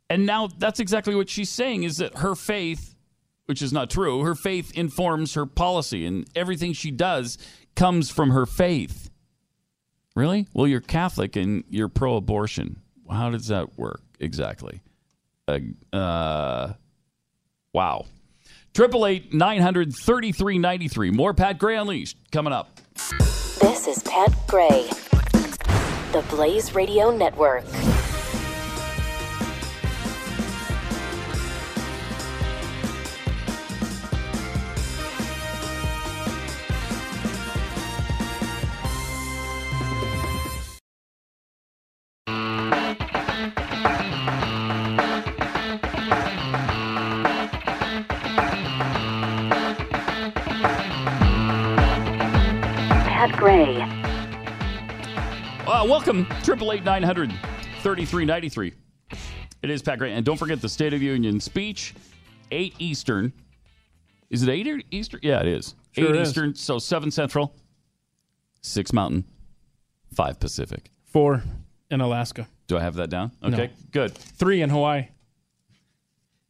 And now that's exactly what she's saying is that her faith, which is not true, her faith informs her policy and everything she does comes from her faith. Really? Well, you're Catholic and you're pro abortion. How does that work exactly? Uh, uh, wow. Triple eight nine hundred thirty three ninety three. More Pat Gray Unleashed coming up.
This is Pat Gray, the Blaze Radio Network.
Welcome, triple eight nine hundred thirty three ninety three. It is Pat Gray, and don't forget the State of the Union speech, eight Eastern. Is it eight Eastern? Yeah, it is.
Sure
eight
is.
Eastern, so seven Central, six Mountain, five Pacific.
Four in Alaska.
Do I have that down?
No.
Okay, good.
Three in Hawaii.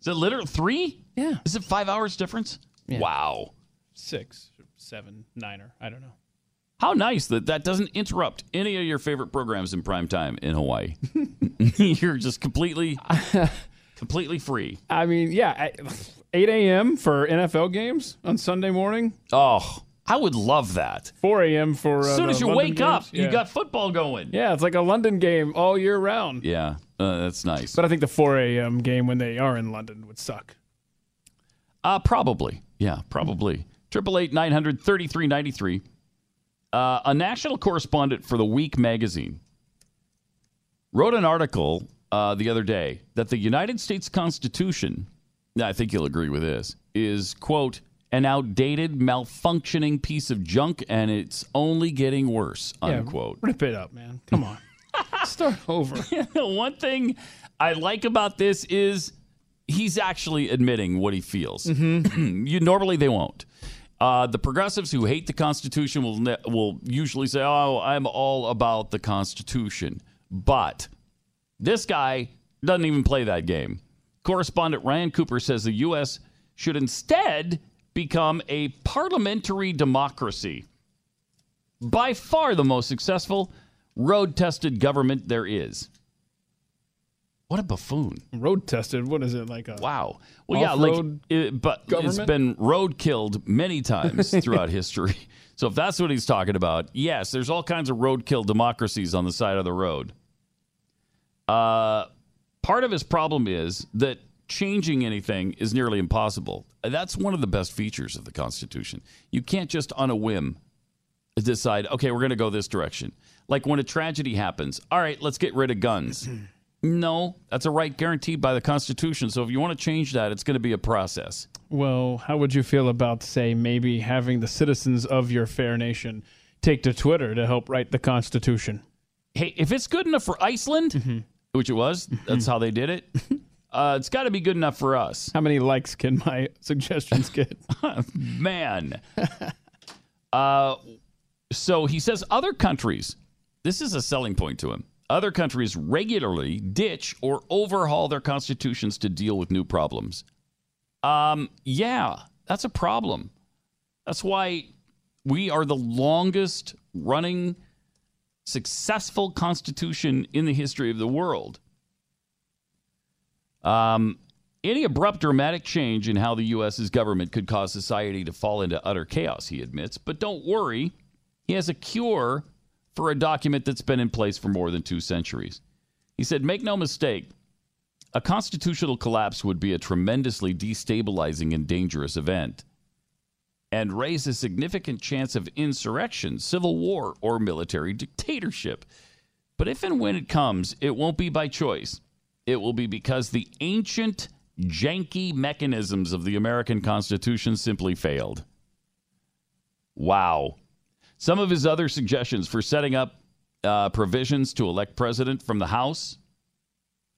Is it literally three?
Yeah.
Is it five hours difference?
Yeah.
Wow.
Six, seven, niner. I don't know.
How nice that that doesn't interrupt any of your favorite programs in prime time in Hawaii. You're just completely, completely free.
I mean, yeah, I- 8 a.m. for NFL games on Sunday morning.
Oh, I would love that.
4 a.m. for uh,
As soon as you
London
wake up,
games.
you got football going.
Yeah, it's like a London game all year round.
Yeah, uh, that's nice.
But I think the 4 a.m. game when they are in London would suck.
Uh, probably. Yeah, probably. Triple eight nine hundred thirty three ninety three. Uh, a national correspondent for the Week magazine wrote an article uh, the other day that the United States Constitution, I think you'll agree with this, is quote an outdated, malfunctioning piece of junk, and it's only getting worse. Unquote.
Yeah, rip it up, man. Come on. Start over.
One thing I like about this is he's actually admitting what he feels. you normally they won't. Uh, the progressives who hate the Constitution will ne- will usually say, "Oh, I'm all about the Constitution," but this guy doesn't even play that game. Correspondent Ryan Cooper says the U.S. should instead become a parliamentary democracy by far the most successful road tested government there is. What a buffoon.
Road tested. What is it like? A
wow. Well, yeah, like, it, but it's
government?
been road killed many times throughout history. So if that's what he's talking about, yes, there's all kinds of roadkill democracies on the side of the road. Uh, part of his problem is that changing anything is nearly impossible. That's one of the best features of the Constitution. You can't just on a whim decide, okay, we're going to go this direction. Like when a tragedy happens, all right, let's get rid of guns. No, that's a right guaranteed by the Constitution. So if you want to change that, it's going to be a process.
Well, how would you feel about, say, maybe having the citizens of your fair nation take to Twitter to help write the Constitution?
Hey, if it's good enough for Iceland, which it was, that's how they did it. Uh, it's got to be good enough for us.
How many likes can my suggestions get?
Man. uh, so he says other countries, this is a selling point to him. Other countries regularly ditch or overhaul their constitutions to deal with new problems. Um, yeah, that's a problem. That's why we are the longest running successful constitution in the history of the world. Um, any abrupt dramatic change in how the U.S.'s government could cause society to fall into utter chaos, he admits. But don't worry, he has a cure for a document that's been in place for more than two centuries. He said, Make no mistake, a constitutional collapse would be a tremendously destabilizing and dangerous event and raise a significant chance of insurrection, civil war, or military dictatorship. But if and when it comes, it won't be by choice. It will be because the ancient, janky mechanisms of the American Constitution simply failed. Wow. Some of his other suggestions for setting up uh, provisions to elect president from the House.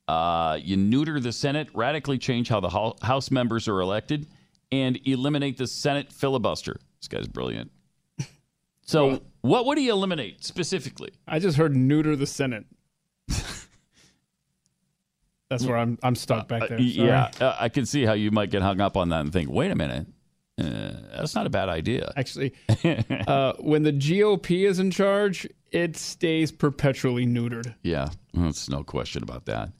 Uh, you neuter the Senate, radically change how the ho- House members are elected, and eliminate the Senate filibuster. This guy's brilliant. So, what would he eliminate specifically?
I just heard neuter the Senate. That's where I'm. I'm stuck back there.
Uh,
Sorry.
yeah, uh, I can see how you might get hung up on that and think, wait a minute, uh, that's not a bad idea.
Actually, uh, when the GOP is in charge, it stays perpetually neutered.
Yeah, there's no question about that.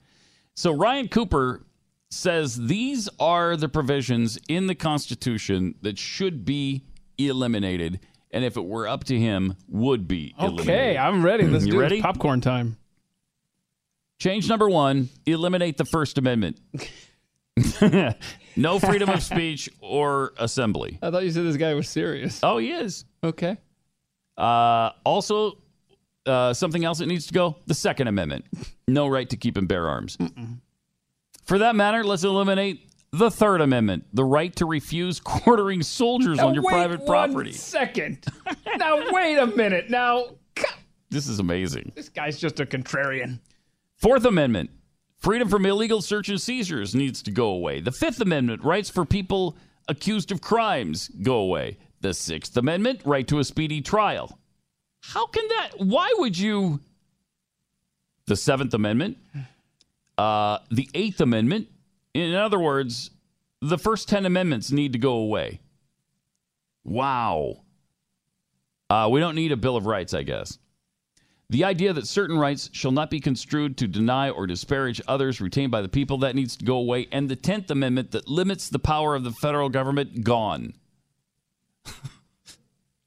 So Ryan Cooper says these are the provisions in the Constitution that should be eliminated, and if it were up to him, would be eliminated.
Okay, I'm ready. Let's
you
do
ready?
Popcorn time.
Change number one: eliminate the First Amendment. no freedom of speech or assembly.
I thought you said this guy was serious.
Oh, he is.
Okay.
Uh, also, uh, something else that needs to go: the Second Amendment. No right to keep and bear arms. For that matter, let's eliminate the Third Amendment: the right to refuse quartering soldiers
Now,
on your private property.
Second. now wait a minute. Now
This is amazing.
this guy's just a contrarian.
Fourth Amendment, freedom from illegal search and seizures needs to go away. The Fifth Amendment, rights for people accused of crimes go away. The Sixth Amendment, right to a speedy trial. How can that? Why would you? The Seventh Amendment, uh, the Eighth Amendment. In other words, the first 10 amendments need to go away. Wow. Uh, we don't need a Bill of Rights, I guess. The idea that certain rights shall not be construed to deny or disparage others retained by the people, that needs to go away. And the 10th Amendment that limits the power of the federal government, gone.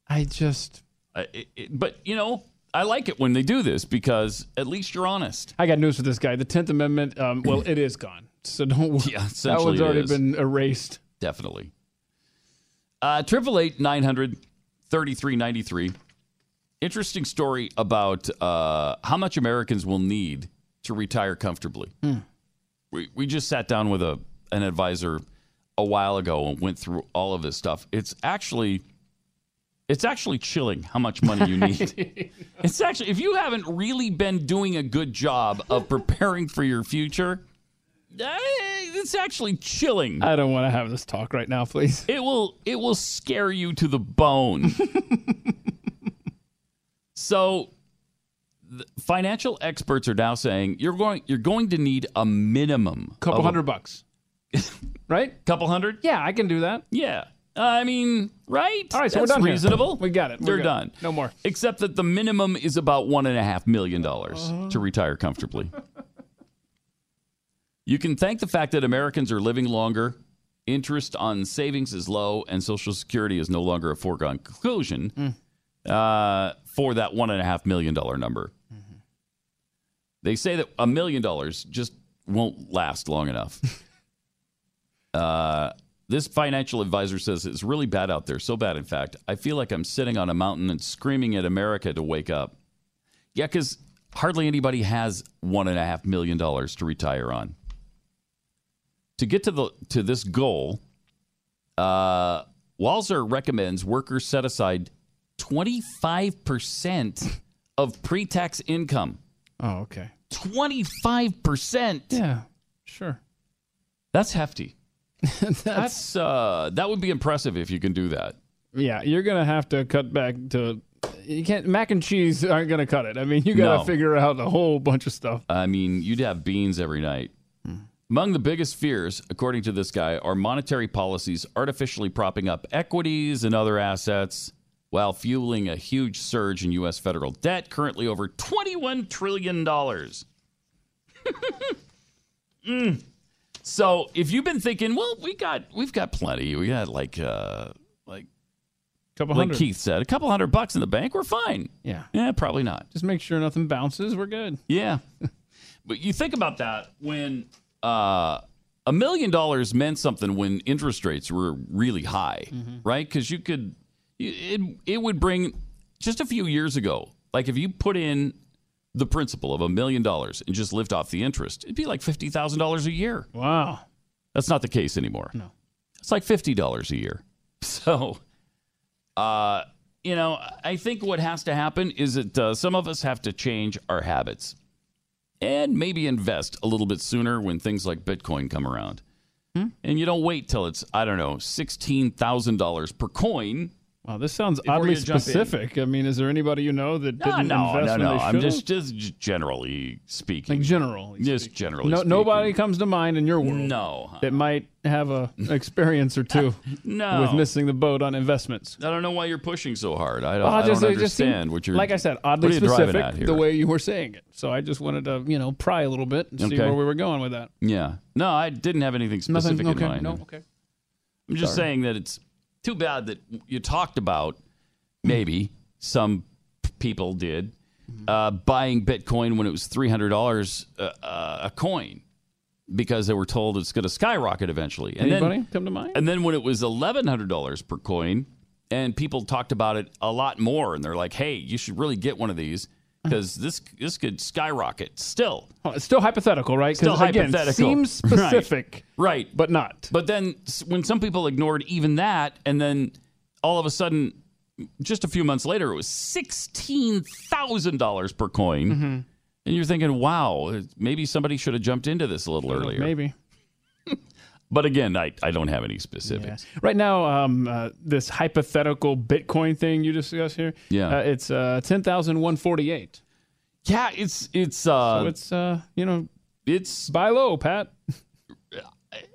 I just.
Uh, it- it- but, you know, I like it when they do this because at least you're honest.
I got news for this guy. The Tenth Amendment. Um, well, it is gone. So don't. worry.
Yeah,
that one's already been erased.
Definitely. Uh, Triple eight nine hundred thirty three ninety three. Interesting story about uh, how much Americans will need to retire comfortably.
Hmm.
We we just sat down with a an advisor a while ago and went through all of this stuff. It's actually it's actually chilling how much money you need. it's actually if you haven't really been doing a good job of preparing for your future, eh, it's actually chilling.
I don't want to have this talk right now, please.
It will it will scare you to the bone. so the financial experts are now saying you're going you're going to need a minimum
Couple
of a-
hundred bucks. right?
Couple hundred?
Yeah, I can do that.
Yeah. I mean, right?
All right, so
That's
we're done here.
reasonable.
We got it. We're
They're
good.
done.
No more.
Except that the minimum is about one and a half million dollars
Uh-huh.
to retire comfortably. you can thank the fact that Americans are living longer, interest on savings is low, and Social Security is no longer a foregone conclusion
Hmm.
uh, for that one and a half million dollar number.
Mm-hmm.
They say that a million dollars just won't last long enough. uh, this financial advisor says it's really bad out there. So bad, in fact, I feel like I'm sitting on a mountain and screaming at America to wake up. Yeah, because hardly anybody has one and a half million dollars to retire on. To get to the to this goal, uh, Walzer recommends workers set aside 25% of pre-tax income.
Oh, okay.
25%.
Yeah, sure.
That's hefty. That's uh, that would be impressive if you can do that.
Yeah, you're gonna have to cut back to. You can't. Mac and cheese aren't gonna cut it. I mean, you gotta
No.
figure out a whole bunch of stuff.
I mean, you'd have beans every night. Among the biggest fears, according to this guy, are monetary policies artificially propping up equities and other assets while fueling a huge surge in U.S. federal debt, currently over $21 trillion. Mm. So if you've been thinking, well, we got we've got plenty. We got like uh like
Couple
like
hundred.
Keith said, a couple hundred bucks in the bank, we're fine.
Yeah.
Yeah, probably not.
Just make sure nothing bounces. We're good.
Yeah. but you think about that when uh, a million dollars meant something when interest rates were really high, right? Because you could, it, it would bring just a few years ago, like if you put in the principal of a million dollars and just lift off the interest, it'd be like $50,000 a year.
Wow.
That's not the case anymore.
No.
It's like $50 a year. So, uh, you know, I think what has to happen is that uh, some of us have to change our habits and maybe invest a little bit sooner when things like Bitcoin come around. And you don't wait till it's, I don't know, $16,000 per coin
Wow, this sounds oddly
jump in.
specific. I mean, is there anybody you know that
No,
didn't
no,
invest
no,
when
no.
they
I'm just just generally speaking.
like general.
Just generally.
No,
speaking.
nobody comes to mind in your world.
No.
that might have a experience or two.
No.
with missing the boat on investments.
I don't know why you're pushing so hard. I don't,
Well,
I
just-
don't
it just seemed-
understand what you're.
Like I said, oddly
are you driving
specific the way you were saying it. So I just wanted to, you know, pry a little bit and see where we were going with that.
Yeah. No, I didn't have anything specific
Nothing. Okay.
in mind.
No. Okay.
I'm just
Sorry.
saying that it's too bad that you talked about maybe some people did uh, buying Bitcoin when it was three hundred dollars a, a coin because they were told it's going to skyrocket eventually. And
Anybody
then,
come to mind?
And then when it was eleven hundred dollars per coin, and people talked about it a lot more, and they're like, "Hey, you should really get one of these." Because this this could skyrocket still.
Oh, it's still hypothetical, right?
Still
again,
hypothetical.
seems specific,
right?
But not.
But then when some people ignored even that, and then all of a sudden, just a few months later, it was sixteen thousand dollars per coin,
Mhm.
and you're thinking, "Wow, maybe somebody should have jumped into this a little earlier."
Maybe.
But again, I, I don't have any specifics.
Right now, um, uh, this hypothetical Bitcoin thing you discussed here,
Yeah.
uh, it's uh, ten thousand one forty eight.
Yeah, it's it's uh,
so it's uh, you know,
it's
buy low, Pat.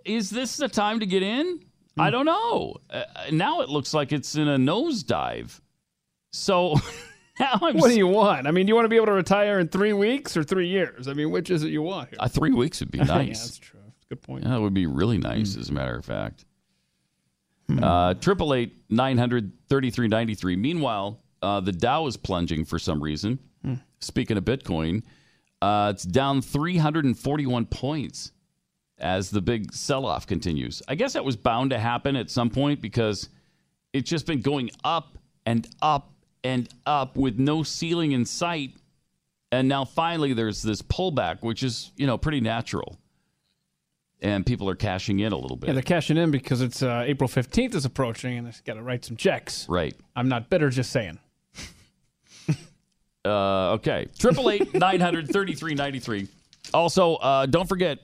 Is this the time to get in?
Hmm.
I don't know. Uh, now it looks like it's in a nosedive. So
What do you want? I mean, do you want to be able to retire in three weeks or three years? I mean, which is it you want here?
Uh, three weeks would be
Yeah,
nice.
that's true. Good point.
Yeah, That would be really nice, as a matter of fact. Uh, Triple eight nine hundred thirty three ninety three. Meanwhile, uh, the Dow is plunging for some reason.
Hmm.
Speaking of Bitcoin, uh, it's down three hundred and forty one points as the big sell off continues. I guess that was bound to happen at some point because it's just been going up and up and up with no ceiling in sight. And now finally there's this pullback, which is, you know, pretty natural. And people are cashing in a little bit.
Yeah, they're cashing in because it's uh, April fifteenth is approaching, and they've got to write some checks.
Right.
I'm not bitter, just saying.
Uh, okay. Triple eight nine hundred thirty three ninety three. Also, uh, don't forget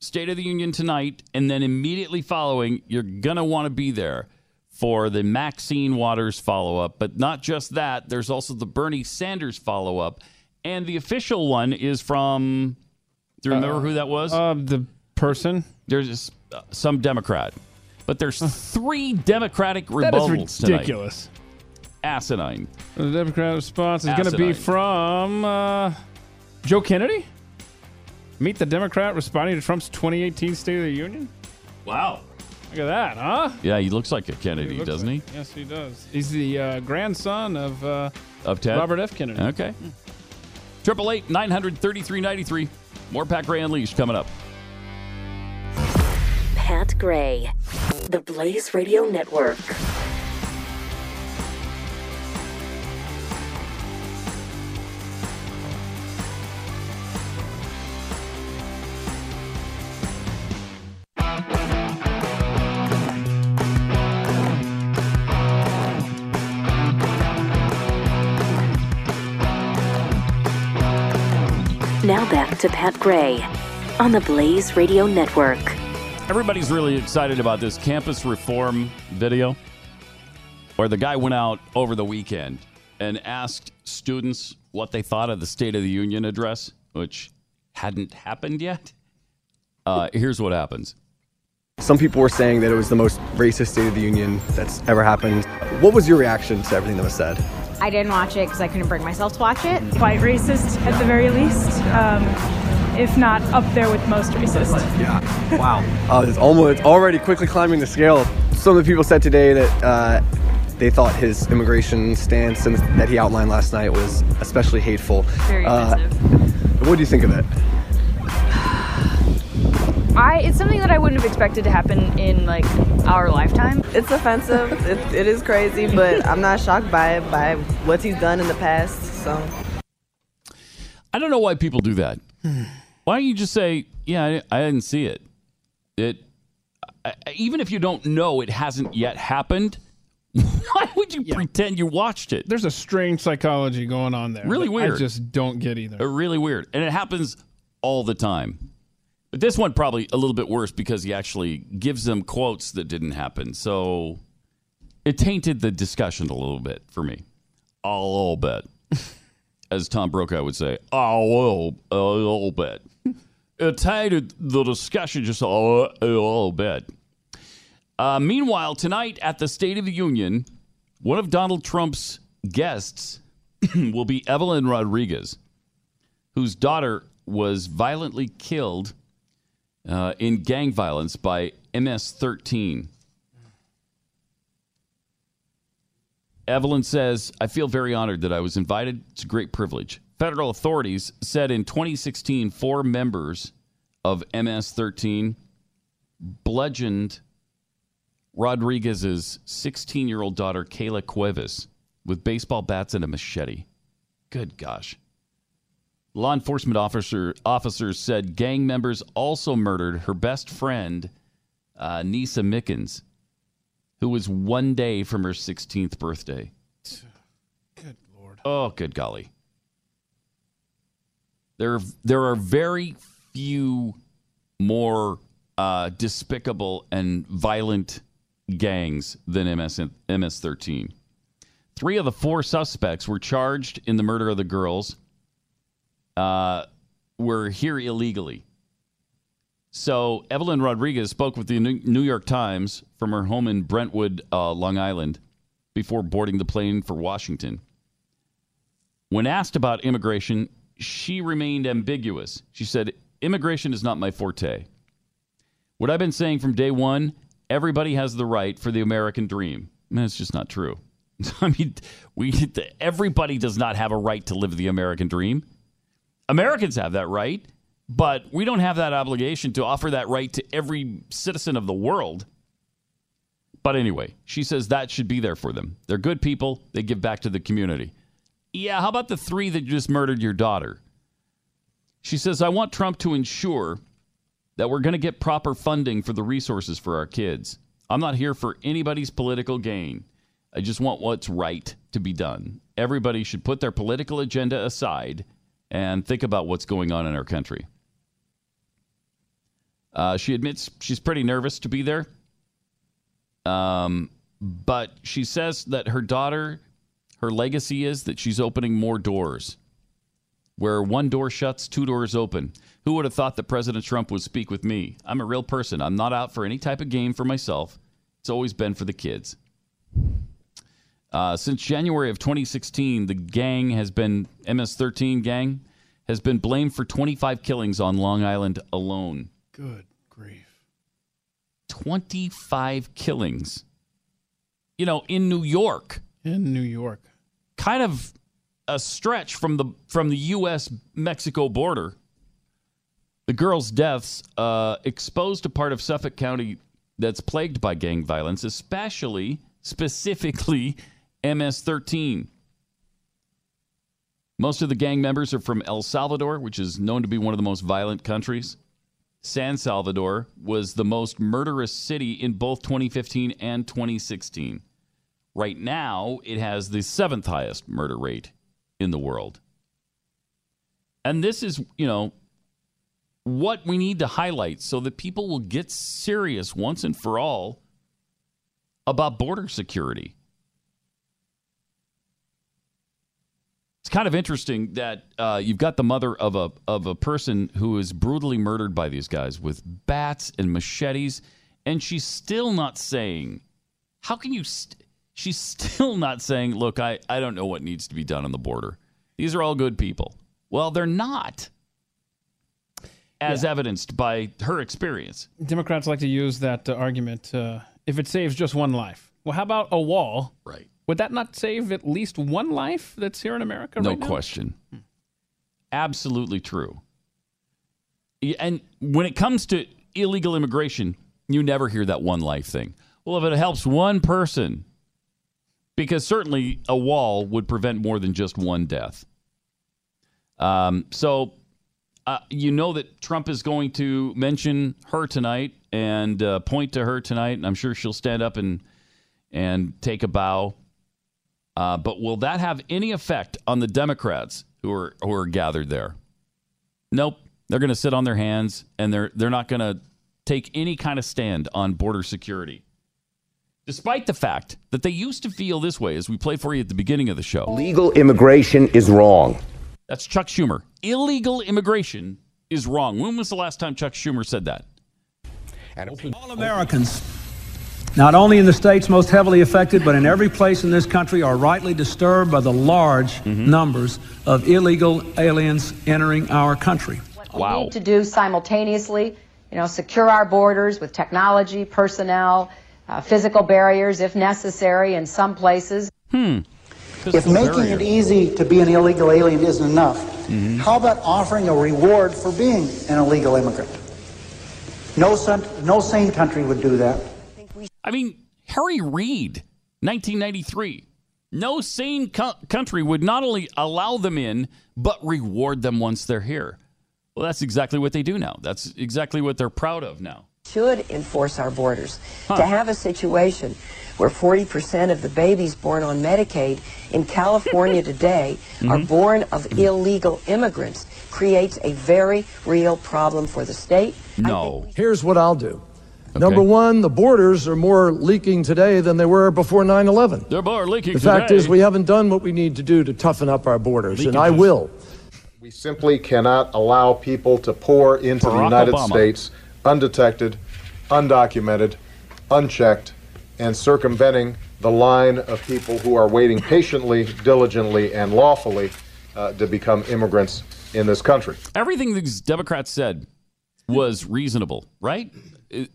State of the Union tonight, and then immediately following, you're gonna want to be there for the Maxine Waters follow up. But not just that. There's also the Bernie Sanders follow up, and the official one is from. Do you remember who that was?
Uh, the person.
There's uh, some Democrat, but there's three Democratic
That is
rebuttals tonight.
ridiculous.
Asinine.
The Democratic response is going to be from uh, Joe Kennedy. Meet the Democrat responding to Trump's 2018 State of the Union.
Wow.
Look at that, huh?
Yeah, he looks like a Kennedy,
looks
doesn't
like- Yes, he does. He's the uh, grandson of uh.
Of Ted?
Robert F. Kennedy.
Okay. Triple eight nine hundred thirty three ninety three. More Pat Gray Unleashed coming up.
Pat Gray, the Blaze Radio Network. Now back to Pat Gray on the Blaze Radio Network.
Everybody's really excited about this campus reform video where the guy went out over the weekend and asked students what they thought of the State of the Union address, which hadn't happened yet. Uh, here's what happens.
Some people were saying that it was the most racist State of the Union that's ever happened. What was your reaction to everything that was said?
I didn't watch it because I couldn't bring myself to watch it.
Quite racist at the very least, um, if not up there with most racist.
Yeah. Wow. Uh, it's almost it's already quickly climbing the scale. Some of the people said today that uh, they thought his immigration stance and that he outlined last night was especially hateful.
Very
Uh, what do you think of it?
I it's something that I wouldn't have expected to happen in like our lifetime.
It's offensive. it, it is crazy, but I'm not shocked by it, by what he's done in the past. So
I don't know why people do that. Why don't you just say, "Yeah, I, I didn't see it." It I, even if you don't know it hasn't yet happened. Why would you pretend you watched it?
There's a strange psychology going on there.
Really weird.
I just don't get either.
Uh, really weird, and it happens all the time. But this one probably a little bit worse because he actually gives them quotes that didn't happen. So it tainted the discussion a little bit for me. A little bit. As Tom Brokaw would say, a little, a little bit. It tainted the discussion just a, a little bit. Uh, meanwhile, tonight at the State of the Union, one of Donald Trump's guests will be Evelyn Rodriguez, whose daughter was violently killed uh, in gang violence by MS 13. Evelyn says, I feel very honored that I was invited. It's a great privilege. Federal authorities said in 2016, four members of MS 13 bludgeoned Rodriguez's 16 year old daughter, Kayla Cuevas, with baseball bats and a machete. Good gosh. Law enforcement officer, officers said gang members also murdered her best friend, uh, Nisa Mickens, who was one day from her 16th birthday.
Good lord.
Oh, good golly. There, there are very few more uh, despicable and violent gangs than MS, MS-13. Three of the four suspects were charged in the murder of the girls. Uh, were here illegally. So Evelyn Rodriguez spoke with the New York Times from her home in Brentwood, uh, Long Island, before boarding the plane for Washington. When asked about immigration, she remained ambiguous. She said, Immigration is not my forte. What I've been saying from day one everybody has the right for the American dream. That's just not true. I mean, we everybody does not have a right to live the American dream. Americans have that right, but we don't have that obligation to offer that right to every citizen of the world. But anyway, she says that should be there for them. They're good people, they give back to the community. Yeah, how about the three that just murdered your daughter? She says, I want Trump to ensure that we're going to get proper funding for the resources for our kids. I'm not here for anybody's political gain. I just want what's right to be done. Everybody should put their political agenda aside and think about what's going on in our country. Uh, she admits she's pretty nervous to be there. Um, but she says that her daughter, her legacy is that she's opening more doors. Where one door shuts, two doors open. Who would have thought that President Trump would speak with me? I'm a real person. I'm not out for any type of game for myself. It's always been for the kids. Uh, since January of 2016, the gang has been MS 13 gang has been blamed for 25 killings on Long Island alone.
Good grief.
25 killings. You know, in New York.
In New York.
Kind of a stretch from the from the U.S. Mexico border. The girls' deaths uh, exposed a part of Suffolk County that's plagued by gang violence, especially specifically MS-13. Most of the gang members are from El Salvador, which is known to be one of the most violent countries. San Salvador was the most murderous city in both 2015 and 2016. Right now, it has the seventh highest murder rate in the world. And this is, you know, what we need to highlight so that people will get serious once and for all about border security. Kind of interesting that uh, you've got the mother of a of a person who is brutally murdered by these guys with bats and machetes, and she's still not saying, "How can you?" St-? She's still not saying, "Look, I I don't know what needs to be done on the border. These are all good people." Well, they're not, as yeah. evidenced by her experience.
Democrats like to use that uh, argument. Uh, if it saves just one life, well, how about a wall?
Right
would that not save at least one life that's here in America
no
right
question. Absolutely true. And when it comes to illegal immigration, you never hear that one life thing. Well, if it helps one person, because certainly a wall would prevent more than just one death. Um, so uh, you know that Trump is going to mention her tonight and uh, point to her tonight, and I'm sure she'll stand up and and take a bow uh, but will that have any effect on the Democrats who are who are gathered there? Nope. They're going to sit on their hands and they're they're not going to take any kind of stand on border security. despite the fact that they used to feel this way, as we played for you at the beginning of the show.
Legal immigration is wrong.
That's Chuck Schumer. Illegal immigration is wrong. When was the last time Chuck Schumer said that?
All Americans, not only in the states most heavily affected, but in every place in this country, are rightly disturbed by the large
Mm-hmm.
numbers of illegal aliens entering our country.
What we need to do simultaneously, you know, secure our borders with technology, personnel, uh, physical barriers if necessary in some places.
Hmm.
If making it easy to be an illegal alien isn't enough,
Mm-hmm.
how about offering a reward for being an illegal immigrant? No, son, no sane country would do that.
I mean, Harry Reid, 1993. No sane co- country would not only allow them in, but reward them once they're here. Well, that's exactly what they do now. That's exactly what they're proud of now.
should enforce our borders. To have a situation where 40% of the babies born on Medicaid in California today are
Mm-hmm.
born of illegal immigrants creates a very real problem for the state.
No.
Here's what I'll do. Number one, the borders are more leaking today than they were before 9 11.
They're more leaking
The fact
today.
is, we haven't done what we need to do to toughen up our borders, and I will.
We simply cannot allow people to pour into the United
Obama.
States undetected, undocumented, unchecked, and circumventing the line of people who are waiting patiently, diligently, and lawfully uh, to become immigrants in this country.
Everything these Democrats said was reasonable, right?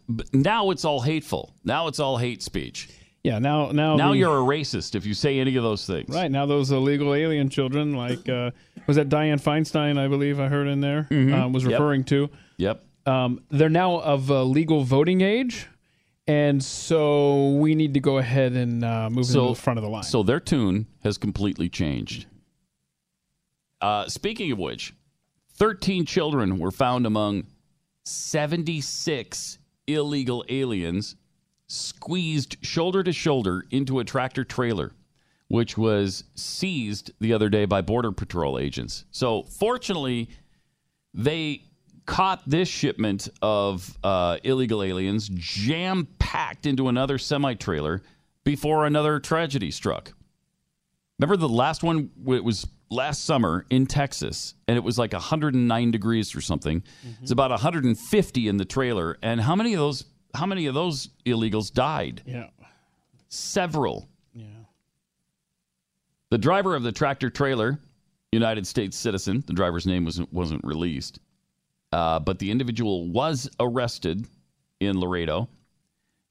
But now it's all hateful. Now it's all hate speech.
Yeah, now now
Now you're a racist if you say any of those things.
Right now, those illegal alien children, like uh, was that Dianne Feinstein? I believe I heard in there
Mhm.
uh, was
Yep.
referring to.
Yep.
Um, they're now of uh, legal voting age, and so we need to go ahead and uh, move them to the front of the line.
So their tune has completely changed. Uh, speaking of which, 13 children were found among 76 illegal aliens squeezed shoulder to shoulder into a tractor trailer, which was seized the other day by Border Patrol agents. So, fortunately, they caught this shipment of uh, illegal aliens jam packed into another semi trailer before another tragedy struck. Remember the last one? It was last summer in Texas, and it was like 109 degrees or something. It's about 150 in the trailer, and how many of those? How many of those illegals died?
Yeah.
Several. Yeah. The driver of the tractor trailer, United States citizen. The driver's name wasn't wasn't released, uh, but the individual was arrested in Laredo.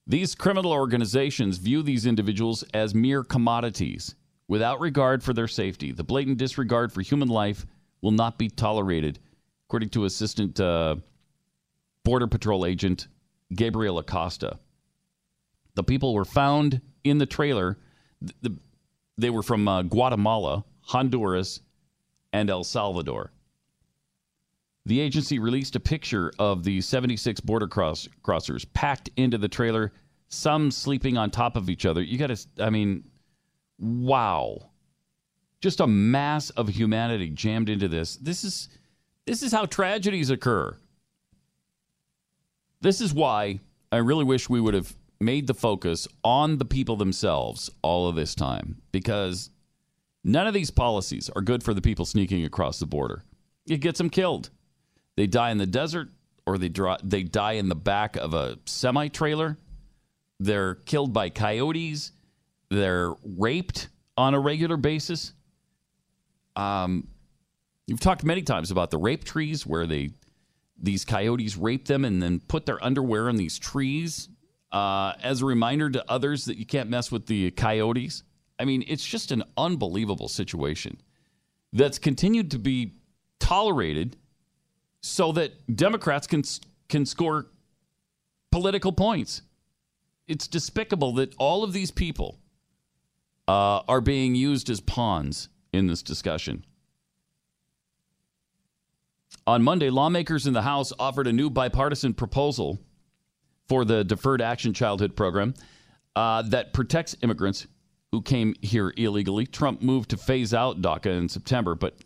These criminal organizations view these individuals as mere commodities without regard for their safety. The blatant disregard for human life will not be tolerated, according to Assistant uh, Border Patrol Agent Gabriel Acosta. The people were found in the trailer. the- they were from uh, Guatemala, Honduras, and El Salvador. The agency released a picture of the 76 border cross- crossers packed into the trailer, some sleeping on top of each other. You got to, I mean, wow. Just a mass of humanity jammed into this. This is this is how tragedies occur. This is why I really wish we would have made the focus on the people themselves all of this time because none of these policies are good for the people sneaking across the border. It gets them killed. They die in the desert or they dri they die in the back of a semi trailer. They're killed by coyotes. They're raped on a regular basis. Um, you've talked many times about the rape trees where they these coyotes rape them and then put their underwear in these trees uh, as a reminder to others that you can't mess with the coyotes. I mean, it's just an unbelievable situation that's continued to be tolerated so that Democrats can can score political points. It's despicable that all of these people uh, are being used as pawns in this discussion. On Monday, lawmakers in the House offered a new bipartisan proposal for the Deferred Action Childhood Program uh, that protects immigrants who came here illegally. Trump moved to phase out DACA in September, but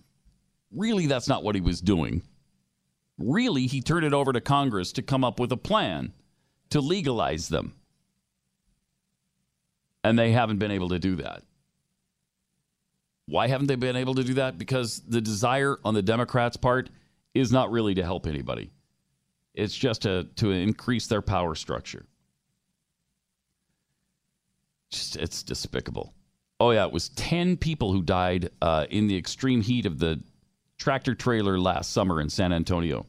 really that's not what he was doing. Really, he turned it over to Congress to come up with a plan to legalize them. And they haven't been able to do that. Why haven't they been able to do that? Because the desire on the Democrats' part is not really to help anybody. It's just to, to increase their power structure. Just, it's despicable. Oh, yeah, it was 10 people who died uh, in the extreme heat of the tractor trailer last summer in San Antonio.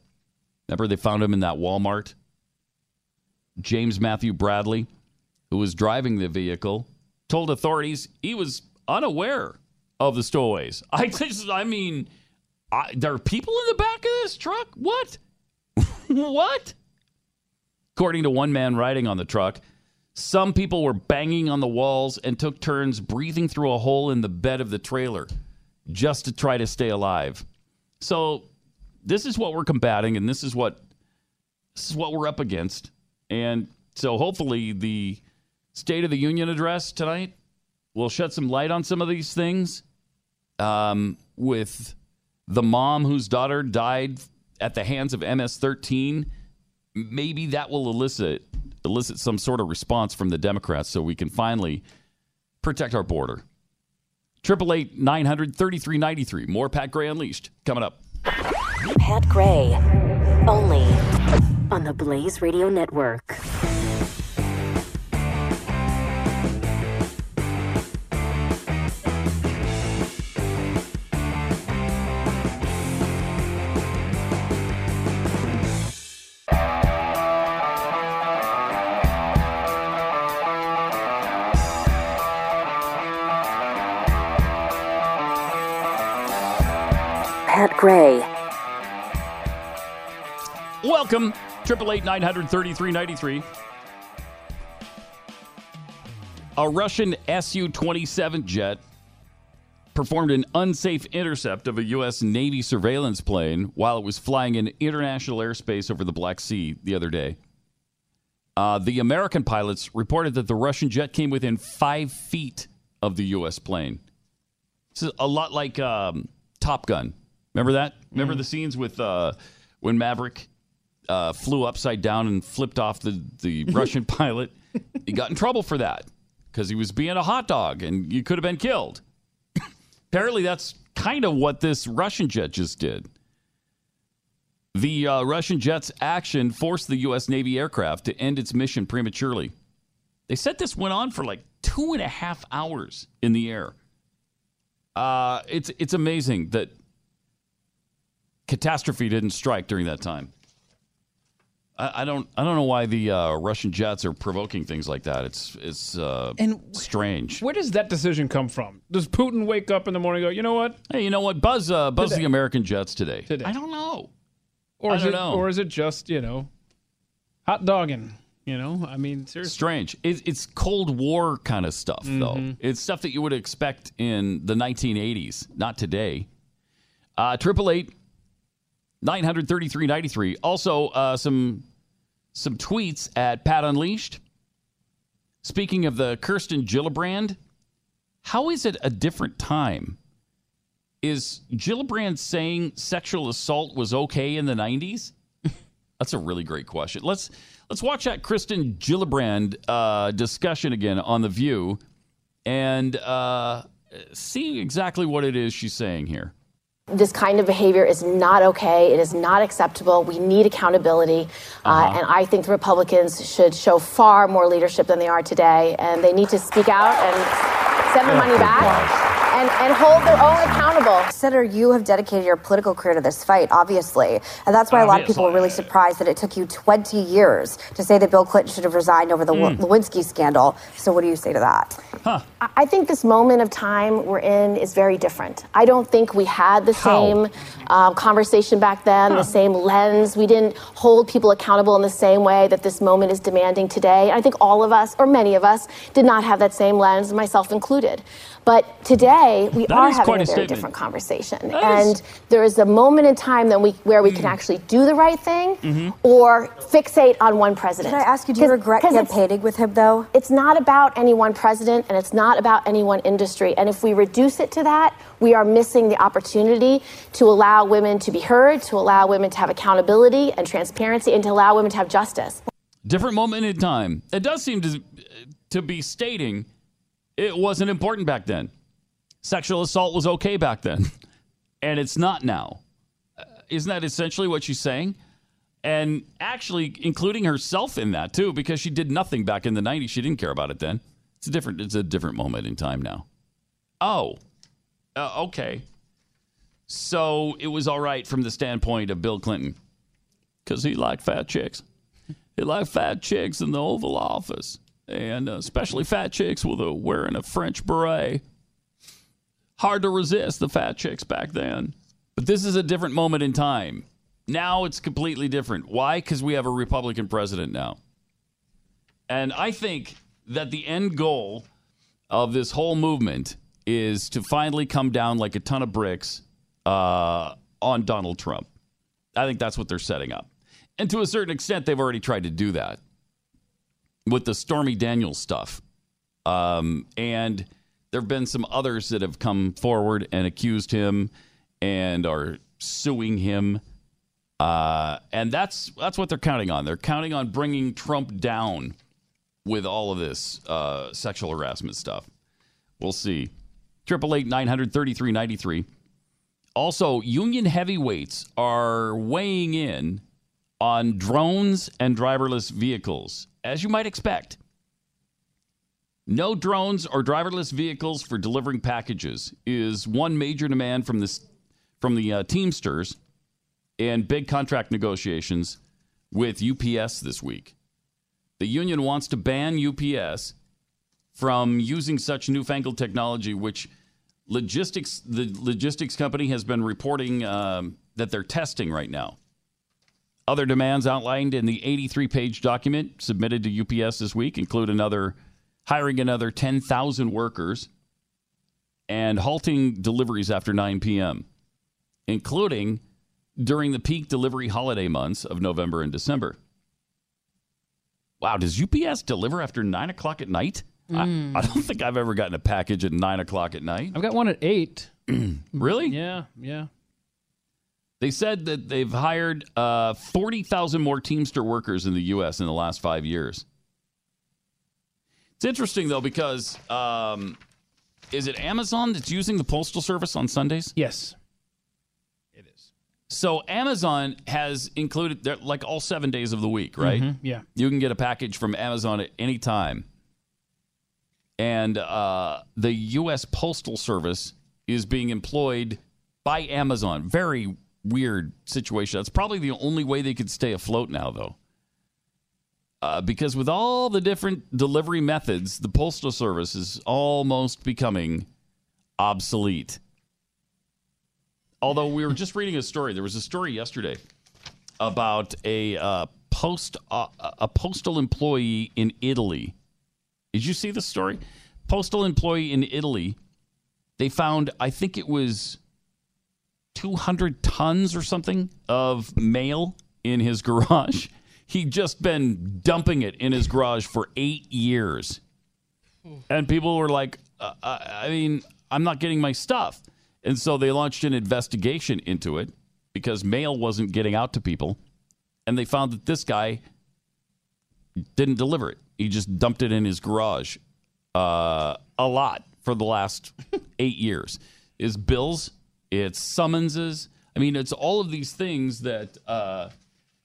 Remember, they found him in that Walmart? James Matthew Bradley, who was driving the vehicle, told authorities he was unaware of the stowaways. I just, I mean, I, there are people in the back of this truck? What? what? According to one man riding on the truck, some people were banging on the walls and took turns breathing through a hole in the bed of the trailer just to try to stay alive. So, this is what we're combating, and this is what this is what we're up against. And so, hopefully, the State of the Union address tonight We'll shed some light on some of these things. Um, with the mom whose daughter died at the hands of MS-13, maybe that will elicit elicit some sort of response from the Democrats, so we can finally protect our border. Triple eight nine hundred thirty three ninety three. More Pat Gray Unleashed coming up.
Pat Gray, only on the Blaze Radio Network. Gray.
Welcome, triple eight nine hundred thirty three ninety three. A Russian Su twenty seven jet performed an unsafe intercept of a U.S. Navy surveillance plane while it was flying in international airspace over the Black Sea the other day. Uh, the American pilots reported that the Russian jet came within five feet of the U.S. plane. This is a lot like um, Top Gun. Remember that? Remember the scenes with uh, when Maverick uh, flew upside down and flipped off the, the Russian pilot? He got in trouble for that because he was being a hot dog and you could have been killed. Apparently, that's kind of what this Russian jet just did. The uh, Russian jet's action forced the U.S. Navy aircraft to end its mission prematurely. They said this went on for like two and a half hours in the air. Uh, it's it's amazing that catastrophe didn't strike during that time. I, I don't I don't know why the uh, Russian jets are provoking things like that. It's it's uh,
And
strange.
Where does that decision come from? Does Putin wake up in the morning and go, you know what?
Hey, you know what? Buzz uh, buzz
Today.
the American jets today.
Today.
I don't know.
Or
I
is
don't
it,
know.
Or is it just, you know, hot dogging? You know, I mean, seriously.
Strange. It, it's Cold War kind of stuff, though.
Mhm.
It's stuff that you would expect in the 1980s, not today. Uh, Triple eight nine hundred thirty three ninety three. Also, uh, some some tweets at Pat Unleashed. Speaking of the Kirsten Gillibrand, how is it a different time? Is Gillibrand saying sexual assault was okay in the 90s? That's a really great question. Let's let's watch that Kristen Gillibrand uh, discussion again on the View, and uh, see exactly what it is she's saying here.
This kind of behavior is not okay. It is not acceptable. We need accountability. uh and I think the Republicans should show far more leadership than they are today. And they need to speak out and send the money back and, and hold their own accountable.
Senator, you have dedicated your political career to this fight, obviously. And that's why a lot of people were really surprised that it took you 20 years to say that Bill Clinton should have resigned over the
Mm.
Lewinsky scandal. So, what do you say to that?
I- I think this moment of time we're in is very different. I don't think we had the same um, conversation back then, the same lens. We didn't hold people accountable in the same way that this moment is demanding today. I think all of us, or many of us, did not have that same lens, myself included. But today we
That
are having a
a
very
statement.
different conversation,
That
and
is-
there is a moment in time that we where we can mm. actually do the right thing, mm-hmm. or fixate on one president.
Can I ask you, do you regret
campaigning with him, though? It's not about any one president, and it's not about any one industry. And if we reduce it to that, we are missing the opportunity to allow women to be heard, to allow women to have accountability and transparency, and to allow women to have justice.
Different moment in time. It does seem to to be stating It wasn't important back then. Sexual assault was okay back then, and it's not now. Uh, Isn't that essentially what she's saying? And actually, including herself in that too, because she did nothing back in the '90s. She didn't care about it then. It's a different. It's a different moment in time now. Oh, uh, okay. So it was all right from the standpoint of Bill Clinton because he liked fat chicks. He liked fat chicks in the Oval Office, and uh, especially fat chicks with a wearing a French beret. Hard to resist the fat chicks back then. But this is a different moment in time. Now it's completely different. Why? Because we have a Republican president now. And I think that the end goal of this whole movement is to finally come down like a ton of bricks uh, on Donald Trump. I think that's what they're setting up. And to a certain extent, they've already tried to do that with the Stormy Daniels stuff. Um, and there have been some others that have come forward and accused him and are suing him. Uh, and that's that's what they're counting on. They're counting on bringing Trump down with all of this uh, sexual harassment stuff. We'll see. Triple eight nine hundred thirty three ninety three. Also, union heavyweights are weighing in on drones and driverless vehicles, as you might expect. No drones or driverless vehicles for delivering packages is one major demand from this from the uh, Teamsters and big contract negotiations with UPS this week. The union wants to ban UPS from using such newfangled technology, which logistics the logistics company has been reporting um, that they're testing right now. Other demands outlined in the 83-page document submitted to UPS this week include another hiring another 10,000 workers and halting deliveries after 9 p.m., including during the peak delivery holiday months of November and December. Wow, does UPS deliver after 9 o'clock at night?
Mm.
I, I don't think I've ever gotten a package at 9 o'clock at night.
I've got one at eight.
really?
Yeah, yeah.
They said that they've hired uh, 40,000 more Teamster workers in the U.S. in the last five years. It's interesting, though, because um, is it Amazon that's using the Postal Service on Sundays?
Yes.
It is. So Amazon has included, like all seven days of the week, right?
Mhm, yeah.
You can get a package from Amazon at any time. And uh, the U.S. Postal Service is being employed by Amazon. Very weird situation. That's probably the only way they could stay afloat now, though. Uh, because with all the different delivery methods, the Postal Service is almost becoming obsolete. Although we were just reading a story, there was a story yesterday about a uh, post uh, a postal employee in Italy. Did you see the story? Postal employee in Italy. They found, I think it was 200 tons or something of mail in his garage. He'd just been dumping it in his garage for eight years. And people were like, uh, I mean, I'm not getting my stuff. And so they launched an investigation into it because mail wasn't getting out to people. And they found that this guy didn't deliver it. He just dumped it in his garage uh, a lot for the last eight years. His bills, it's summonses. I mean, it's all of these things that uh,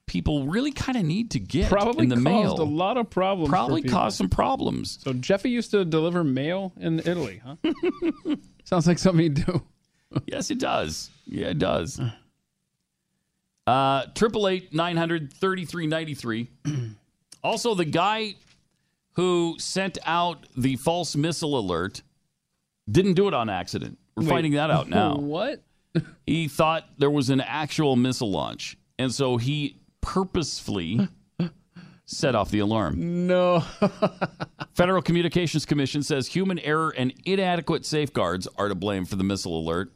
people really kind of need to get
Probably
in the
caused
mail.
a lot of problems.
Probably caused some problems.
So Jeffy used to deliver mail in Italy, huh? Sounds like something he'd do.
yes, it does. Yeah, it does. Uh, Triple eight nine hundred thirty three ninety three. Also, the guy who sent out the false missile alert didn't do it on accident. We're
Wait,
finding that out now.
What?
he thought there was an actual missile launch, and so he purposefully set off the alarm.
No.
Federal Communications Commission says human error and inadequate safeguards are to blame for the missile alert.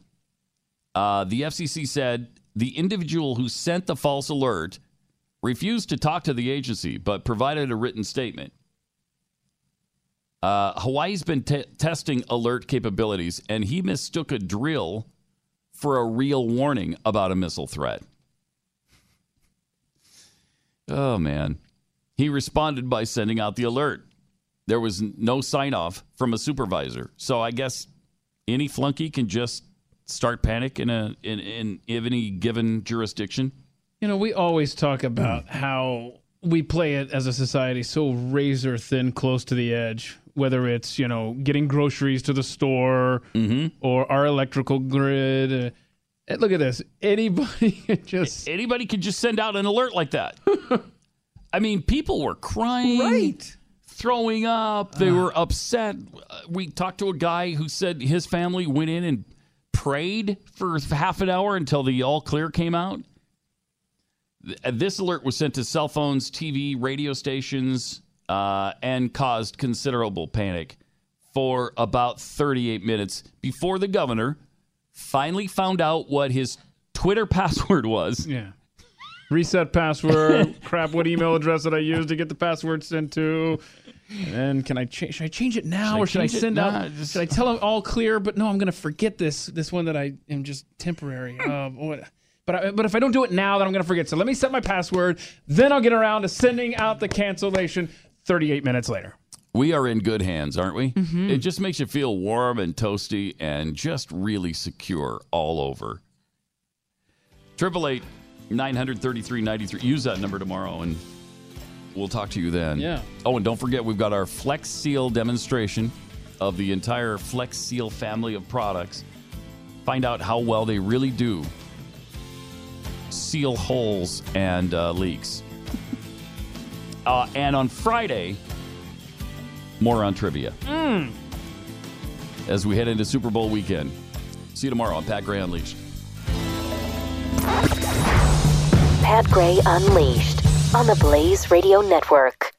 Uh, the FCC said the individual who sent the false alert refused to talk to the agency but provided a written statement. Uh, Hawaii's been te- testing alert capabilities, and he mistook a drill for a real warning about a missile threat. Oh, man. He responded by sending out the alert. There was no sign off from a supervisor. So I guess any flunky can just start panic in a in, in any given jurisdiction.
You know, we always talk about how we play it as a society so razor thin, close to the edge. Whether it's you know getting groceries to the store or our electrical grid. Uh, look at this. Anybody can just
anybody could just send out an alert like that. I mean, people were crying,
Right.
throwing up. They were upset. Uh, We talked to a guy who said his family went in and prayed for half an hour until the all clear came out. This alert was sent to cell phones, TV, radio stations, uh, and caused considerable panic for about 38 minutes before the governor finally found out what his Twitter password was.
Yeah. Reset password. crap. What email address did I use to get the password sent to? And can I change? Should I change it now,
Should
or should I
it?
send
Nah,
out?
just-
Should I tell them all clear? But no, I'm going to forget this. This one that I am just temporary. Um, what? But I, but if I don't do it now, then I'm going to forget. So let me set my password. Then I'll get around to sending out the cancellation. 38 minutes later.
We are in good hands, aren't we?
Mhm.
It just makes you feel warm and toasty and just really secure all over. Triple eight nine hundred thirty three ninety three. Use that number tomorrow, and we'll talk to you then.
Yeah.
Oh, and don't forget we've got our Flex Seal demonstration of the entire Flex Seal family of products. Find out how well they really do seal holes and uh, leaks. Uh, and on Friday, Moron Trivia
Mm.
as we head into Super Bowl weekend. See you tomorrow on Pat Gray Unleashed.
Pat Gray Unleashed on the Blaze Radio Network.